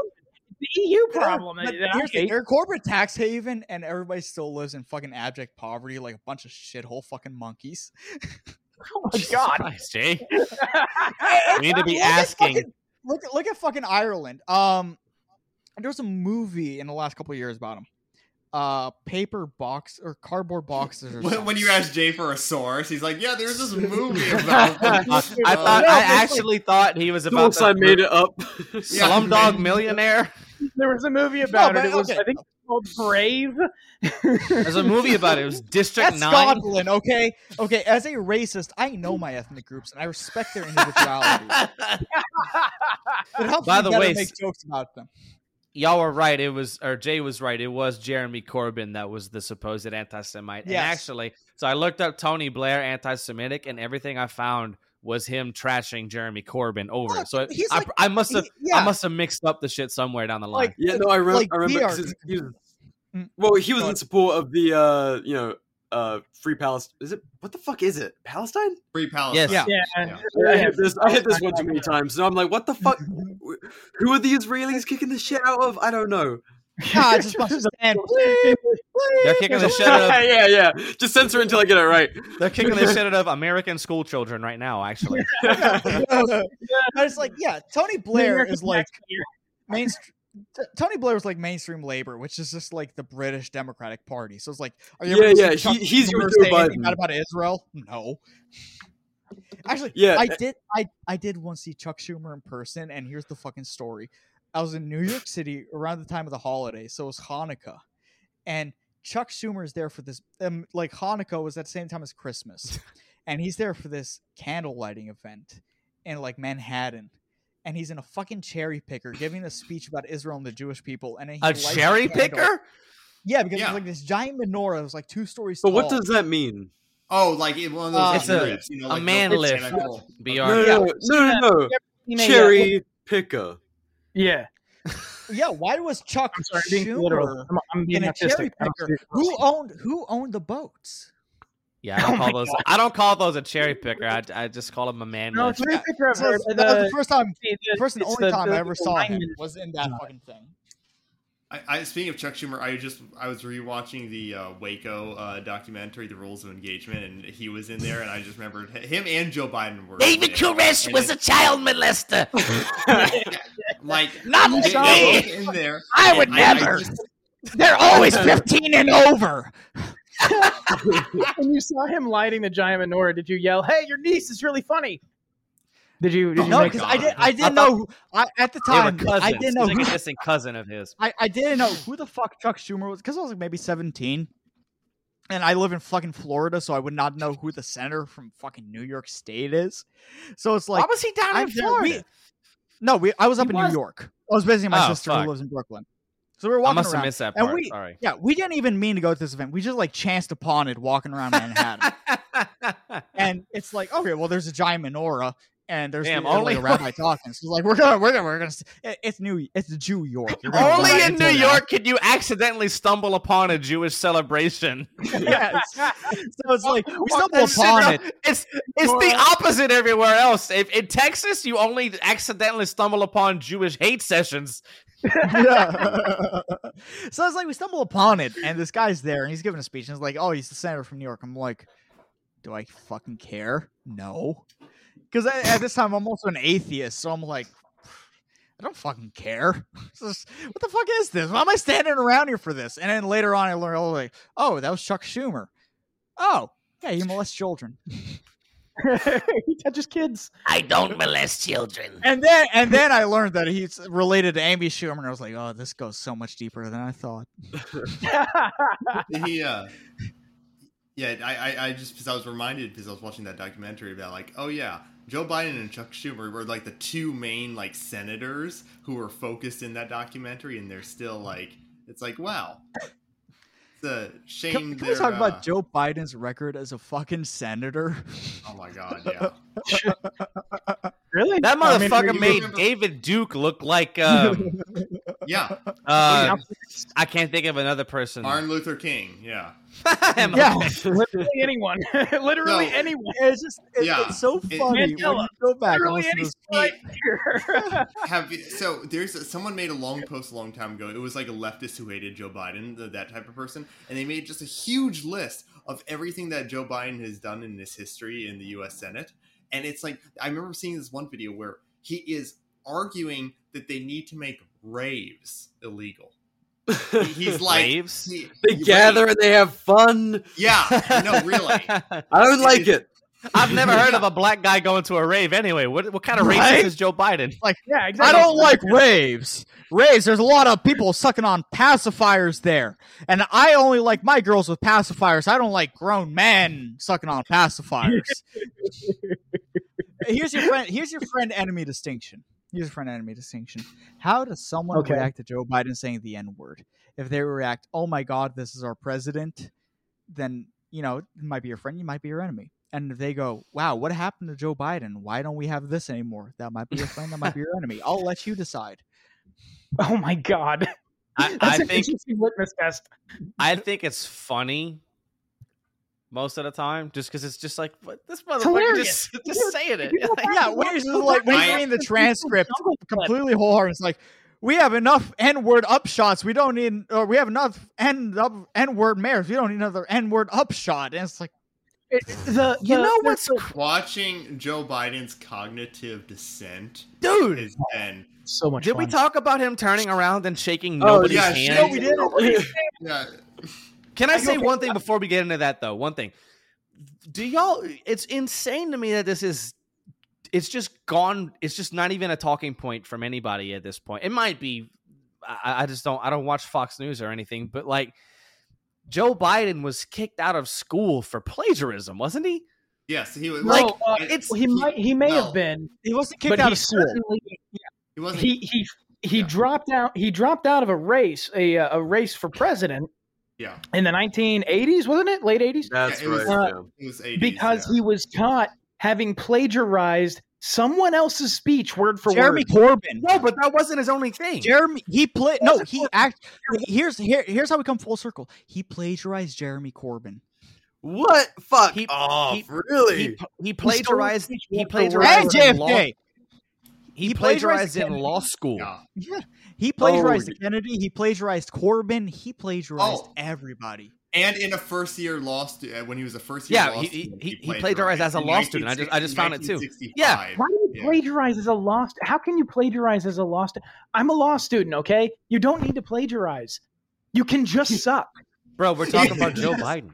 the EU they're- problem. but here's the thing, hate. they're a corporate tax haven, and everybody still lives in fucking abject poverty, like a bunch of shithole fucking monkeys. Oh my god. Christ, Jay. We need to be Look at asking. fucking- look at look at fucking Ireland. Um, there was a movie in the last couple of years about them. Uh, paper box or cardboard boxes. Or When, when you ask Jay for a source, he's like, "Yeah, there's this movie about." I, thought No, I it's like- actually thought he was about Thoughts I made it up. Slumdog Millionaire. There was a movie about but it. It was okay. I think it's called Brave. There's a movie about it. It was District That's Nine. Scotland, okay? Okay, as a racist, I know my ethnic groups and I respect their individuality. It helps By me the better way, make jokes about them. Y'all were right. It was, or Jay was right. It was Jeremy Corbyn that was the supposed anti-Semite. And actually, so I looked up Tony Blair anti-Semitic, and everything I found was him trashing Jeremy Corbyn over. it. So it- I, like- I must have, yeah. I must have mixed up the shit somewhere down the line. Like, Yeah, no, I, re- like, I remember. we 'cause are- it's- he was- Mm. well, he was in support of the, uh, you know, uh, free Palestine. Is it what the fuck is it? Palestine? Free Palestine. Yes. Yeah. Yeah, I hit this. I hit this one too many times. So I'm like, what the fuck? Who are the Israelis kicking the shit out of? I don't know. Nah, it's just a bunch of stand- They're kicking the shit out of, yeah, yeah. Just censor until I get it right. they're kicking the shit out of American school children right now. Actually, But it's like, yeah, Tony Blair is like taxpayer. Mainstream. Tony Blair was like mainstream labor, which is just like the British Democratic Party. So it's like, are you Yeah, yeah, he- he's your Schumer Joe say anything Biden. bad about Israel? No. Actually, Yeah, I uh, did. I I did once see Chuck Schumer in person, and here's the fucking story. I was in New York City around the time of the holiday, so it was Hanukkah, and Chuck Schumer is there for this. Um, like Hanukkah was at the same time as Christmas, and he's there for this candle lighting event in like Manhattan. And he's in a fucking cherry picker giving a speech about Israel and the Jewish people. And then he a cherry picker. Yeah, because Yeah. it's like this giant menorah. It was like two stories But tall. what does that mean? Oh, like in one of those. Uh, It's a- lifts, you know, a like man the lift. botanical- BR. No, no, Yeah. no, no, no, no. You yeah, Cherry picker. Yeah. Yeah, why was Chuck I'm sorry, I'm being literal. Schumer I'm, I'm being in a cherry autistic. I don't picker? Who owned who owned the boats? Yeah, I don't Oh call those. God. I don't call those a cherry picker. I, I just call them a man No, cherry picker I've heard. that was the The, first time, the- first and only the- time the- I ever saw him was in that fucking thing. I, I speaking of Chuck Schumer, I just I was rewatching the uh, Waco uh, documentary, The Rules of Engagement, and he was in there, and I just remembered him and Joe Biden were. David in there. Koresh And was then- a child molester. like Not they- they me. in there. I would I never. just- They're always 15 and over. when you saw him lighting the giant menorah, did you yell, "Hey, your niece is really funny"? Did you? Did you No, because I did. I didn't know. Who, I, at the time, cousins. I didn't know. He's like Who, a distant cousin of his. I, I didn't know who the fuck Chuck Schumer was because I was like maybe 17. And I live in fucking Florida, so I would not know who the senator from fucking New York State is. So it's like, Why was he down in I've never- we- Florida? no, we. I was up He in was- New York. I was visiting my Oh, sister fuck. who lives in Brooklyn. So we were I walking must have around, missed that and part. we, Sorry. yeah, we didn't even mean to go to this event. We just like chanced upon it walking around Manhattan, and it's like, okay, well, there's a giant menorah, and there's Damn, the, only rabbi talking. So it's like we're gonna, we're gonna, we're gonna. It's New, it's Jew York. Only in New. York could you accidentally stumble upon a Jewish celebration. yes. So it's like we stumble upon it. It's it's the opposite everywhere else. If in Texas you only accidentally stumble upon Jewish hate sessions. Yeah. so it's like we stumble upon it, and this guy's there, and he's giving a speech, and it's like, oh, he's the senator from New York. I'm like, do I fucking care? No, because at this time I'm also an atheist, so I'm like, I don't fucking care. What the fuck is this? Why am I standing around here for this? And then later on, I learned, oh, oh, that was Chuck Schumer. Oh, yeah, he molests children. he touches kids. I don't molest children. And then and then I learned that he's related to Amy Schumer, and I was like, oh, this goes so much deeper than I thought. he uh yeah I, I i just because i was reminded because i was watching that documentary about like oh yeah joe biden and chuck schumer were like the two main like senators who were focused in that documentary and they're still like it's like wow it's a shame Can, can we talk uh, about Joe Biden's record as a fucking senator? oh my god yeah really? That I mean, motherfucker made remember- David Duke look like um, yeah uh, I can't think of another person. martin luther king yeah yeah, Literally anyone. Literally No. anyone. It's just it- Yeah. it's so It- funny when you Mandela. go back Literally any this. right here. Have you, so there's someone made a long post a long time ago. It was like a leftist who hated Joe Biden, th- that type of person, and they made just a huge list of everything that Joe Biden has done in his history in the U.S. Senate. And it's like I remember seeing this one video where he is arguing that they need to make raves illegal. He- He's like, Raves? he- They he- gather and they have fun. Yeah, no, really. I don't like it. I've never heard of a black guy going to a rave. Anyway, what what kind of racist Right? is Joe Biden? Like, yeah, exactly. I don't like raves. Raves. There's a lot of people sucking on pacifiers there, and I only like my girls with pacifiers. I don't like grown men sucking on pacifiers. here's your friend. Here's your friend enemy distinction. Here's your friend enemy distinction. How does someone Okay. react to Joe Biden saying the N word? If they react, "Oh my God, this is our president," then you know it might be your friend. You might be your enemy. And if they go, "Wow, what happened to Joe Biden? Why don't we have this anymore?" That might be your friend. That might be your enemy. I'll let you decide. Oh my god. I, That's I an think interesting litmus test. I think it's funny most of the time, just because it's just like what, this motherfucker hilarious. just just saying it. People Like, yeah, Where's it's just like when I- you read the transcript completely wholehearted, it's like we have enough N-word upshots. We don't need, or we have enough N N-word mayors. We don't need another N-word upshot. And it's like, It- the, you the- know the- what's Watching Joe Biden's cognitive descent dude? has been so much Did we talk about him turning around and shaking oh, nobody's Oh, yeah, hand? no, we didn't. yeah. Can I say okay one thing before we get into that though? One thing. Do y'all it's insane to me that this is it's just gone it's just not even a talking point from anybody at this point. It might be I, I just don't I don't watch Fox News or anything, but like Joe Biden was kicked out of school for plagiarism, wasn't he? Yes, he was No, uh, it's- he might he may no. have been, He wasn't kicked out of school. certainly He wasn't. he he he Yeah. dropped out he dropped out of a race a uh, a race for president yeah, in the 1980s wasn't it late 80s That's Yeah, it was- right. uh, yeah. it was 80s, because yeah. he was caught having plagiarized someone else's speech word for Jeremy word Jeremy Corbyn. No, but that wasn't his only thing. Jeremy, he played. No, he act. Here's here. Here's how we come full circle. He plagiarized Jeremy Corbyn. What? Fuck He- off. he- really? he, he plagiarized speech he plagiarized And JFK. He, He plagiarized plagiarized in Kennedy. law school. Yeah, he plagiarized Oh. Kennedy. He plagiarized Corbyn. He plagiarized Oh. everybody. And in a first year law student, uh, when he was a first year Yeah, law he, he, student, he, he plagiarized as a in law student. I just I just found it too. Yeah, Why do you plagiarize as a law? St- How can you plagiarize as a law student? I'm a law student. Okay, you don't need to plagiarize. You can just suck. bro, we're talking about Joe Biden.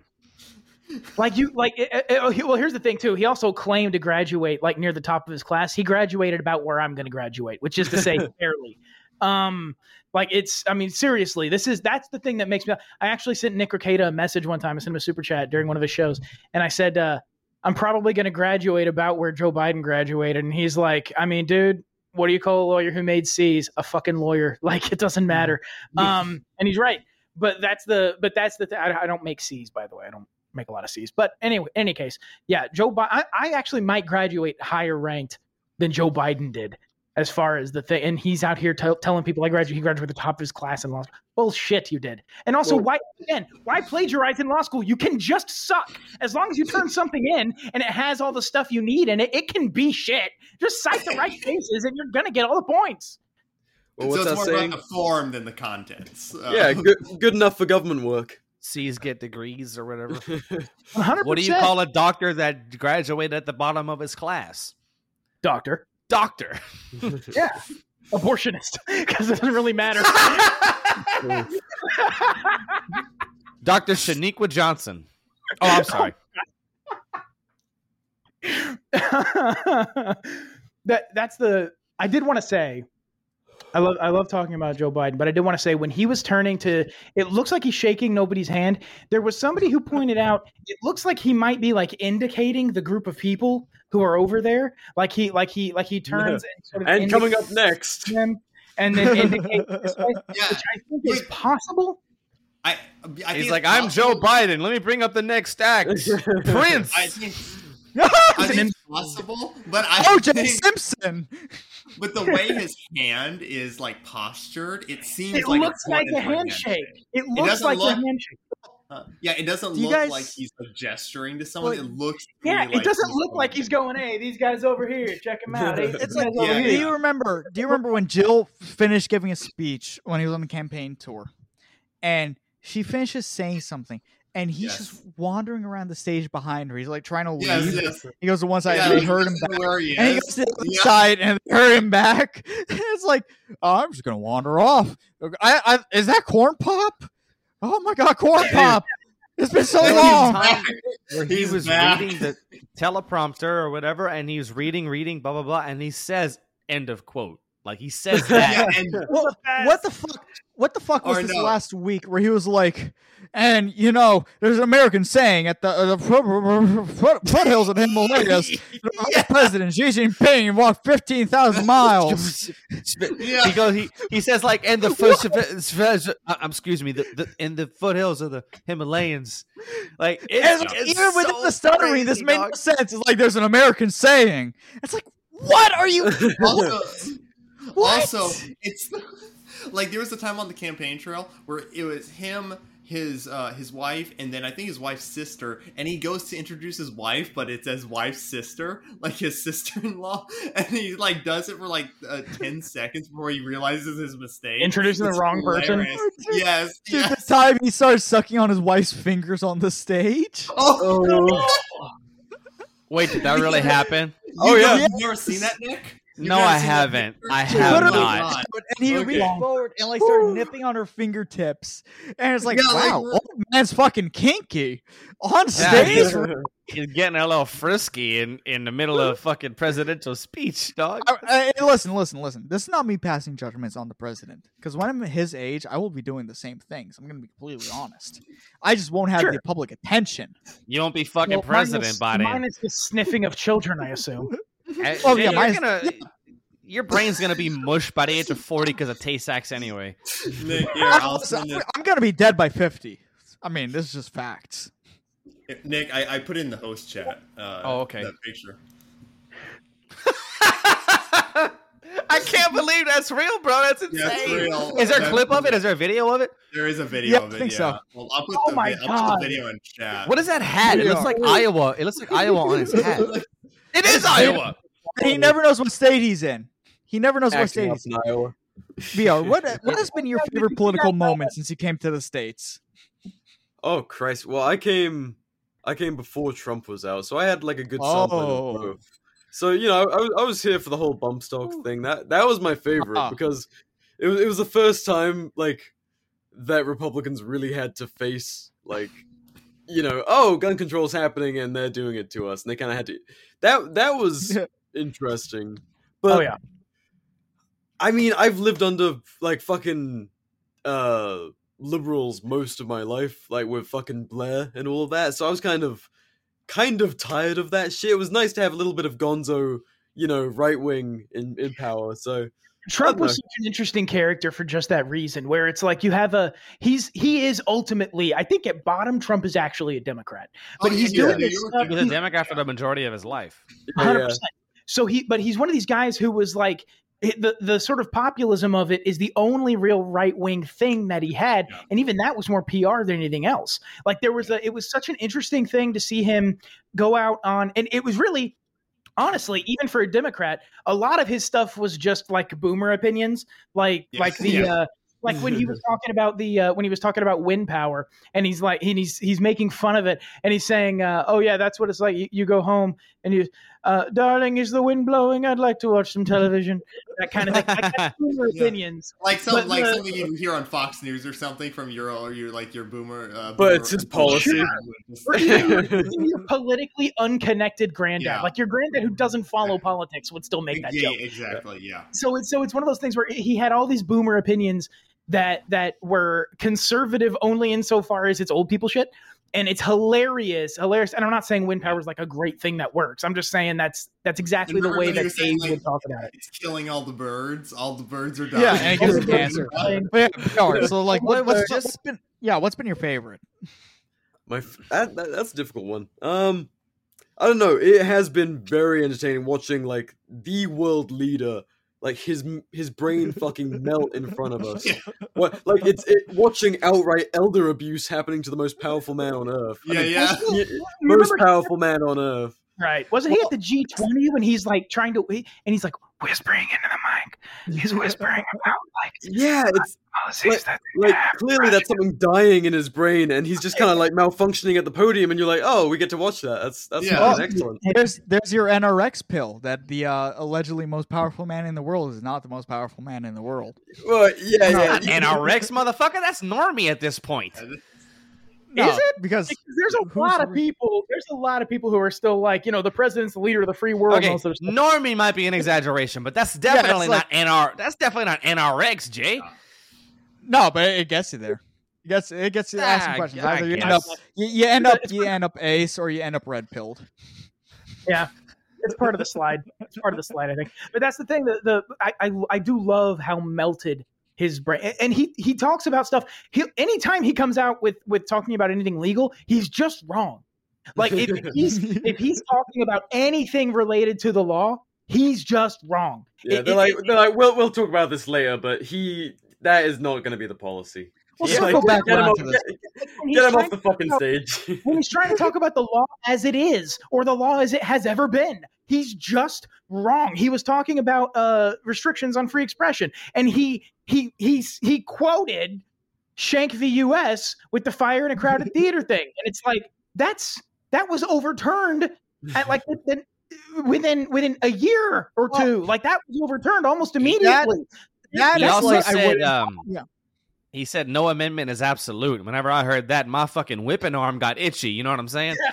Like you, like it, it- it- well. Here's the thing, too. He also claimed to graduate like near the top of his class. He graduated about where I'm going to graduate, which is to say, fairly. Um, like it's. I mean, seriously, this is that's the thing that makes me. I actually sent Nick Rekieta a message one time. I sent him a super chat during one of his shows, and I said, uh, "I'm probably going to graduate about where Joe Biden graduated." And he's like, "I mean, dude." What do you call a lawyer who made C's? A fucking lawyer. Like it doesn't matter. Um, and he's right. But that's the. But that's the. Th- I, I don't make C's, by the way. I don't make a lot of C's. But anyway, any case, yeah, Joe Biden. I, I actually might graduate higher ranked than Joe Biden did as far as the thing. And he's out here tell telling people I graduated. He graduated at the top of his class in law school. Bullshit, you did. And also, Well- why again? Why plagiarize in law school? You can just suck as long as you turn something in and it has all the stuff you need and it. It can be shit. Just cite the right cases, and you're gonna get all the points. Well, so what's it's that more saying? about the form than the contents. Uh, Yeah, good good enough for government work. C's get degrees or whatever. 100%. What do you call a doctor that graduated at the bottom of his class? Doctor. Doctor. Yeah. Abortionist, because it doesn't really matter. Dr. Shaniqua Johnson. Oh, I'm sorry. that that's the I did want to say I love I love talking about Joe Biden, but I did want to say when he was turning to it looks like he's shaking nobody's hand. There was somebody who pointed out it looks like he might be like indicating the group of people who are over there. Like he like he like he turns and sort of And coming up next, them and then indicates this way, which I think is possible. I, I He's like, it's I'm Joe Biden. Let me bring up the next act. Prince. I think, I think it's possible, but I OJ think, Simpson. but the way his hand is like postured, it seems like It like looks it's like a for handshake. It looks doesn't like look- a handshake. Uh, yeah, it doesn't Do look guys- like he's like, gesturing to someone. Well, it looks Yeah, really it doesn't look like he's going, hey, these guys over here, check them out. Hey, It's like, guys Yeah, do here. you remember? Do you remember when Jill finished giving a speech when he was on the campaign tour, and she finishes saying something, and he's Yes. just wandering around the stage behind her. He's like trying to leave. Yes, yes. He goes to one side, Yeah, and they he heard him back. know where he And he goes to the other Yeah. side, and they heard him back. it's like, oh, I'm just gonna wander off. I, I, is that corn pop? Oh my god, corn pop! It's been so There was a long. where he He's was back. reading the teleprompter or whatever, and he was reading, reading, blah blah blah, and he says, "End of quote." Like he says Yeah, that. and Well, what the fuck? What the fuck was Or this no. last week where he was like, and you know, there's an American saying at the, uh, the foot, foot, foothills of the Himalayas, the Vice President Xi Jinping walked fifteen thousand miles. Yeah. He goes. He, he says like in the first, uh, um, excuse me, the, the in the foothills of the Himalayas, like it's, And it's even with so the stuttering, crazy, this made no sense. It's like there's an American saying. It's like, what are you? also, What? also, it's like there was a time on the campaign trail where it was him, his uh, his wife, and then I think his wife's sister, and he goes to introduce his wife, but it's his wife's sister, like his sister-in-law, and he like does it for like uh, ten seconds before he realizes his mistake. Introducing the It's wrong person? hilarious. Yes, Dude, yes. the time he starts sucking on his wife's fingers on the stage. Oh, no. Wait, did that really happen? Oh, You- yeah. You've never seen that, Nick? You've No, I haven't. I have literally not. And he Okay. reached forward and like started nipping on her fingertips, and it's like, Yeah, wow, we're- old man's fucking kinky on stage. he's, he's getting a little frisky in, in the middle of fucking presidential speech, dog. I- I- listen, listen, listen. This is not me passing judgments on the president because when I'm his age, I will be doing the same things. I'm going to be completely honest. I just won't have Sure. the public attention. You won't be fucking Well, president minus, by then. minus the sniffing of children, I assume. Oh, yeah, yeah, you're mine's- gonna, your brain's gonna be mush by the age of forty because of Tay Sachs anyway. Nick, here, I'm, I'll send this. I'm going to be dead by 50. I mean, this is just facts. Nick, I, I put in the host chat. Uh, Oh, okay. That picture. I can't believe that's real, bro. That's insane. Yeah, real. Is there a clip of it? Is there a video of it? There is a video Yeah, of it. I think yeah. so. Well, I'll put, Oh the, my vi- I'll put God. the video in chat. What is that hat? It looks like Iowa. It looks like Iowa on his hat. It is Iowa. And he never knows what state he's in. He never knows what state he's in Iowa. VR, what what has been your favorite political moment since you came to the states? Oh Christ! Well, I came, I came before Trump was out, so I had like a good sampling Oh. of both. So you know, I, was- I was here for the whole bump stock thing. That that was my favorite Ah. because it was it was the first time like that Republicans really had to face like you know, oh, gun control's happening and they're doing it to us, and they kind of had to. That that was interesting. But oh yeah. I mean, I've lived under like fucking uh liberals most of my life, like with fucking Blair and all of that. So I was kind of kind of tired of that shit. It was nice to have a little bit of gonzo, you know, right wing in, in power. So Trump was such an interesting character for just that reason, where it's like you have a he's he is ultimately I think at bottom Trump is actually a Democrat, but Oh, he's yeah, doing New this York stuff. He was a Democrat for the majority of his life. Oh, hundred percent. So he, but he's one of these guys who was like the the sort of populism of it is the only real right wing thing that he had, and even that was more PR than anything else. Like there was a, it was such an interesting thing to see him go out on, and it was really. Honestly, even for a Democrat, a lot of his stuff was just like boomer opinions, like Yes, like the yeah. uh, like when he was talking about the uh, when he was talking about wind power, and he's like he, he's he's making fun of it, and he's saying, uh, "Oh yeah, that's what it's like. You, you go home and you, uh, darling, is the wind blowing? I'd like to watch some television." That kind of thing. Like, boomer Yeah. opinions. Like some But like the- something you hear on Fox News or something from your or your like your boomer. Uh, But it's his policy. Or your, your politically unconnected granddad, Yeah. like your granddad who doesn't follow politics, would still make that yeah, joke. exactly. Yeah. so it's so it's one of those things where he had all these boomer opinions that that were conservative only insofar as it's old people shit and it's hilarious hilarious and i'm not saying wind power is like a great thing that works i'm just saying that's that's exactly And the way when that was saying, like, would talk about it It's killing all the birds. All the birds are dying. Yeah, and it gives All him the birds cancer. are dying. But yeah, VR, so like, what, What- what's, just- what's been yeah, what's been your favorite? My f- that, that, that's a difficult one. Um, I don't know. It has been very entertaining watching like the world leader, like his his brain fucking melt in front of us. What like it's it, watching outright elder abuse happening to the most powerful man on earth. I Yeah, mean, yeah. most powerful man on earth. Right wasn't he at the g20 when he's like trying to and he's like whispering into the mic he's whispering about like Yeah, it's policies like, that like clearly that's something dying in his brain, and he's just kind of like malfunctioning at the podium, and you're like, oh, we get to watch that. That's that's Yeah. fucking Oh, excellent. There's there's your NRX pill that the uh, allegedly most powerful man in the world is not the most powerful man in the world. Well, yeah, yeah. And our Rex motherfucker, that's normie at this point. No, Is it? Because because there's a lot of people there's a lot of people who are still like you know the president's the leader of the free world Okay, all this other stuff. normie might be an exaggeration, but that's definitely like- not NR. That's definitely not NRX, Jay. no, but it gets you there. It gets it gets you Ah, asking questions. Either you end up you, you end up you end up ace or you end up red pilled. Yeah, it's part of the slide. It's part of the slide, I think. But that's the thing. The the I I, I do love how melted his brain, and- he he talks about stuff. He anytime he comes out with with talking about anything legal, he's just wrong. Like if he's if he's talking about anything related to the law, he's just wrong. Yeah, It- they're it- like, it- they're like, we'll we'll talk about this later, but he that is not going to be the policy. We'll Yeah, circle like, back get him off. Get, when he's get him trying off the to talk fucking about- stage. when he's trying to talk about the law as it is or the law as it has ever been he's just wrong he was talking about uh restrictions on free expression and he he he's he quoted Schenck v us with the fire in a crowded theater thing and it's like that's that was overturned at like within within within a year or two like that was overturned almost immediately That he also like said, would um, yeah. He said no amendment is absolute. Whenever I heard that, my fucking whipping arm got itchy. You know what I'm saying?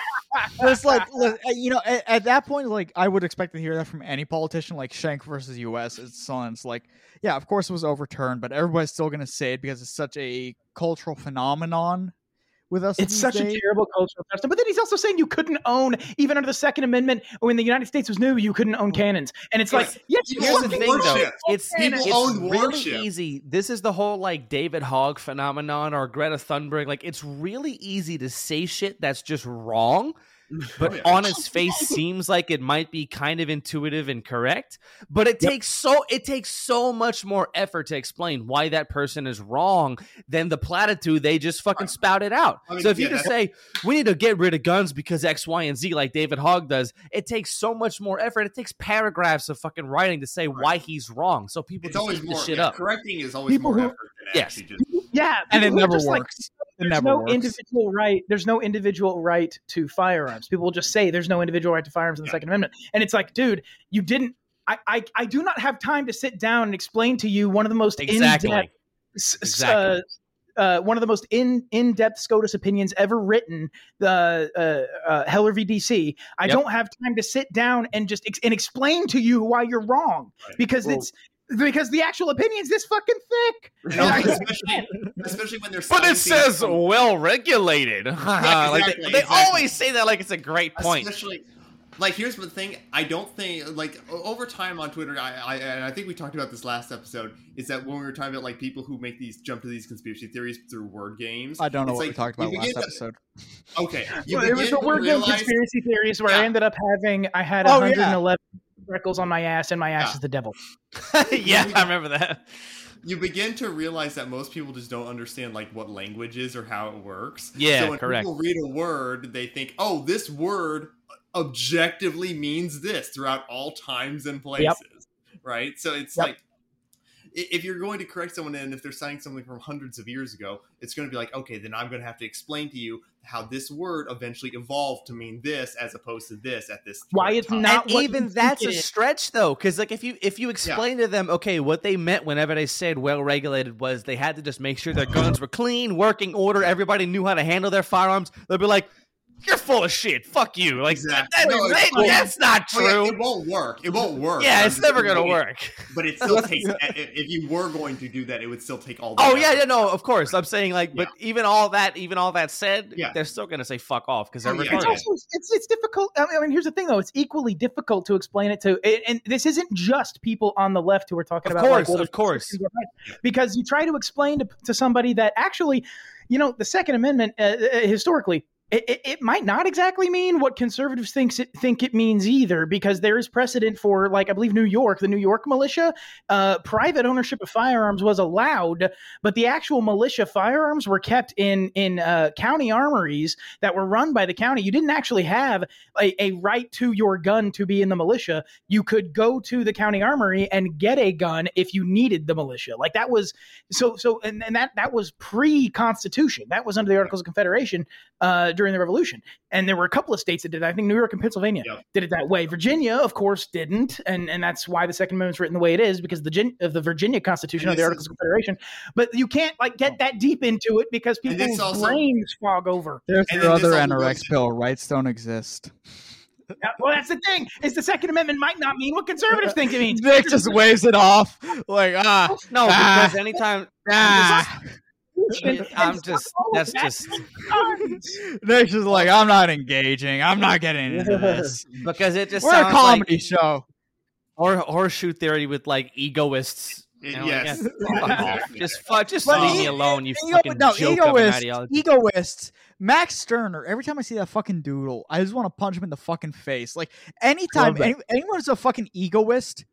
It's like uh, you know at, at that point like I would expect to hear that from any politician like Schenck versus US it's someone's like yeah of course it was overturned but everybody's still to say it because it's such a cultural phenomenon with us It's such days. a terrible cultural custom. But then he's also saying you couldn't own, even under the Second Amendment, when the United States was new, you couldn't own mm. cannons. And it's like, yes, you Here's the fucking thing, though. It's, People it's own really warship. easy. This is the whole like David Hogg phenomenon or Greta Thunberg. Like, it's really easy to say shit that's just wrong but Oh, yeah. on its face seems like it might be kind of intuitive and correct. But it takes so it takes so much more effort to explain why that person is wrong than the platitude they just fucking spouted out. I mean, so if you just that- say we need to get rid of guns because X, Y, and Z, like David Hogg does, it takes so much more effort. It takes paragraphs of fucking writing to say why he's wrong. So people It's just always more the shit yeah, up. correcting is always People more who- effort than Yes. actually just Yeah, And it never just, like, works. It there's no works. individual right. There's no individual right to firearms. People will just say there's no individual right to firearms in the Second Amendment, and it's like, dude, you didn't. I, I, I do not have time to sit down and explain to you one of the most Exactly. in-depth, s- Exactly. uh, uh, one of the most in in depth SCOTUS opinions ever written, the uh, uh, Heller v DC. I Yep. don't have time to sit down and just ex- and explain to you why you're wrong because Well- it's because the actual opinion's this fucking thick. No, especially, especially when they're But it says from- well regulated. like they, they exactly. always say that like it's a great point. Especially, like, here's the thing. I don't think, like, over time on Twitter, I, I, and I think we talked about this last episode, is that when we were talking about, like, people who make these, jump to these conspiracy theories through word games. I don't know it's what we talked about last to- episode. Okay. You Well, it was begin the to word game conspiracy theories where I ended up having I had Oh, yeah. 111 freckles on my ass and my ass Yeah. is the devil. yeah, I remember that. you begin to realize that most people just don't understand like what language is or how it works. Yeah, so when correct. people read a word, they think, "Oh, this word objectively means this throughout all times and places." Right? So it's Yep. like i- if you're going to correct someone and if they're citing something from hundreds of years ago, it's going to be like, "Okay, then I'm going to have to explain to you how this word eventually evolved to mean this as opposed to this at this time. Why it's time." not what even that's a stretch though because like if you if you explain to them okay what they meant whenever they said well regulated was they had to just make sure their guns were clean working order everybody knew how to handle their firearms they'll be like you're full of shit fuck you like Exactly. that- No, that- it's that's not Oh, yeah, true it won't work. It won't work. yeah I'm it's never gonna saying- work But it still takes. If you were going to do that, it would still take all. The oh yeah yeah no of course i'm saying like but even all that even all that said Yeah. they're still gonna say fuck off because they're Oh, yeah. It's also it's it's difficult. I mean, I mean, here's the thing though. It's equally difficult to explain it to, and, and this isn't just people on the left who are talking Of about. like, course, well, of course. this is right. Because you try to explain to, to somebody that actually, you know, the Second Amendment uh, uh, historically. It, it, it might not exactly mean what conservatives thinks it, think it means either, because there is precedent for, like I believe New York, the New York militia, uh, private ownership of firearms was allowed, but the actual militia firearms were kept in in uh, county armories that were run by the county. You didn't actually have a, a right to your gun to be in the militia. You could go to the county armory and get a gun if you needed the militia. Like that was so so, and, and that that was pre-constitution. That was under the Articles of Confederation uh, during the Revolution. And there were a couple of states that did. it. I think New York and Pennsylvania Yep. did it that way. Virginia, of course, didn't, and and that's why the Second Amendment's written the way it is because the Gin- of the Virginia Constitution And of the this Articles of Confederation. But you can't like get that deep into it because people's also- brains fog over. There's your other also NRX goes- bill. Rights don't exist. Yeah, Well, that's the thing. Is the Second Amendment might not mean what conservatives think it means. Nick just waves it off like ah no Ah. because anytime ah. I'm just that's just Nick's just like I'm not engaging. I'm not getting into this. because it just We're a comedy like show. or horseshoe theory with like egoists. It- And I'm like, yes. yeah, fuck. Just fuck, just But leave e- me alone, you Ego- fucking no, joke of an egoists, egoists. Max Stirner. Every time I see that fucking doodle, I just want to punch him in the fucking face. Like anytime Love any, anyone is a fucking egoist,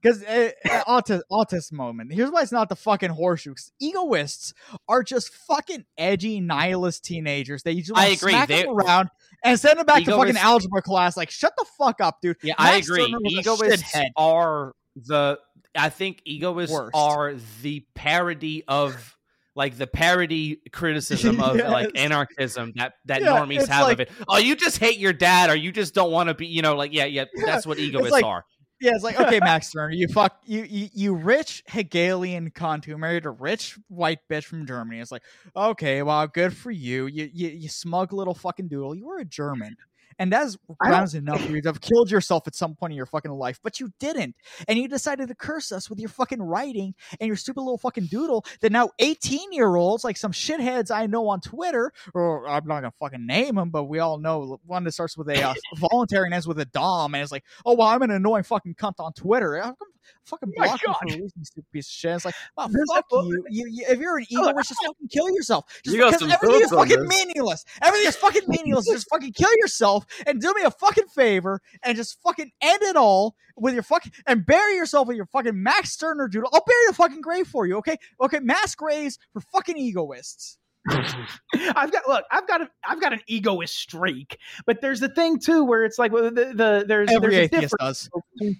because uh, uh, autist, autist moment. Here's why it's not the fucking horseshoe. Egoists are just fucking edgy nihilist teenagers. They usually I agree, smack they- them around and send them back to fucking algebra class. Like shut the fuck up, dude. Yeah, I agree. Egoists are the. I think egoists Worst. are the parody of like the parody criticism of like anarchism that that Yeah, normies have like- of it. Oh, you just hate your dad, or you just don't want to be. You know, like yeah, yeah. That's what egoists like- are. Yeah, it's like okay, Max Stirner, you fuck you, you you rich Hegelian cunt who married a rich white bitch from Germany. It's like okay, well, good for you. You you, you smug little fucking doodle. You were a German. And that's grounds enough for you to have killed yourself at some point in your fucking life, but you didn't. And you decided to curse us with your fucking writing and your stupid little fucking doodle that now 18 year olds, like some shitheads I know on Twitter, or I'm not gonna fucking name them, but we all know one that starts with a uh, voluntary and ends with a Dom, and it's like, oh, well, I'm an annoying fucking cunt on Twitter. How come, fucking My block you God. for a reason, stupid piece of shit. It's like, wow, There's fuck you. You, you. If you're an oh, egoist, just fucking kill yourself. Just You because everything is fucking this. meaningless. Everything is fucking meaningless. just fucking kill yourself and do me a fucking favor and just fucking end it all with your fucking and bury yourself with your fucking Max Stirner doodle. I'll bury the fucking grave for you, okay? Okay, mass graves for fucking egoists. I've got look, I've got a, I've got an egoist streak, but there's the thing too where it's like well, the, the there's Every there's a atheist difference. does.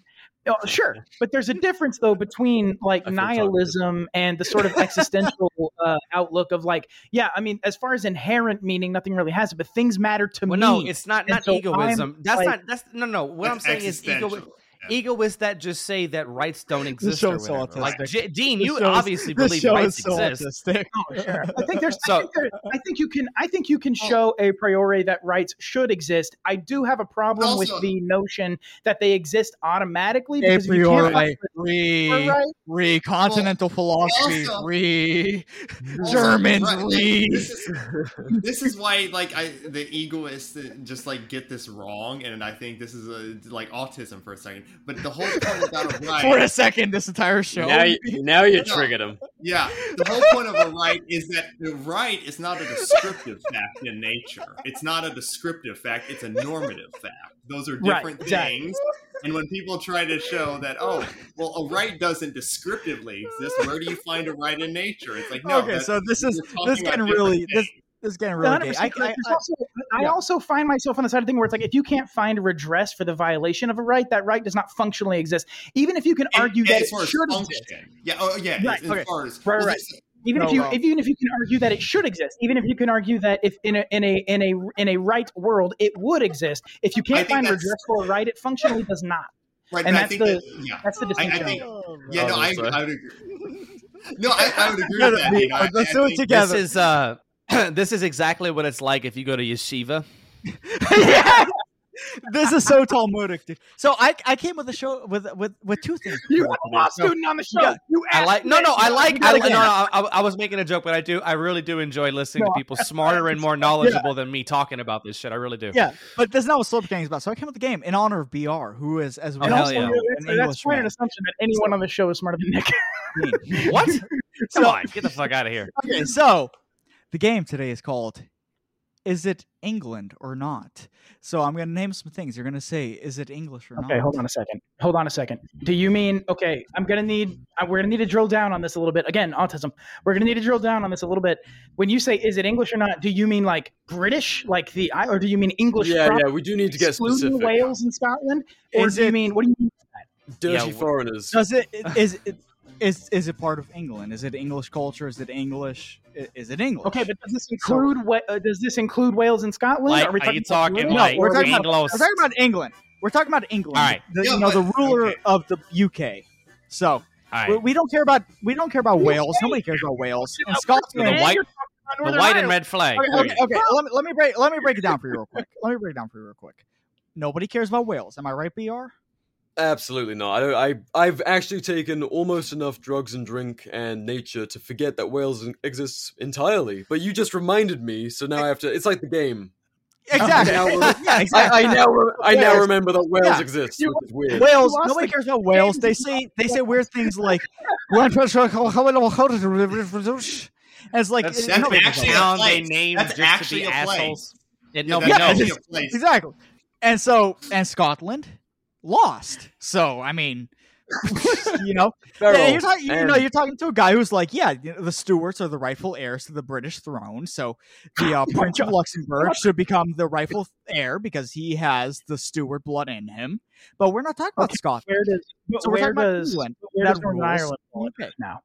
Between- Oh, sure, but there's a difference though between like I feel talked nihilism and the sort of existential uh, outlook of like, yeah, I mean, as far as inherent meaning, nothing really has it, but things matter to Well, me. no, it's not And not so I'm, egoism. That's like- not that's no no. What I'm saying is ego existential. Egoists that just say that rights don't exist or so. Like. J- Dean, you is- obviously believe rights so exist. Oh, sure. I think there's. So- I, think there, I think you can. I think you can oh. show a priori that rights should exist. I do have a problem Also- with the notion that they exist automatically A because if you can't priori, find re, right, re, continental philosophy, also- re, Also, Germans, right, re. This is, this is why, like, I the egoists just like get this wrong, and I think this is a, like autism for a second. But the whole point about a right, For a second, this entire show. Now you, now you triggered him. yeah, the whole point of a right is that the right is not a descriptive fact in nature. It's not a descriptive fact; it's a normative fact. Those are Right, different exactly. things. And when people try to show that, oh, well, a right doesn't descriptively exist, where do you find a right in nature? It's like, no. okay, so this is this talking getting about different really this things. This is getting really gay. I, I, I, also, I yeah. also find myself on the side of thing where it's like if you can't find a redress for the violation of a right, that right does not functionally exist. Even if you can And- argue and that it should exist. Yeah, oh yeah. Right, as, okay. as far as Right, well, right. this- Even No, if you, no. if, even if you can argue that it should exist, even if you can argue that if in a in a in a in a right world it would exist, if you can't find that's- redress for a right, it functionally does not. right, and but I that's think the- that, yeah, That's the I, I distinction. think, Oh, yeah, no, I, Oh. I would agree. No, I, I would agree with that. You know, let's do it together. This is uh this is exactly what it's like if you go to yeshiva. Yeah. This is so Talmudic, dude. So I I came with a show with with with two things. You for have a law student on the show. Yeah. You I like no no I like I, no, no I, I was making a joke but I do I really do enjoy listening No, to people smarter and more knowledgeable than me talking about this shit I really do. Yeah, but that's not what Slope Gang is about. So I came with the game in honor of BR, who is as we Oh, hell also, yeah. know, that's quite an assumption that anyone on the show is smarter than Nick. What? Come So- on, get the fuck out of here. Okay, so the game today is called Is it England or not? So I'm going to name some things. You're going to say, Is it English or not? Okay, hold on a second. Hold on a second. Do you mean okay? I'm gonna need. uh, We're gonna need to drill down on this a little bit. Again, autism. We're gonna need to drill down on this a little bit. When you say is it English or not, do you mean like British, like the, I- or do you mean English? Yeah, proper, yeah, we do need to get excluding specific. Wales and Scotland, or Is do you it- mean what do you mean? Dirty Yeah, foreigners. Does it is it is is it part of England? Is it English culture? Is it English? Is it English? Okay, but does this include Wa- uh, does this include Wales and Scotland? Like, are we are you talking, talking about no, we're talking, about, we're talking about England. We're talking about England. All right. the, Yeah, you know the ruler okay. of the UK. So All we, right. we don't care about we don't care about Wales. Nobody cares about Wales and Scotland. The white You're talking about the white and red flag. Okay, okay, okay. Let me let me break let me break it down for you real quick. Let me break it down for you real quick. Nobody cares about Wales. Am I right, Br? Absolutely not. I, don't, I I've actually taken almost enough drugs and drink and nature to forget that Wales exists entirely. But you just reminded me, so now I have to. It's like the game. Exactly. Now yeah, I, exactly. I now re- I now remember that Wales Yeah. exists, You- which is weird. Wales. Nobody the cares about Wales. They say they say weird things like, and it's like That's, that's nobody actually about a town they place. named That's just actually a place. assholes. It, Yeah, Yeah, knows. actually a place. Exactly. And so, and Scotland lost. So, I mean, you know, yeah, you're talking, you know, you're talking to a guy who's like, yeah, you know, the Stuarts are the rightful heirs to the British throne. So, the uh, Prince of Luxembourg should become the rightful heir because he has the Stuart blood in him. But we're not talking about Okay, Scotland. Where does So we're where talking about does England. where does Northern Ireland fall UK. into now?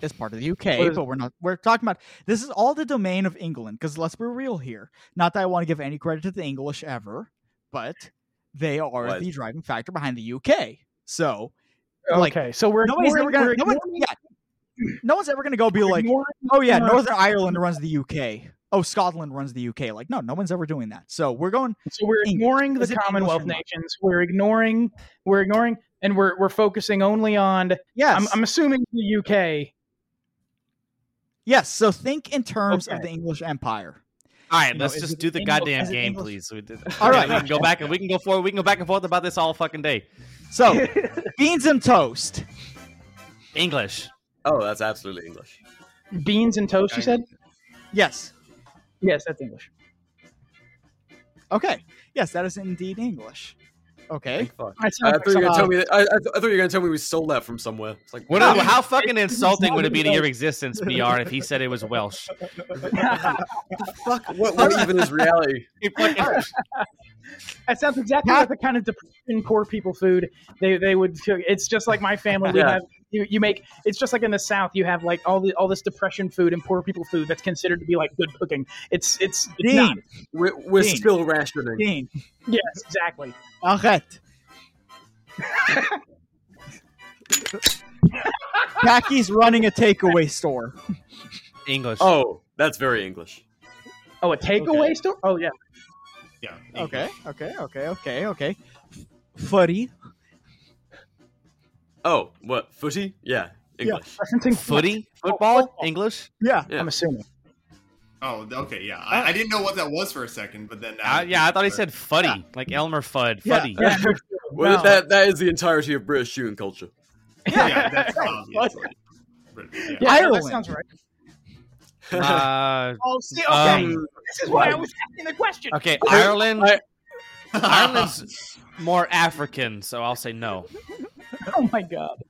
It's part of the UK, What is- but we're not. We're talking about this is all the domain of England. Because let's be real here. Not that I want to give any credit to the English ever, but they are What? the driving factor behind the UK. So, like, okay, so we're nobody's ever gonna. we're No, one, ignoring- yeah, no one's ever gonna go be like, oh yeah, Northern Ireland runs the UK. Oh, Scotland runs the UK. Like, no, no one's ever doing that. So we're going. So we're English. ignoring the Commonwealth nations. We're ignoring. We're ignoring, and we're we're focusing only on. Yes, I'm, I'm assuming the UK. yes. So think in terms of the English Empire. All right, let's is just do the English- goddamn game, English? please. We did- All right. we can go back and we can go forward. We can go back and forth about this all fucking day. So, beans and toast. English. Oh, that's absolutely English. Beans and toast. You said. Yes. Yes, that's English. Okay. Yes, that is indeed English. Okay. Fuck. That I thought you were gonna tell me. That, I, I, th- I thought you were gonna tell me we stole that from somewhere. It's like, What, wow. how fucking It's- insulting would it be to your existence, BR, if he said it was Welsh? Fuck, what, what even is reality? That sounds exactly like the kind of depression poor people food they they would. It's just like my family. We Yeah. have you, you make. It's just like in the South. You have like all the all this depression food and poor people food that's considered to be like good cooking. It's it's, it's not. Dean. We're, we're Dean. still rationing. Dean. Yes, exactly. Arrête. Kaki's running a takeaway store. English. Oh, that's very English. Oh, a takeaway store. Oh yeah. Yeah. Okay, okay, okay, okay, okay. Footy. Oh, what footy? Yeah, English. yeah. Referencing Footy? Football? English? Yeah. Yeah. I'm assuming. Oh, okay, yeah. I, I didn't know what that was for a second, but then Uh, yeah, I thought he said fuddy, like Elmer Fudd. Yeah. Fuddy. Yeah. Well, No. that that is the entirety of British shooting culture. Yeah, that's obviously. But, yeah. Yeah, Ireland. that sounds right. Uh, Oh, see, okay. Um, this is why I was asking the question. okay, Ireland. I- Ireland's more African, so I'll say no. Oh my god.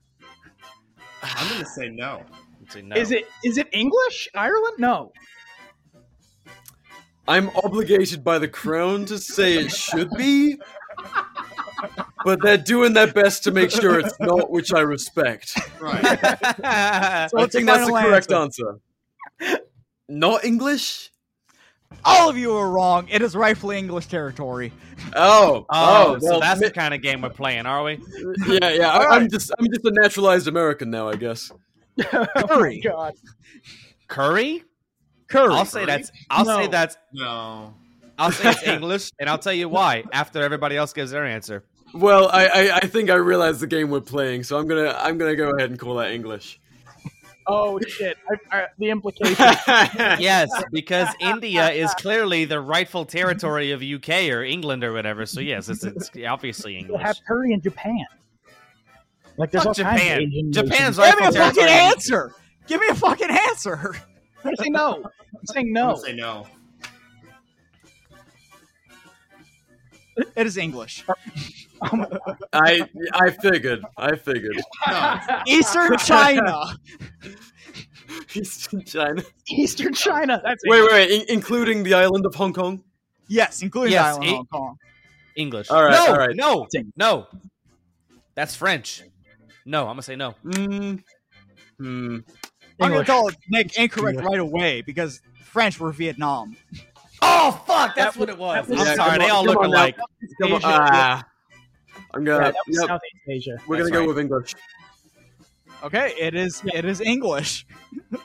I'm gonna say no. I'll say no. Is it is it English? Ireland? No. I'm obligated by the crown to say it should be, but they're doing their best to make sure it's not, which I respect. Right. So I think that's the correct answer? answer. Not English? All of you are wrong. It is rightfully English territory. Oh, Oh, oh, so well, that's mi- the kind of game we're playing, are we? yeah, yeah. I, I'm just, I'm just a naturalized American now, I guess. Oh Curry. God. Curry? Curry. I'll say that's. I'll say that's. No. I'll say it's English, and I'll tell you why after everybody else gives their answer. Well, I, I, I think I realize the game we're playing, so I'm gonna, I'm gonna go ahead and call that English. Oh shit. I, I, the implication. Yes, because India is clearly the rightful territory of UK or England or whatever. So yes, it's, it's obviously They English. have curry in Japan. Like there's Fuck all kinds of Japan. Japan's nations. Give me a fucking answer. Give me a fucking answer. I'm saying no. I'm saying no. I'm no. say no. It is English. I, I figured, I figured. No. Eastern China. Eastern China. Eastern China. That's Wait, wait, wait, in- including the island of Hong Kong. Yes, including Yes, the island of Hong Kong. English. All right, no, all right. no, no. That's French. No, I'm gonna say no. Mm, hmm. I'm gonna English. tell Nick incorrect right away because French were Vietnam. Oh fuck, that's That what it was. that was- I'm Yeah, sorry, come they all look on now. alike. Asia. ah. I'm gonna. that was yep, Southeast Asia. we're gonna That's go right. with English. Okay, it is it is English.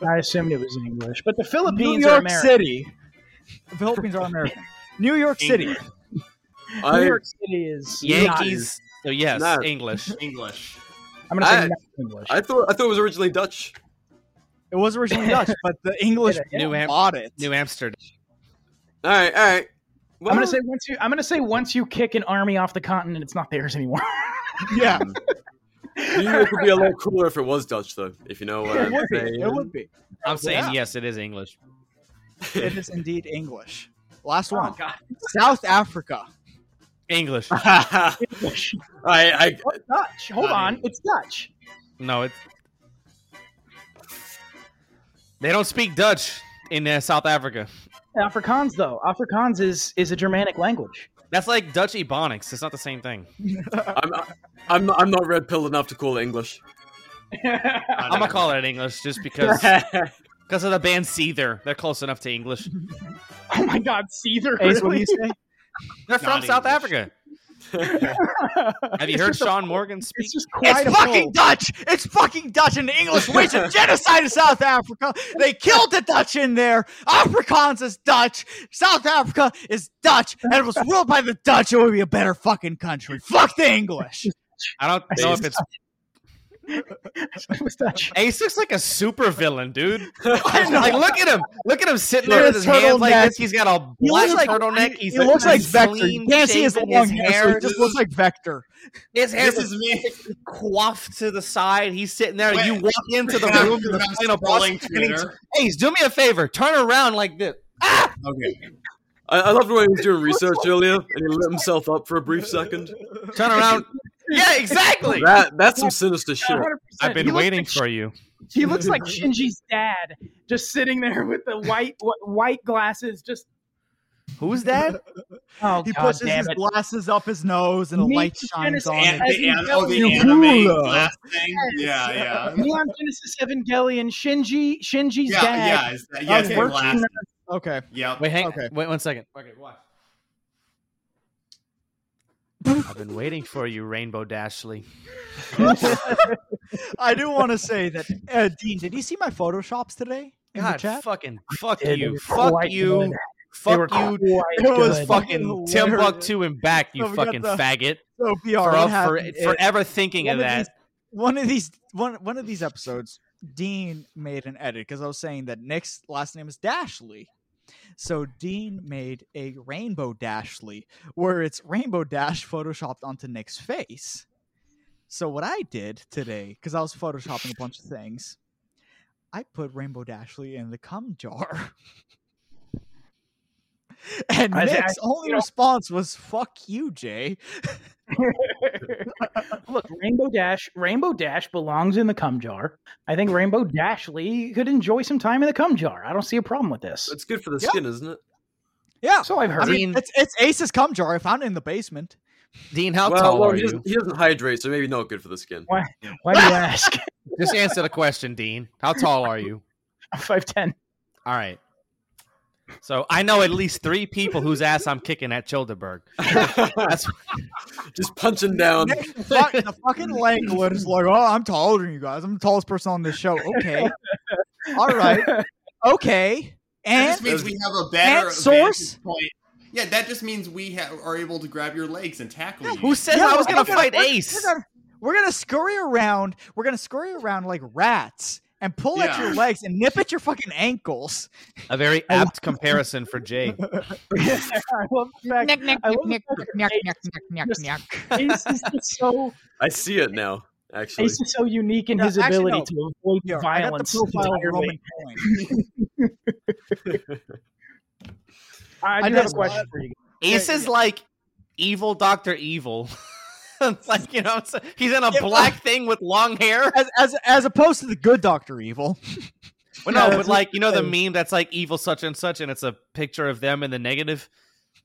I assumed it was English, but the New Philippines are York American. City. The Philippines are American. New York City. New York City is Yankees. So yes, Not- English. English. I'm gonna say I- not English. I thought, I thought it was originally Dutch. It was originally Dutch, but the English Yeah. New Am- bought it. New Amsterdam. All right, all right. Well, I'm gonna say once you I'm gonna say once you kick an army off the continent, it's not theirs anymore. Yeah, New York would be a lot cooler if it was Dutch, though. If you know what it I'm would be. saying. It would be. I'm saying Yeah. yes, it is English. It is indeed English. Last one. God. South Africa. English. English. I, What Dutch? Hold Not on, it's Dutch. No, it's they don't speak Dutch in uh, South Africa. Afrikaans though. Afrikaans is is a Germanic language. That's like Dutch Ebonics. It's not the same thing. I'm, I'm, I'm not red pilled enough to call it English. I'm gonna call it English just because because of the band Seether. They're close enough to English. oh my God, Caesar. Ace, what do you say? They're from Not South Africa. Have you heard Shaun Morgan speak? It's quite It's fucking pull. Dutch. It's fucking Dutch, and the English waged a genocide in South Africa. They killed the Dutch in there. Afrikaans is Dutch. South Africa is Dutch, and it was ruled by the Dutch. It would be a better fucking country. Fuck the English. I don't know if it's mustache. Ace looks like a super villain, dude. like, look at him. Look at him sitting there with his hands like this. He's got a He black looks like turtleneck. He's he looks like Vector. clean You can't see his shaven, long his hair. so hair. He just looks like Vector. His hair This is me. coiffed to the side. He's sitting there. Wait. you walk into the room to the final boss, scrolling and. Ace, do me a favor. Turn around like this. Ah! Okay. I, I loved when he was doing research earlier and he lit himself up for a brief second. Turn around. Yeah, exactly. That that's some sinister shit. 100%. I've been waiting like for you. He looks like Shinji's dad, just sitting there with the white white glasses. Just Who's that? oh He god pushes damn his it! glasses up his nose and a light shines Genesis on it. the, an, oh, the anime glass thing. Yeah, yeah. Neon Genesis Evangelion, Shinji, Shinji's Yeah, dad. yeah. It's, yeah, Okay. the. Okay. Yep. Wait, hang. Okay. Wait one second. Okay, watch. I've been waiting for you, Rainbow Dashley. I do want to say that uh, Dean, did you see my photoshops today in the God, chat? fucking fuck They you, fuck you, good. Fuck you. It was good. fucking Fucking hilarious. Timbuktu and back, you So fucking the- faggot. So PR, For, for, forever thinking one of of that. these- one of these one one of these episodes, Dean made an edit because I was saying that Nick's last name is Dashley. So Dean made a Rainbow Dashley where it's Rainbow Dash photoshopped onto Nick's face. So what I did today, because I was photoshopping a bunch of things, I put Rainbow Dashley in the cum jar. and I- I- Nick's only you know- response was "fuck you, Jay." Look, Rainbow Dash, Rainbow Dash belongs in the cum jar. I think Rainbow Dashley could enjoy some time in the cum jar. I don't see a problem with this. It's good for the Yeah. skin, isn't it? Yeah, So I've heard. I mean, it's it's Ace's cum jar. I found it in the basement. Dean, how well, tall well, are he, you? doesn't, he doesn't hydrate, so maybe not good for the skin. Why? Why do you ask? Just answer the question, Dean. How tall are you? I'm five ten. All right. So I know at least three people whose ass I'm kicking at Childeberg. That's Just punching down. The, fuck, the fucking Langwood is like, oh, I'm taller than you guys. I'm the tallest person on this show. Okay, all right, okay, That and just means we have a better source? point. Yeah, that just means we ha- are able to grab your legs and tackle you. who says Yeah, I was gonna gonna- fight we're- Ace. We're gonna, we're gonna scurry around. We're gonna scurry around like rats and pull at your legs and nip at your fucking ankles. A very apt comparison for Jay. I love the fact. I love the fact that Ace- Ace is just so I see it now. Actually, Ace is so unique in Yeah, his actually, ability no. to avoid Here, I got the violence. profile of. Roman Coin. I, I have a question for you. Ace is like evil Doctor Evil. It's like you know, it's he's in a Yeah, black thing with long hair. As, as as opposed to the good Doctor Evil. Well, no, that's but like you know the meme that's like evil such and such, and it's a picture of them in the negative.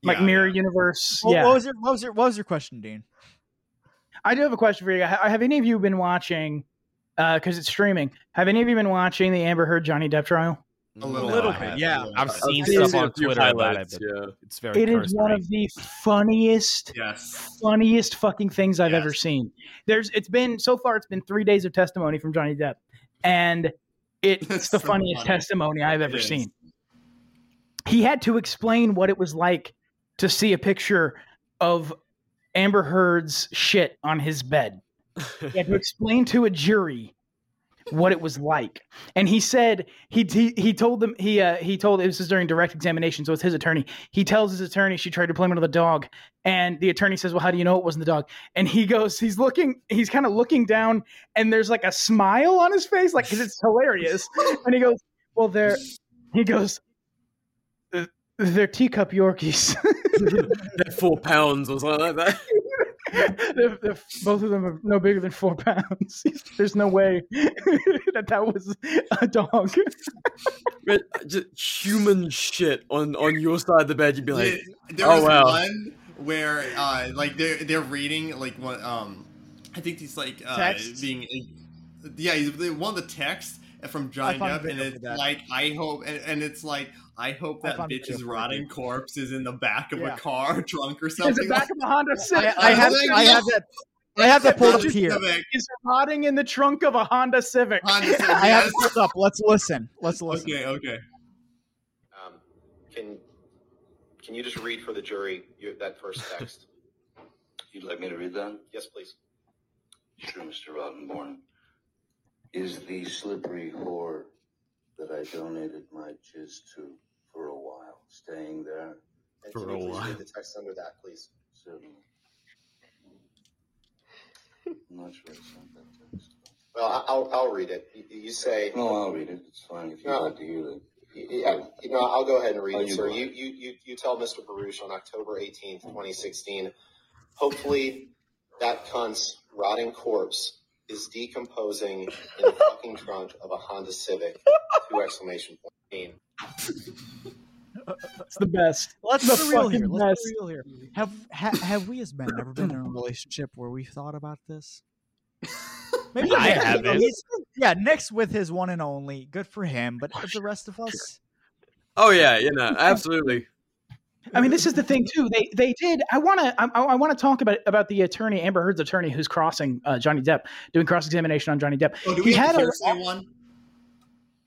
Like Yeah, mirror yeah. universe. What, yeah. what was your what was your what was your question, Dean? I do have a question for you. Have any of you been watching? Uh, because it's streaming. Have any of you been watching the Amber Heard Johnny Depp trial? A little, No, little bit, yeah. I've I've seen seen stuff on few Twitter about it, but yeah. it's very. It is one of the funniest, Yes. funniest fucking things I've ever seen. There's, it's been so far. It's been three days of testimony from Johnny Depp, and it's That's the so funniest funny. testimony I've ever seen. He had to explain what it was like to see a picture of Amber Heard's shit on his bed. He had to explain to a jury what it was like. And he said he he, he told them he uh, he told this is during direct examination, so it's his attorney. He tells his attorney she tried to blame it on the dog, and the attorney says, "Well, how do you know it wasn't the dog?" And he goes, he's looking, he's kind of looking down, and there's like a smile on his face, like because it's hilarious. And he goes, "Well, they're," he goes, "Uh, "They're teacup Yorkies." They're four pounds or something like that. they're, they're- both of them are no bigger than four pounds. There's no way that that was a dog. Man, Just human shit on on your side of the bed. You'd be like, There- there oh was wow. one where uh like they're they're reading like what um I think he's like uh Texts? being yeah he's one of the texts from Johnny Depp and it's that. like I hope and, and it's like I hope that found a bitch's video for it, rotting corpse is in the back of Yeah. a car trunk or something. Is something. the back of a Honda Civic? I, I have I have that I have that pulled up Honda here. Civic, Is rotting in the trunk of a Honda Civic. Honda Civic, I have yes. it pulled up. Let's listen. Let's listen. Okay, okay. Um, can can you just read for the jury your, that first text? You'd like me to read that? yes, please. Sure, Mr. Rottenborn. Is the slippery whore that I donated my jizz to for a while staying there? And For can a please while. read the text under that, please? Certainly. I'm not sure I sent that text. Well, I- I'll, I'll read it. You- You say. No, I'll read it. It's fine if you'd No. like to hear it. Yeah, you know, I'll go ahead and read Oh, it, you sir. You, you, you, you tell Mr. Baruch on October 18th, 2016, hopefully that cunt's rotting corpse is decomposing in the fucking trunk of a Honda Civic. Two exclamation point. It's the best. Let's the be real fucking here. Let's best. be real here. Have ha, have we as men ever been in a relationship where we've thought about this? Maybe I Nick, you know, haven't. he's- Yeah, Nick's with his one and only. Good for him. But the rest of us, Oh yeah, you know, absolutely. I mean, this is the thing too. They they did. I want to. I, I want to talk about about the attorney Amber Heard's attorney who's crossing uh, Johnny Depp, doing cross examination on Johnny Depp. Oh, do he we have had a, one?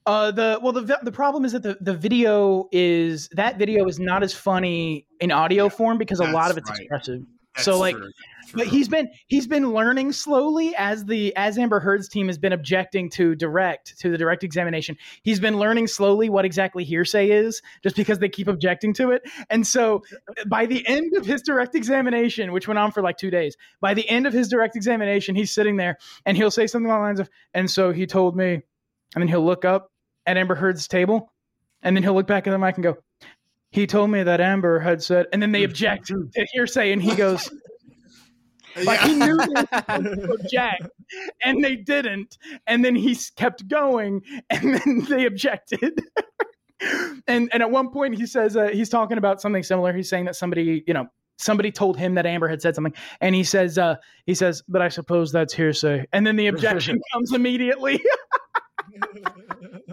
Uh, the well, the the problem is that the, the video is that video is not as funny in audio form because a lot of it's right. expressive. That's so like, true. but he's been he's been learning slowly as the as Amber Heard's team has been objecting to direct to the direct examination. He's been learning slowly what exactly hearsay is, just because they keep objecting to it. And so, by the end of his direct examination, which went on for like two days, by the end of his direct examination, he's sitting there and he'll say something along the lines of, "And so he told me," and then he'll look up at Amber Heard's table, and then he'll look back at the mic and go, "He told me that Amber had said," and then they object to hearsay, and he goes. Like he knew they were supposed object, and they didn't. And then he kept going, and then they objected. and and at one point he says uh, he's talking about something similar. He's saying that somebody, you know, somebody told him that Amber had said something, and he says, uh, he says, but I suppose that's hearsay. And then the objection comes immediately.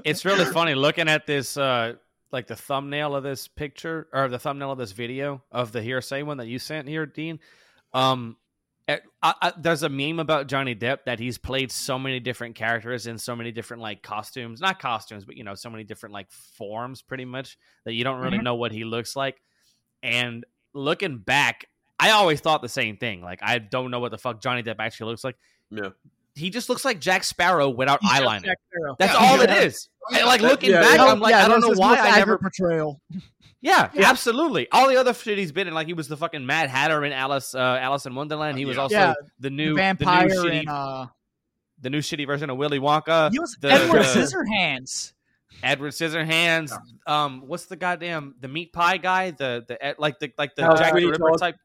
it's really funny looking at this uh like the thumbnail of this picture or the thumbnail of this video of the hearsay one that you sent here dean um eh, I, I, there's a meme about johnny depp that he's played so many different characters in so many different like costumes not costumes but you know so many different like forms pretty much that you don't really Mhm. know what he looks like. And looking back i always thought the same thing like i don't know what the fuck johnny depp actually looks like. Yeah he just looks like jack sparrow without He's eyeliner that's Yeah, all yeah. it is. And, like looking yeah, back. I'm like, I don't know why I never. portrayal. Yeah, absolutely. All the other shit he's been in, like he was the fucking Mad Hatter in Alice, uh, Alice in Wonderland. He was also the new vampire the new shitty, and uh, the new shitty version of Willy Wonka. he was the, Edward the- Scissorhands. Edward Scissorhands. Um, what's the goddamn the meat pie guy? The the like the like the Oh, Jack the Ripper type.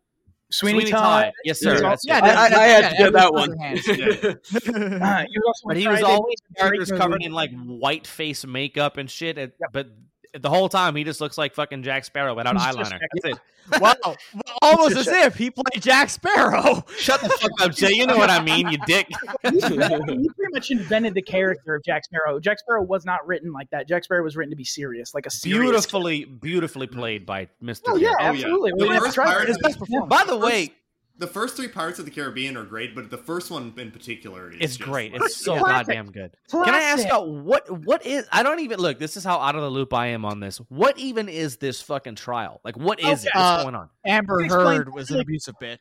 Sweeney, Todd. Yes, sir. was also- Yeah, I, I, I had to get that one. Scissorhands. Uh, he was also but he was always characters movie. covered in like white face makeup and shit. and- But the whole time he just looks like fucking Jack Sparrow without He's just- eyeliner. That's it. Wow, almost as if he played Jack Sparrow. Shut the fuck up, Jay. You know what I mean, you dick. he pretty much invented the character of Jack Sparrow. Jack Sparrow was not written like that. Jack Sparrow was written to be serious, like a serious. beautifully, beautifully played by Mr. Oh yeah, Depp. Oh, yeah. absolutely. The Well, yeah, first His best the- performance. By the way, The first three Pirates of the Caribbean are great, but the first one in particular is it's just great. like- It's so Classic. goddamn good. Can I ask Classic. out what what is? I don't even look. This is how out of the loop I am on this. What even is this fucking trial? Like, what is it? What's Uh, going on? Amber Heard was an abusive bitch.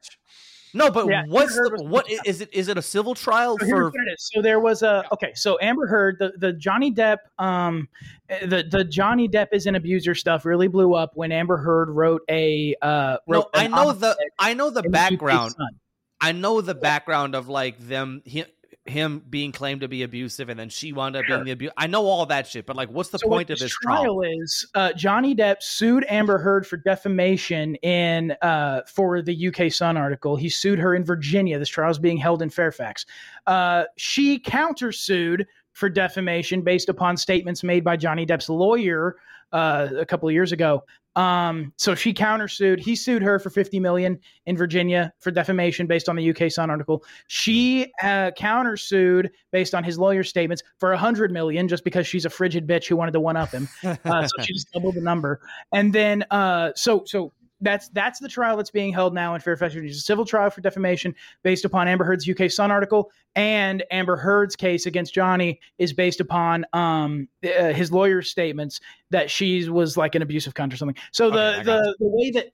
No, but Yeah, what's the, was- what is, it? Is it a civil trial So for? what it is. So there was a okay. So Amber Heard, the, the Johnny Depp, um, the the Johnny Depp is an abuser stuff really blew up when Amber Heard wrote a uh. No, I know the I know the background. I know the background of like them him, him being claimed to be abusive and then she wound up being the abuse. I know all that shit, but like, what's the So point of this trial trial? is uh, Johnny Depp sued Amber Heard for defamation in uh, for the UK Sun article. He sued her in Virginia. This trial is being held in Fairfax. Uh, she countersued for defamation based upon statements made by Johnny Depp's lawyer uh, a couple of years ago. Um, so she countersued. He sued her for 50 million in Virginia for defamation based on the UK Sun article. She uh, countersued based on his lawyer's statements for 100 million just because she's a frigid bitch who wanted to one up him. Uh, so she just doubled the number. And then, uh, so so that's that's the trial that's being held now in Fairfax, Virginia. It's a civil trial for defamation based upon Amber Heard's UK Sun article, and Amber Heard's case against Johnny is based upon um, uh, his lawyer's statements that she was like an abusive cunt or something. So the Okay, the, the way that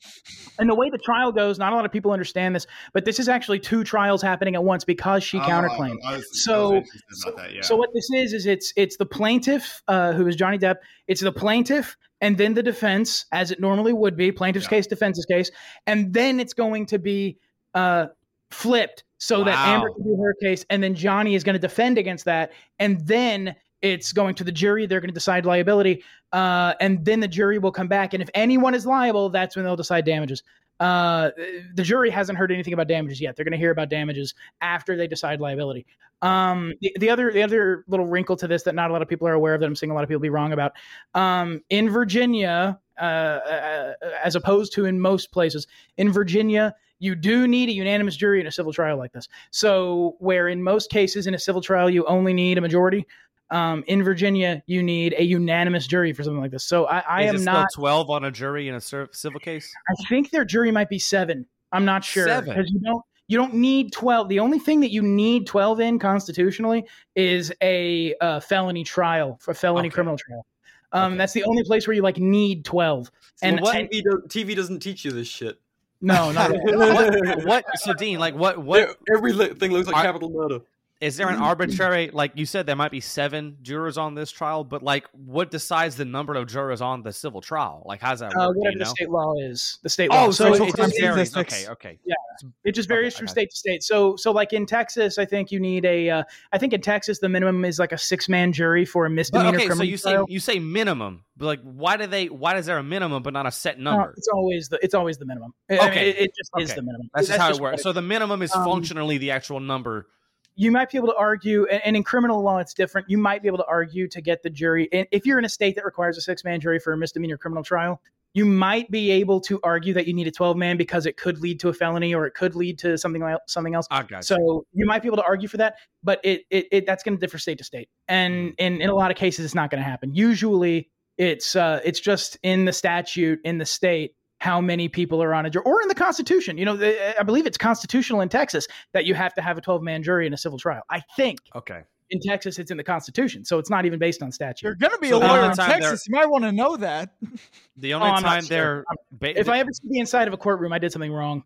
and the way the trial goes, not a lot of people understand this, but this is actually two trials happening at once because she Oh, counterclaimed. I was- I was so interested that, yeah. so what this is is it's it's the plaintiff uh, who is Johnny Depp. It's the plaintiff and then the defense, as it normally would be, plaintiff's case, defense's case, and then it's going to be uh, flipped so that Amber can do her case, and then Johnny is going to defend against that, and then it's going to the jury. They're going to decide liability, uh, and then the jury will come back, and if anyone is liable, that's when they'll decide damages. Uh, the jury hasn't heard anything about damages yet. They're going to hear about damages after they decide liability. Um, the, the other the other little wrinkle to this that not a lot of people are aware of that I'm seeing a lot of people be wrong about. Um, in Virginia, uh, uh, as opposed to in most places, in Virginia, you do need a unanimous jury in a civil trial like this. So where in most cases in a civil trial you only need a majority. Um, in Virginia, you need a unanimous jury for something like this. So I, I Is am it still not. twelve on a jury in a civil case. I think their jury might be seven. I'm not sure because you don't you don't need twelve. The only thing that you need twelve in constitutionally is a uh, felony trial for felony criminal trial. Um, That's the only place where you like need twelve. And- TV, do- TV doesn't teach you this shit. No, not at what, what? So Dean, like, what? What? Everything looks like Are- capital murder. Is there an arbitrary, like you said, there might be seven jurors on this trial, but like, what decides the number of jurors on the civil trial? Like, how's that uh, work? Whatever the know? state law is. The state Oh, law. so it it just varies. Okay, okay. Yeah, it just varies I from state to state. So, so like in Texas, I think you need a. Uh, I think in Texas the minimum is like a six man jury for a But, misdemeanor okay, so criminal you say you say minimum, but like, why do they? Why is there a minimum but not a set No, number? it's always the it's always the minimum. I mean, Okay. it, it just is the minimum. That's just how it works. So the minimum is Um, functionally the actual number. You might be able to argue, and, in criminal law it's different. You might be able to argue to get the jury. And if you're in a state that requires a six man jury for a misdemeanor criminal trial, you might be able to argue that you need a 12 man because it could lead to a felony or it could lead to something like something else. I got you. So you might be able to argue for that, but it it, it that's going to differ state to state, and in in a lot of cases it's not going to happen. Usually it's uh it's just in the statute in the state how many people are on a jury or in the constitution you know the, i believe it's constitutional in texas that you have to have a 12 man jury in a civil trial i think Okay. in texas it's in the constitution so it's not even based on statute You're gonna be So a lawyer in Texas. You might want to know that. The only Oh, time sure. they're ba- if i ever see the inside of a courtroom i did something wrong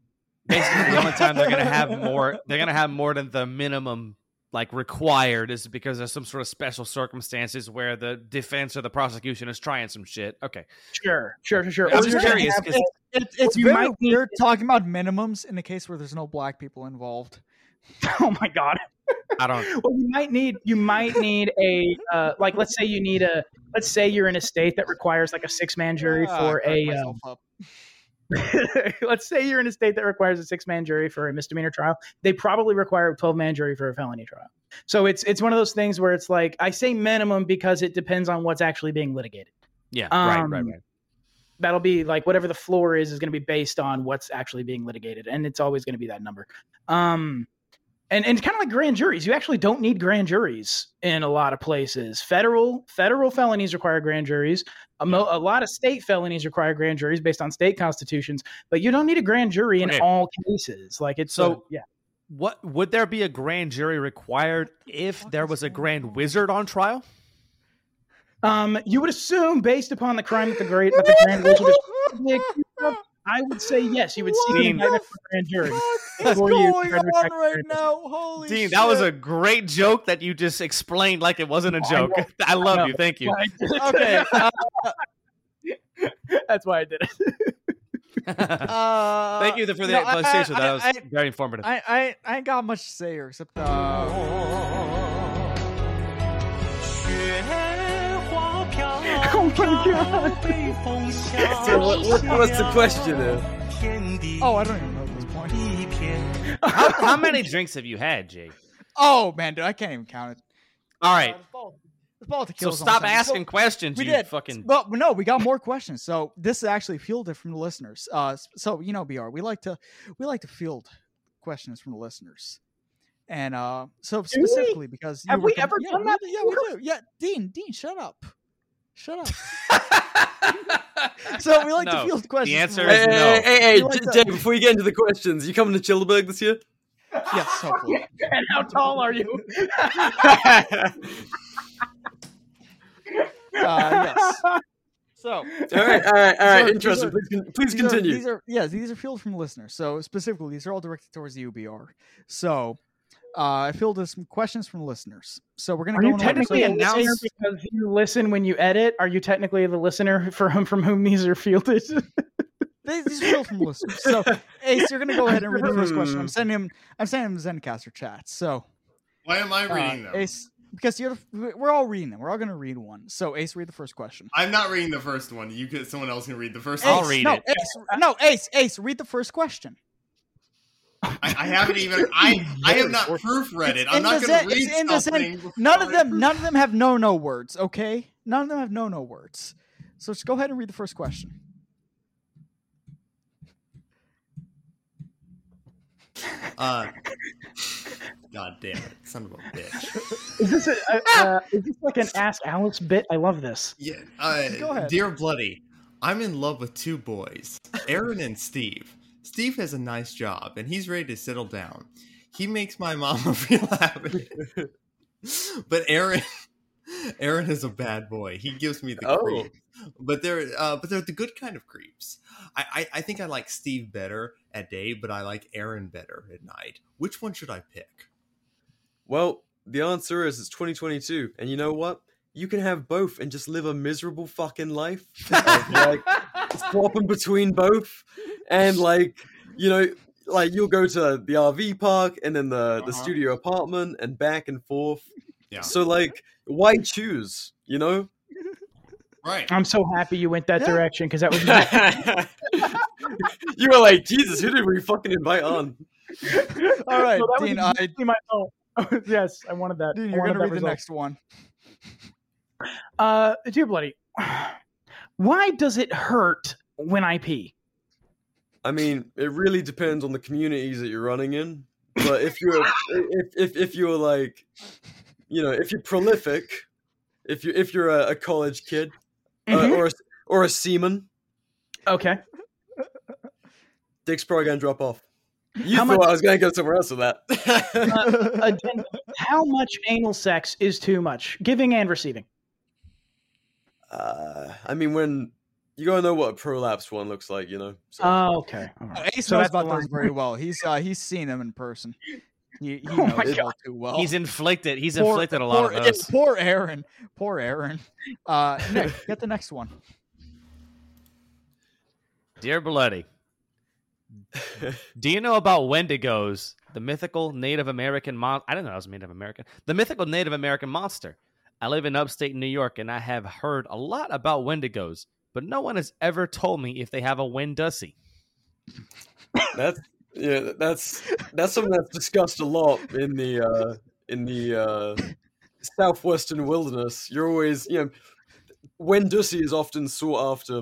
basically the only time they're gonna have more they're gonna have more than the minimum like required is because there's some sort of special circumstances where the defense or the prosecution is trying some shit. Okay. sure sure sure sure I'm just curious have- 'cause- It, it's You very might need- weird talking about minimums in a case where there's no black people involved. oh my god I don't well you might need you might need a uh, like let's say you need a let's say you're in a state that requires like a six man jury Ah, for I a cracked um, myself up. let's say you're in a state that requires a six man jury for a misdemeanor trial they probably require a 12 man jury for a felony trial so it's it's one of those things where it's like i say minimum because it depends on what's actually being litigated Yeah, right, right, Um, right. that'll be like whatever the floor is is going to be based on what's actually being litigated and it's always going to be that number um and and kind of like grand juries. You actually don't need grand juries in a lot of places. Federal federal felonies require grand juries. A, mo- a lot of state felonies require grand juries based on state constitutions but you don't need a grand jury in Okay. all cases. Like it's So- so yeah. What would there be a grand jury required if there was a grand wizard on trial? um you would assume based upon the crime that the great that the grand wizard is probably accused of, i would say yes you would seek an Dean. indictment for grand jury What's before you going try to on right grand now? Holy Dean, shit. that was a great joke that you just explained like it wasn't a joke. know. I love know. you. Thank you. okay. Uh, That's why I did it. uh, Thank you for the no, I- seriously. I- That was I- very informative. I, I I ain't got much to say here except uh, oh my god. So what, what, what's the question then? oh I don't even know at this point. how, how many drinks have you had, Jake? Oh man, dude, I can't even count it. All right. It's ball to So stop asking questions, We you did. fucking. Well, no, we got more questions. So this is actually fielded from the listeners. Uh, so you know, Br, we like to we like to field questions from the listeners, and uh, so specifically because you Have were we com- ever yeah, done that Yeah, we do. Yeah, Dean, Dean, shut up, shut up. so we like No. to field questions. The answer is Hey, no. hey, hey, hey, like J- to- Jay, before you get into the questions, you coming to Childeberg this year? Yes, hopefully. and how tall are you? Uh, yes. So, All right, all right, all right. These are- Interesting. these Please, con- please these are- continue. these are yes, these are filled from listeners. So specifically, these are all directed towards the UBR. So uh, I filled in some questions from listeners. So we're gonna Are go you in order. technically So a listener because you listen when you edit? Are you technically the listener for whom from whom these are fielded? These, these are filled from listeners. So Ace, you're gonna go ahead and read the first question. I'm sending him. I'm sending him Zencastr chat. So Why am I uh, reading them? Ace, because you're we're all reading them. We're all gonna read one. So Ace, read the first question. I'm not reading the first one. You could. Someone else can read the first Ace, one. no, Ace, no, Ace, Ace, read the first question. I, I haven't even. I I have not proofread it. I'm not going to read it's in the Zen- something. None of I them, none of them have no no words. Okay, none of them have no no words. So just go ahead and read the first question. Uh, God damn it, son of a bitch. is this a, a, uh, is this like an Ask Alex bit? I love this. Yeah, uh, dear Bloody, I'm in love with two boys, Aaron and Steve. Steve has a nice job and he's ready to settle down. He makes my mama feel happy. but Aaron, Aaron is a bad boy. He gives me the Oh. creeps. But they're uh, but they're the good kind of creeps. I, I I think I like Steve better at day, but I like Aaron better at night. Which one should I pick? Well, the answer is it's 2022, and you know what? You can have both and just live a miserable fucking life, like swapping between both, and like you know, like you'll go to the RV park and then the the Uh-huh. studio apartment and back and forth. Yeah. So like, why choose? You know? Right. I'm so happy you went that direction because that was you were like, Jesus, who did we fucking invite on? All right, So that was Dean. I, exactly my fault. yes, I wanted that. Dean, I you're wanted gonna that read the next one. Uh, dear bloody, why does it hurt when I pee? I mean, it really depends on the communities that you're running in. But if you're if if, if you're like, you know, if you're prolific, if you if you're a, a college kid uh, Mhm. or a, or a seaman, Okay. dick's probably gonna drop off. You How thought much- I was gonna go somewhere else with that. Uh, how much anal sex is too much? Giving and receiving. Uh, I mean, when you gotta know what a prolapse one looks like, you know. So. Oh, okay. All right. Ace So knows about those very well. He's uh, he's seen them in person. He, he Oh my knows God. all too well. He's inflicted. He's Poor- inflicted a lot poor, of yeah, those. poor Aaron. Poor Aaron. Uh, Nick, get the next one. Dear Bloody, do you know about Wendigos, the mythical Native American mon? I didn't know I was Native American. The mythical Native American monster. I live in upstate New York, and I have heard a lot about Wendigos, but no one has ever told me if they have a Wendussy. That's yeah, that's that's something that's discussed a lot in the uh in the uh southwestern wilderness. You're always you know Wendussy is often sought after,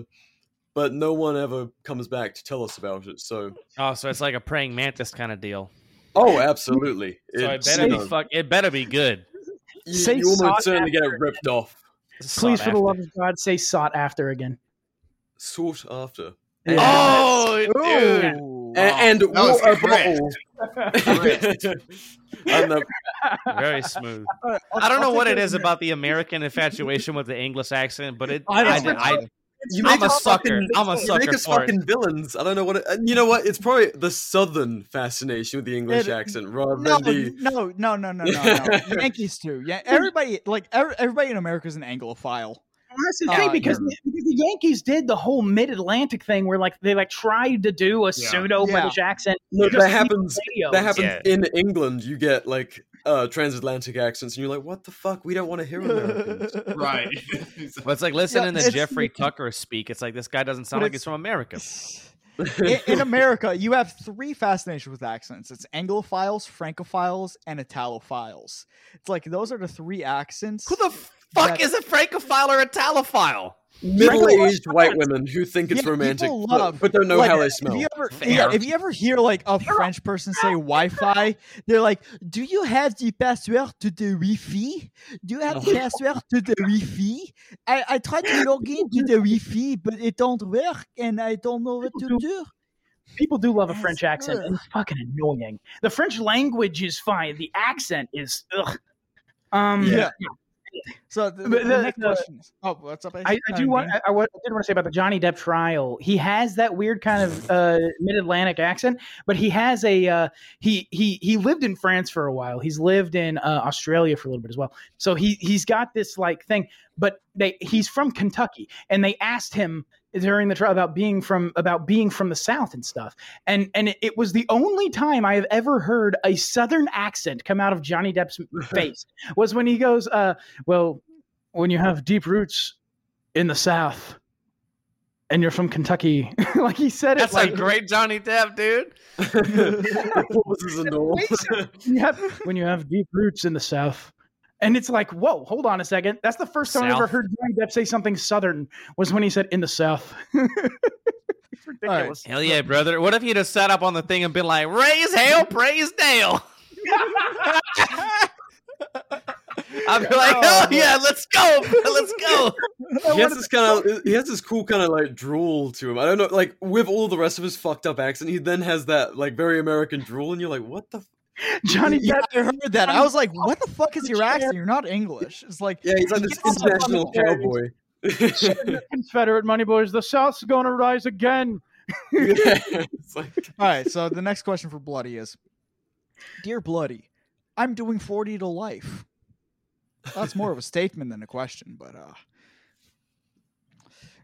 but no one ever comes back to tell us about it. So Oh, so it's like a praying mantis kind of deal. Oh, absolutely. So it It's, better be fuck. It better be good. You, Say you almost certainly get it after. ripped off. Please, for the love of God, say sought after again. Sought after. Oh, dude. And, and That was water bottle. and the, Very smooth. I don't know what it is about the American infatuation with the English accent, but it. I I, don't I, know. You I'm make a us sucker. fucking- I'm a you Make us for fucking it. villains. I don't know what. It, and you know what? It's probably the southern fascination with the English It- accent rather No, than the. no, no, no, no, no, no. Yankees too. Yeah, everybody like every, everybody in America is an Anglophile. That's the thing Uh, because, the, because the Yankees did the whole Mid-Atlantic thing where like they like tried to do a Yeah. pseudo British accent. Look, that happens. That happens in England. You get like uh transatlantic accents, and you're like, "What the fuck? We don't want to hear Americans." right. Well, it's like listening Yeah, to Jeffrey Tucker speak. It's like this guy doesn't sound like he's from America. in, in America, you have three fascinations with accents. It's Anglophiles, Francophiles, and Italophiles. It's like those are the three accents. Who the fuck is a francophile or a talophile? Middle-aged white women who think it's Yeah, romantic, people but, love- but don't know like, how they If smell. you ever, yeah, if you ever hear like a French person say Wi-Fi, they're like, "Do you have the password to the Wi-Fi? Do you have the password to the Wi-Fi? I, I tried to log into the Wi-Fi, but it don't work, and I don't know what to do." People do love a French accent, and it's fucking annoying. The French language is fine. The accent is ugh. Um, Yeah. So the, the the- next question is, oh, what's up? I, I Uh, do want I, I I did want to say about the Johnny Depp trial. He has that weird kind of uh, mid-Atlantic accent, but he has a uh, he he he lived in France for a while. He's lived in uh, Australia for a little bit as well. So he he's got this like thing. But they he's from Kentucky, and they asked him during the trial about being from about being from the South and stuff. And and it, it was the only time I have ever heard a Southern accent come out of Johnny Depp's face was when he goes, uh, "Well, when you have deep roots in the South." And you're from Kentucky, like he said it. That's like a great Johnny Depp, dude. Pauses and all. you have, when you have deep roots in the South. And it's like, whoa, hold on a second. That's the first time I ever heard Johnny Depp say something Southern was when he said in the South. it's ridiculous. Hell yeah, brother. What if he'd have sat up on the thing and been like, raise hell, praise Dale? I'd be like, oh yeah, let's go, let's go. he has this kind of he has this cool kind of like drool to him. I don't know, like with all the rest of his fucked up accent, he then has that like very American drool, and you're like, what the? F-? Johnny Yeah, Depp. I heard that. I was like, "What the fuck is your accent? You're not English." It's like, Yeah, he's like this international cowboy. Confederate money boys, the South's gonna rise again. It's like, All right, so the next question for Bloody is Dear Bloody, I'm doing 40 to life. That's more of a statement than a question, but uh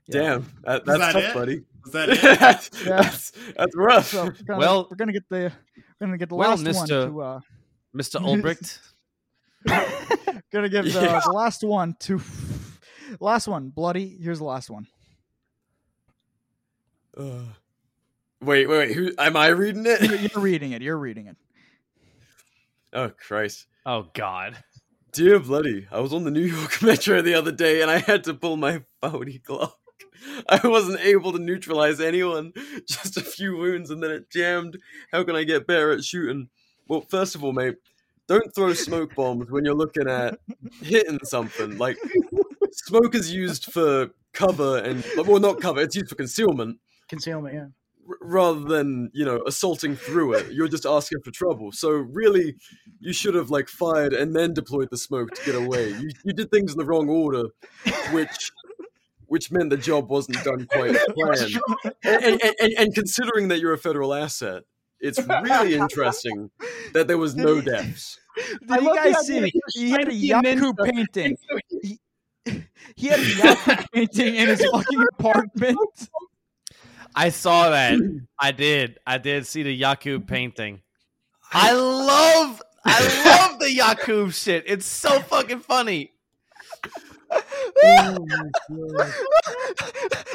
yeah. damn, that, that's that tough, it? buddy. Is that it? that's, Yeah. that's, that's rough. So we're gonna, Well- we're gonna get the we're gonna get the Well, last one Mr. to uh Mr. Ulbricht. gonna give the, Yeah. the last one to last one, Bloody. Here's the last one. Uh, wait, wait, wait. Who am I reading You're, it? you're reading it. You're reading it. oh Christ. Oh God. Dear Bloody, I was on the New York Metro the other day and I had to pull my 40 Glock. I wasn't able to neutralize anyone, just a few wounds and then it jammed. How can I get better at shooting? Well, first of all, mate, don't throw smoke bombs when you're looking at hitting something. Like, smoke is used for cover and, well, not cover, it's used for concealment Concealment, yeah. r- rather than you know assaulting through it you're just asking for trouble so really you should have like fired and then deployed the smoke to get away you, you did things in the wrong order which which meant the job wasn't done quite as planned and, and, and, and considering that you're a federal asset it's really interesting that there was no deaths Did I you guys see? that you're He had a trying to be a Yakub painting. He, he had a Yakub painting in his fucking apartment. I saw that. I did. I did see the Yakub painting. I love I love the Yakub shit. It's so fucking funny.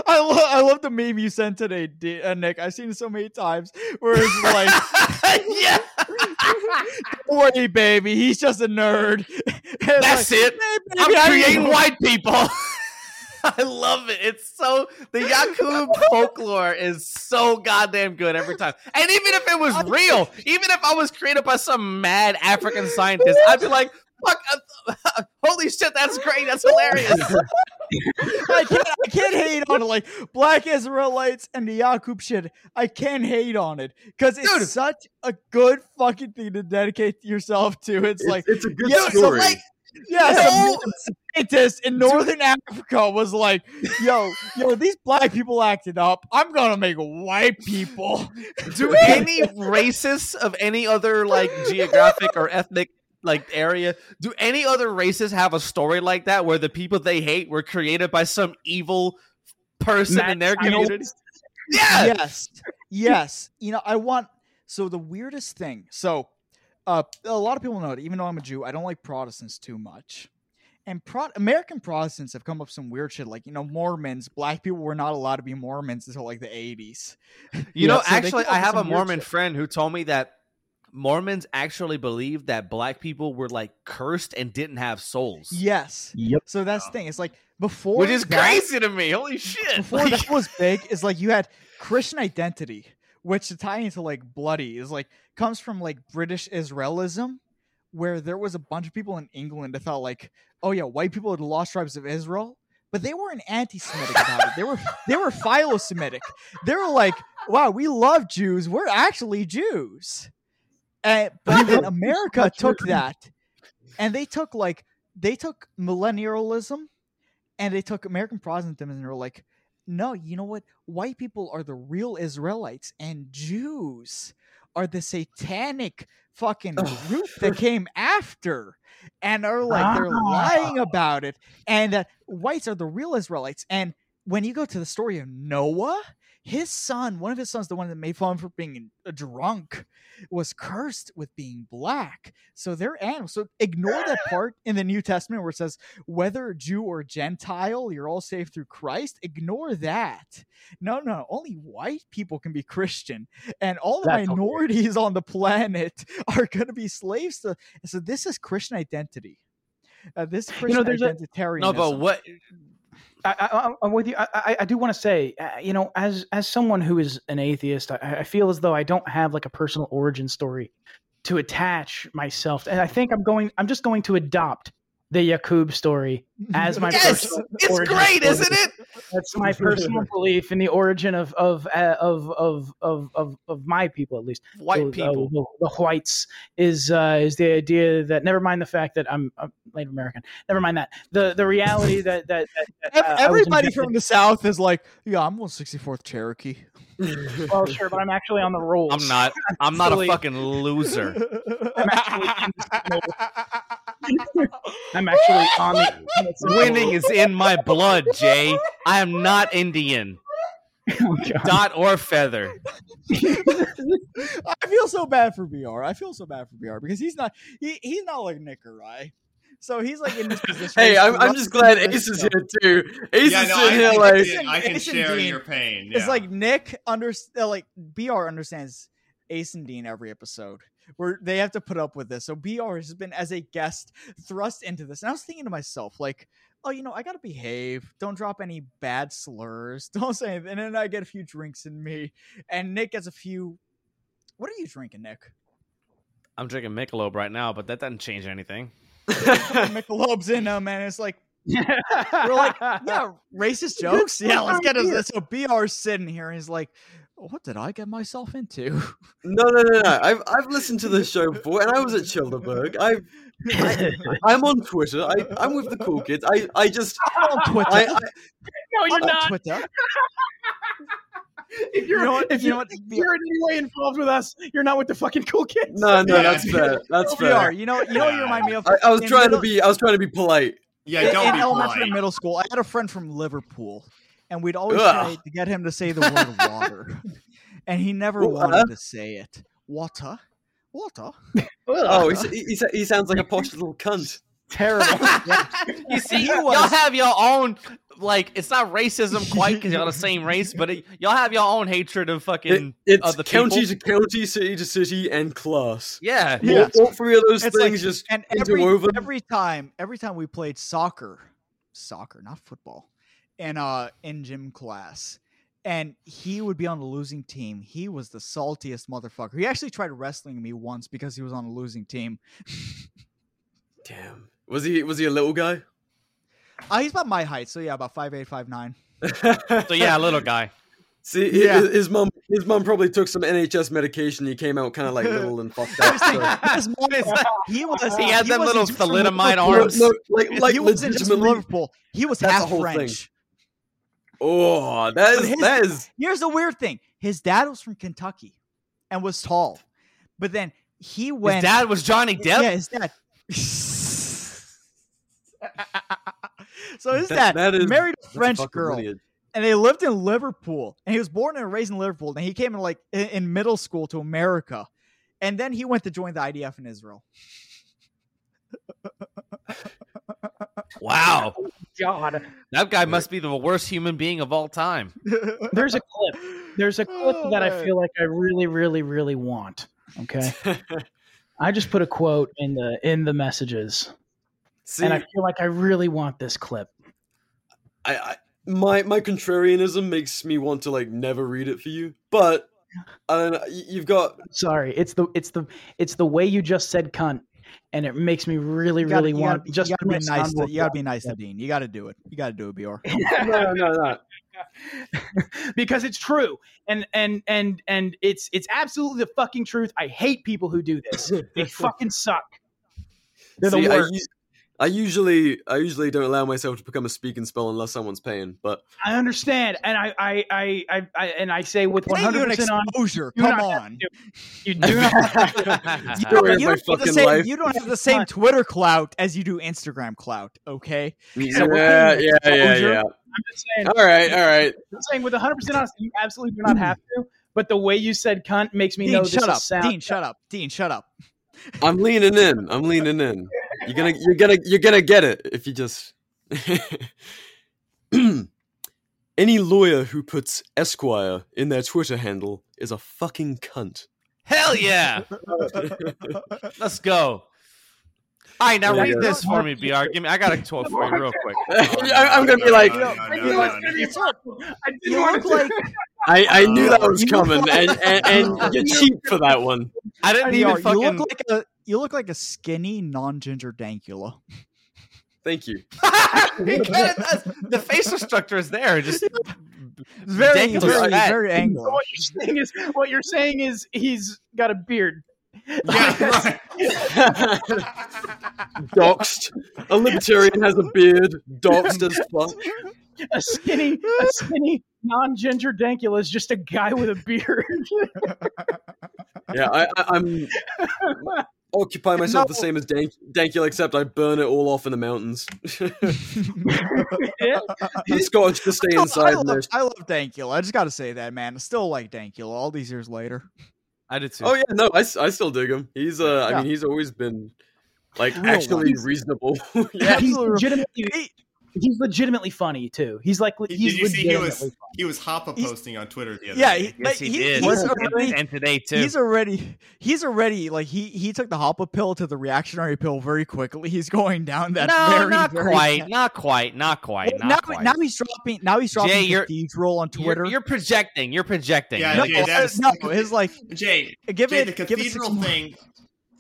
I love I love the meme you sent today, D- uh, Nick. I've seen it so many times where it's like, yeah. "Don't worry, baby, he's just a nerd." And That's like, it. "Hey, baby, I'm creating know." white people. I love it. It's so the Yakub folklore is so goddamn good every time. And even if it was real, even if I was created by some mad African scientist, I'd be like, "Fuck! uh, holy shit, that's great. That's hilarious." I can't, I can't hate on it. Like Black Israelites and the Yakub shit, I can't hate on it because it's Dude. such a good fucking thing to dedicate yourself to. It's, It's- like it's a good yeah, so, story. like, yeah, No. some scientist in northern Africa was like, "Yo, yo, these black people acted up. I'm gonna make white people." Do any racists of any other like geographic or ethnic like area. Do any other races have a story like that where the people they hate were created by some evil person Mad in their community? Yeah. yes! Yes. You know i want so the weirdest thing so uh a lot of people know it even though i'm a jew i don't like protestants too much. And Pro- american protestants have come up with some weird shit like you know mormons black people were not allowed to be mormons until like the 80s You know, So actually, I have a Mormon friend who told me that Mormons actually believed that black people were like cursed and didn't have souls. Yes. Yep. So that's the thing. It's like before Which is that- crazy to me. Holy shit. before Like- that was big is like you had Christian identity, which to tie into like bloody is like comes from like British Israelism, where there was a bunch of people in England that thought like, oh yeah, white people are the lost tribes of Israel. But they weren't anti-Semitic about it. They were they were philo-Semitic. They were like, wow, we love Jews. We're actually Jews. And but then America took that and they took like they took millennialism and they took American Protestantism and they were like, no, you know what? White people are the real Israelites, and Jews are the satanic fucking group that came after. And are like they're lying about it, and that whites are the real Israelites. And when you go to the story of Noah, his son, one of his sons, the one that made fun for being a drunk, was cursed with being black. So they're animals. So ignore that part in the New Testament where it says, whether Jew or Gentile, you're all saved through Christ. Ignore that. No, no, only white people can be Christian, and all the That's okay. minorities on the planet are going to be slaves to. So this is Christian identity. Uh, this is You Christian know, there's a- no, but what? I, I'm with you. I, I, I do want to say, uh, you know, as as someone who is an atheist, I, I feel as though I don't have like a personal origin story to attach myself, and I think I'm going. I'm just going to adopt the Yakub story as my Yes! personal It's great, story. isn't it? That's my personal belief in the origin of of uh, of, of of of of my people, at least White So, uh, people. the, the whites is uh, is the idea that never mind the fact that I'm, I'm Native American. Never mind that the the reality that that, that, that uh, everybody from the South is like, yeah, I'm 164th Cherokee. Well, sure, but I'm actually on the rolls. I'm not. I'm not a fucking loser. I'm actually, I'm actually on the Winning is in my blood, Jay. I am not Indian. Oh, Dot or feather. I feel so bad for BR. I feel so bad for BR because he's not he, he's not like Nick or I. So he's like in this position. Hey, I'm, I'm just glad Ace is here too. Ace Yeah, is no, sitting I here can- like, Ace- I can Ace and share Dean. your pain. It's like Nick under uh, like BR understands Ace and Dean every episode where they have to put up with this. So BR has been as a guest thrust into this, and I was thinking to myself like. Oh, you know, I gotta behave. Don't drop any bad slurs. Don't say anything. And then I get a few drinks in me, and Nick gets a few. What are you drinking, Nick? I'm drinking Michelob right now, but that doesn't change anything. Michelob's in them, and it's like we're like, yeah, racist jokes. Yeah, let's get us. So BR's sitting here, and he's like, "What did I get myself into?" no, no, no, no. I've I've listened to this show before, and I was at Childerberg. I've I, I'm on Twitter. I, I'm with the cool kids. I, I just I'm on Twitter. I, I, no, you're I'm not. Twitter. If you're, You know what- if you you're, know what- if you're in any way involved with us, you're not with the fucking cool kids. no, no, Yeah. that's fair. That's BR, fair. you know, you know, you remind me of. I, I was In trying to be. I was trying to be polite. yeah, in, don't in be elementary polite. and middle school. I had a friend from Liverpool, and we'd always Ugh. try to get him to say the word water, and he never What? wanted to say it. Water, water. Oh, he, he, he, he sounds like a posh little cunt. Terrible. You see, He y'all was- have your own like it's not racism quite because y'all the same race, but it, y'all have your own hatred of fucking It, fucking it's other county people. to county, city to city, and class. Yeah, Yeah. All, three of those It's things like- just and every interwoven. every time every time we played soccer soccer not football in uh in gym class and he would be on the losing team he was the saltiest motherfucker he actually tried wrestling me once because he was on a losing team Damn. Was he was he a little guy? uh, he's about my height so yeah about five eight five nine So yeah, a little guy. See, Yeah. his, his mom his mom probably took some NHS medication. He came out kind of like little and fucked up. so- His mom is- he was He had them was little in- from thalidomide arms. No, like like he wasn't just. Liverpool. He was half whole thing. French. Oh, that But is his- that is Here's the weird thing: his dad was from Kentucky, and was tall, but then he went. His dad was Johnny Depp. Yeah, his dad. so his that- dad that is married a French girl, lineage. and they lived in Liverpool. And he was born and raised in Liverpool. And he came in like in, in middle school to America, and then he went to join the IDF in Israel. Wow, oh, God. that guy must be the worst human being of all time. There's a clip. There's a clip Oh, that I oh, feel like I really, really, really want. Okay. I just put a quote in the in the messages, and I feel like I really want this clip. I, I my my contrarianism makes me want to like never read it for you, but I don't know. You've got Sorry, it's the it's the it's the way you just said cunt, and it makes me really gotta, really want gotta, just you gotta be nice. To, you gotta be drop. nice to Dean. You gotta do it. You gotta do it, Bjork. no no no. because it's true and and and and it's it's absolutely the fucking truth i hate people who do this they fucking suck they're See, the worst u- I usually I usually don't allow myself to become a speak and spell unless someone's paying, but I understand, and I, I, I, I, I and I say with It one ain't you hundred an percent on exposure. you do Come not have on. to. You do not. Have to. You don't, you don't have the same, life. you don't have the same Twitter clout as you do Instagram clout, okay? yeah, So yeah, yeah, yeah, yeah. I'm just saying. All right, all right. I'm saying with one hundred percent honesty, you absolutely do not have to. But the way you said "cunt" makes me Dean, know this shut is up. sound. Dean, shut up. Dean, shut up. I'm leaning in. I'm leaning in. You're gonna you're gonna you're gonna get it if you just Any lawyer who puts Esquire in their Twitter handle is a fucking cunt. Hell yeah! Let's go. All right, now Yeah, read yeah. this for me, BR. Give me. I got a quote for you, real quick. I- I'm gonna be like, I knew no, it no, was gonna be no. awful. I didn't You want look to like I, I knew that uh, was coming, and, and, and you're cheap for that one. I didn't BR, even you fucking. look like a you look like a skinny non-ginger dankula. Thank you. You get it, the facial structure is there. Just Very, Daniel's very, fat. very So angular. what you're saying is what you're saying is he's got a beard. Yeah, right. Doxed. A libertarian has a beard. Doxed as fuck. A skinny, a skinny non-ginger dankula is just a guy with a beard. Yeah, I, I, I'm occupy myself the same as Dank, Dankula, except I burn it all off in the mountains. Yeah. the Scotch to stay I inside. love, and they're- I love Dankula. I just got to say that, man. I still like Dankula all these years later. I did too. Oh yeah, no, I, I still dig him. He's uh, I mean, he's always been like Real actually life. reasonable. Yeah, he's legitimately He- he's legitimately funny too. He's like Did you see he was funny. he was Hoppe He's- posting on Twitter the other Yeah, day? he, Yes, he he- did. He's And- already, and today too. he's already he's already like he he took the Hoppe pill to the reactionary pill very quickly. He's going down that no, very not very quite, not quite, not quite, Well, not now, quite. now he's dropping. Now he's dropping Jay, you're- cathedral on You're- Twitter. You're, projecting. You're projecting. Yeah, no, Jay, that's- no, his like Jay, give Jay, it the give it six cathedral more- thing.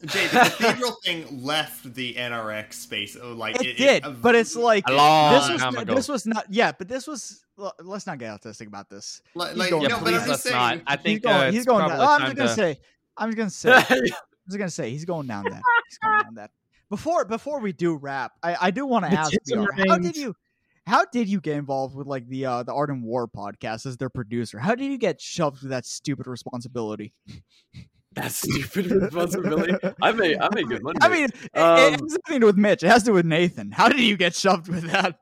Jay, the cathedral thing left the NRX space. oh, Like It, did, uh, but it's like long this was time not- ago. this was not. Yeah, but this was. l- Let's not get autistic about this. Like, He's like, going no, down. but I'm Please let's not. saying. I He's think going. uh, he's going. Down. Oh, I'm just gonna to- say. I'm just gonna say. I'm just gonna say he's going down that. He's going down that. Before before we do wrap, I, I do want to ask tits BR, how did you how did you get involved with like the uh the Art and War podcast as their producer? How did you get shoved with that stupid responsibility? That's stupid responsibility. I make I make good money. I mean, it, it Um, has nothing to do with Mitch. It has to do with Nathan. How did you get shoved with that?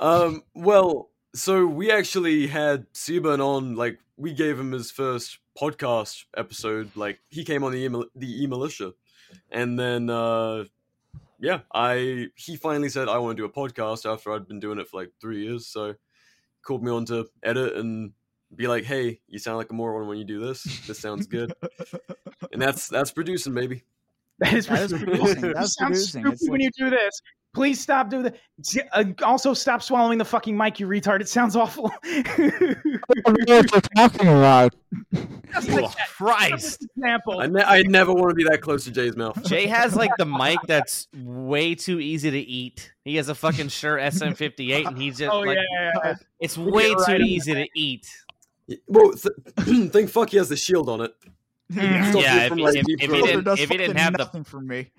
Um, well, so we actually had Seaburn on, like, we gave him his first podcast episode. Like, he came on the e the e militia, and then, uh, yeah, I he finally said I want to do a podcast after I'd been doing it for like three years. So, called me on to edit and be like, "Hey, you sound like a moron when you do this. This sounds good." and that's that's producing, baby. That is, That is producing. You That's sound producing. stupid It's when you do this. Please stop doing that. Uh, also, stop swallowing the fucking mic, you retard. It sounds awful. what you're talking about. Just Oh, like. Christ. Example. I, ne- I never want to be that close to Jay's mouth. Jay has like the mic that's way too easy to eat. He has a fucking Shure SM58, and he's just Oh like, yeah, yeah, yeah. it's way too right easy to eat. Well, th- think fuck he has the shield on it. Mm-hmm. Yeah, Stop you if, like, if, if he didn't, does if he didn't fucking have the nothing for me.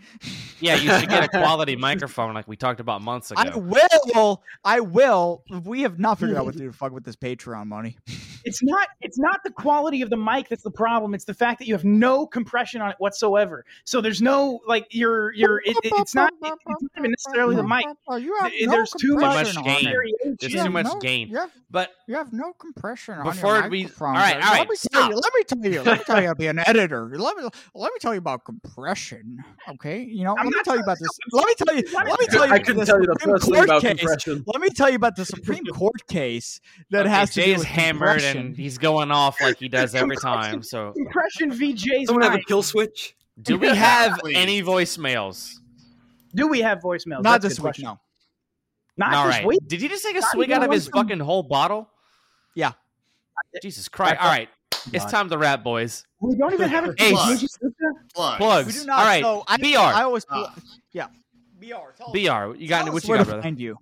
yeah, you should get a quality microphone like we talked about months ago. I will. I will. We have not figured out what to do to fuck with this Patreon money. It's not. It's not the quality of the mic that's the problem. It's the fact that you have no compression on it whatsoever. So there's no like you're you're. It, it- it's not. It's not even necessarily the mic. You have no There's too much compression on There's too much no- gain. You have, But you have no compression on Before your we- microphone. all right, Let me tell stop. you. Let me tell you. Let me tell you. Be an editor. Let me let me tell you about compression. Okay, you know. I'm let me tell you about this. Let me tell you. Let me tell you. I about couldn't the tell you the Supreme first thing Court about case. compression. Let me tell you about the Supreme Court case that Okay, has to Jay do is hammered and and he's going off like he does every time. So, Impression VJ's Someone have a kill switch? do we have any voicemails? Do we have voicemails? Not That's a this week, no. Not All this right. week. Did he just take a Not swig out of his from- fucking whole bottle? Yeah. Jesus Christ! All right, it's God. time to rap, boys. We don't even have a Ace. Plugs. Plugs. Plugs. We do not. All right, So I, BR. I always. Ah. yeah. BR. Tell, Br, you got tell what us you where got, to brother? find you.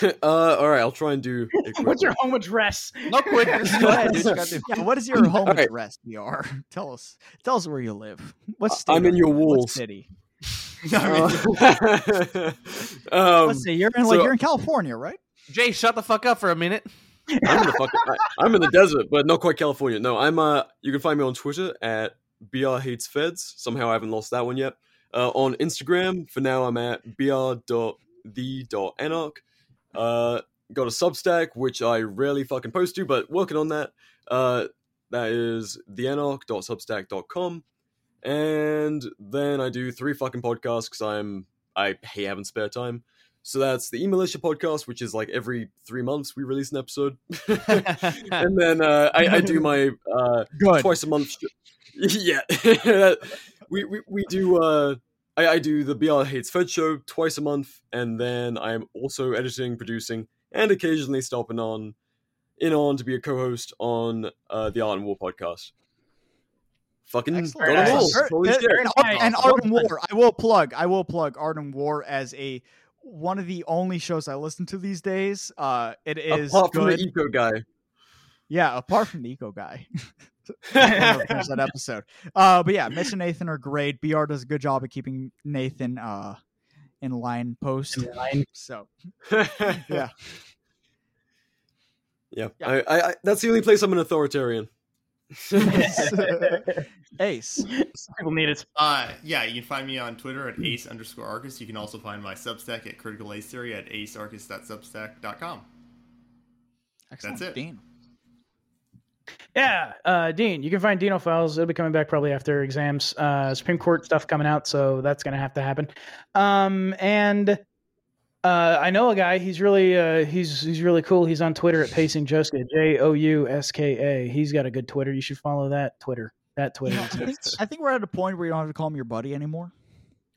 uh, all right, I'll try and do. It What's your home address? No quick. Yeah, what is your home All right. address, BR? Tell us. Tell us where you live. What Uh, state? I'm in your you? What walls. city? Uh, um, Let's see. You're in like so- you're in California, right? Jay, shut the fuck up for a minute. I'm in the fucking, I, am in the desert, but not quite California. No, I'm. Uh, you can find me on Twitter at br hates feds. Somehow I haven't lost that one yet. Uh, on Instagram, for now I'm at br.the.anarch. Uh, got a Substack which I rarely fucking post to, but working on that. Uh, that is theanarch.substack.com. And then I do three fucking podcasts because I'm I hate having spare time. So that's the E Militia podcast, which is like every three months we release an episode, and then uh, I, I do my uh, twice a month. sh- yeah, we, we we do. Uh, I, I do the BR Hates Fed show twice a month, and then I'm also editing, producing, and occasionally stopping on in on to be a co-host on uh, the Art and War podcast. Fucking Excellent. got 'em all. Excellent. Holy shit. And, and Art and War, I will plug. I will plug Art and War as a one of the only shows I listen to these days. Uh, it is Apart from good. the eco guy. Yeah, apart from the eco guy. I don't know if there's that episode. Uh, but yeah, Mitch and Nathan are great. BR does a good job of keeping Nathan uh in line post. So yeah. Yeah, I, I, I, that's the only place I'm an authoritarian. Ace. People need it. Uh, yeah, you can find me on Twitter at ace underscore arcus. You can also find my Substack at critical ace theory at acearcus.substack.com. Excellent. That's it. Dean. Yeah, uh, Dean, you can find Dino Files. It'll be coming back probably after exams. Uh, Supreme Court stuff coming out, so that's going to have to happen. Um, and uh, I know a guy. He's really uh, he's he's really cool. He's on Twitter at Pacing Jouska, J O U S K A. He's got a good Twitter. You should follow that Twitter. That Twitter. I think. I think we're at a point where you don't have to call him your buddy anymore.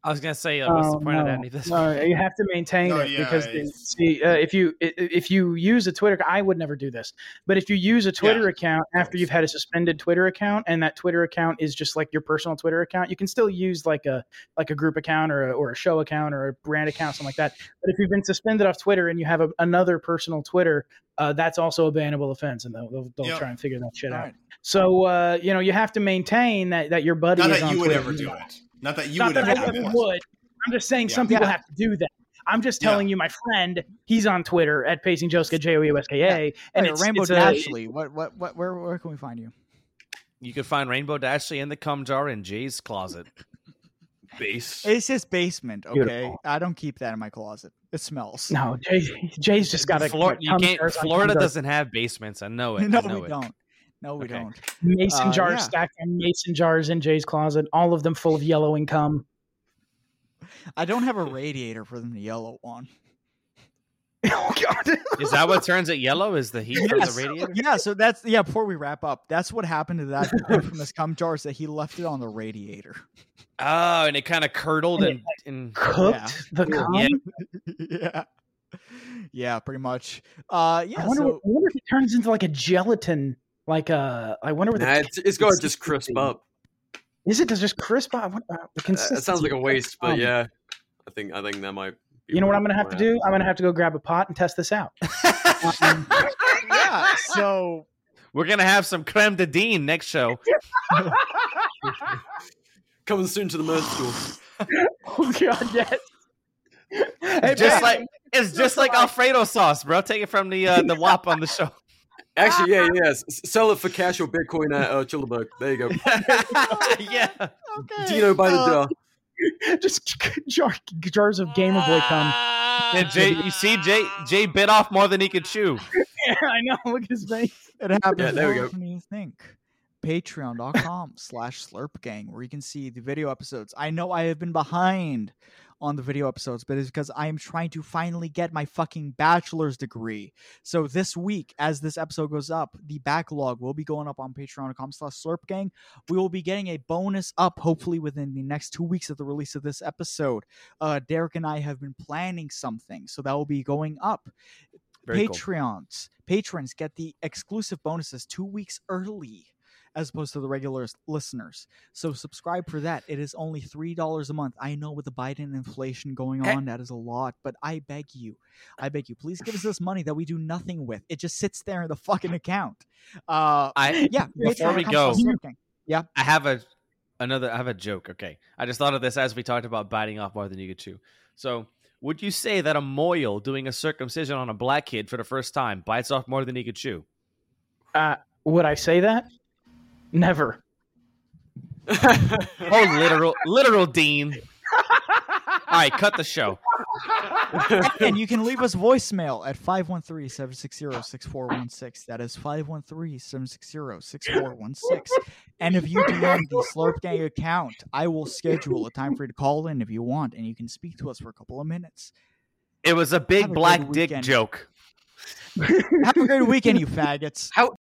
I was gonna say, uh, what's the Oh, point of that? no. Anything? No, you have to maintain No, it yeah, because it's- see, uh, if you if you use a Twitter, I would never do this, but if you use a Twitter account after you've had a suspended Twitter account, and that Twitter account is just like your personal Twitter account, you can still use like a like a group account or a, or a show account or a brand account, something like that. But if you've been suspended off Twitter and you have a, another personal Twitter, uh, that's also a bannable offense, and they'll they'll, they'll Yep. try and figure that shit out. Alright. So uh, you know you have to maintain that that your buddy Not is that on you would ever do it. Not that you Not would that ever I ever would. I'm just saying some people Yeah. have to do that. I'm just Yeah. telling you, my friend, he's on Twitter at Pacing Jouska, J O U S K A, and it's Rainbow it's a- Dashley. What what what where where can we find you? You can find Rainbow Dashley in the cum jar in Jay's closet. Base. It's his basement, okay? Beautiful. I don't keep that in my closet. It smells. No, Jay, Jay's just got a Flor- you cum can't. Florida doesn't have basements. I know it. no, I know we it. don't. No, we Okay. don't. mason Uh, jars yeah. stacked on mason jars in Jay's closet, all of them full of yellowing cum. I don't have a radiator for them to yellow on. oh God! Is that what turns it yellow? Is the heat from the radiator? Yeah, so that's yeah. Before we wrap up, that's what happened to that dude from his cum jars that he left it on the radiator. Oh, and it kind of curdled And and, and Cooked the cum. Yeah. yeah, yeah, pretty much. Uh, yeah. I wonder. so I wonder if it turns into like a gelatin. Like uh, I wonder what Nah, the it's, it's got to just crisp up. Is it? Does just crisp up? What, uh, the Uh, It sounds like a waste, but Um, yeah, I think I think that might. Be You know what I'm gonna have to do? I'm gonna have to go grab a pot and test this out. Um, yeah, so we're gonna have some creme de dine next show. Coming soon to the Mirth School. oh God, yes. Hey, just man, like it's just like Alfredo sauce, bro. Take it from the uh, the WAP on the show. Actually, yeah, yeah. Sell it for cash or Bitcoin at uh, Chillerberg. There you go. yeah. okay. Dino by the uh, jar. just jar, jars of Gamer Boy cum. And Jay, you see, Jay Jay bit off more than he could chew. Yeah, I know. Look at his face. It happens Yeah, there we go. often than you think. Patreon.com slash slurp gang, where you can see the video episodes. I know I have been behind on the video episodes, but it's because I am trying to finally get my fucking bachelor's degree. So this week, as this episode goes up, the backlog will be going up on patreon.com slash slurpgang. We will be getting a bonus up, hopefully within the next two weeks of the release of this episode. Uh, Derek and I have been planning something, so that will be going up. Very cool. Patreons, patrons get the exclusive bonuses two weeks early as opposed to the regular listeners. So subscribe for that. It is only three dollars a month. I know with the Biden inflation going on, that is a lot, but I beg you, I beg you, please give us this money that we do nothing with. It just sits there in the fucking account. Uh, I yeah. before we go, yeah. I have a another. I have a joke. Okay, I just thought of this as we talked about biting off more than you could chew. So, would you say that a mohel doing a circumcision on a black kid for the first time bites off more than he could chew? Uh, would I say that? Never. Oh, literal, literal Dean. All right, cut the show. and you can leave us voicemail at 513-760-6416. That is 513-760-6416. And if you DM the Slurp Gang account, I will schedule a time for you to call in if you want, and you can speak to us for a couple of minutes. It was a big Have a black good dick joke. Have a great weekend, you faggots. How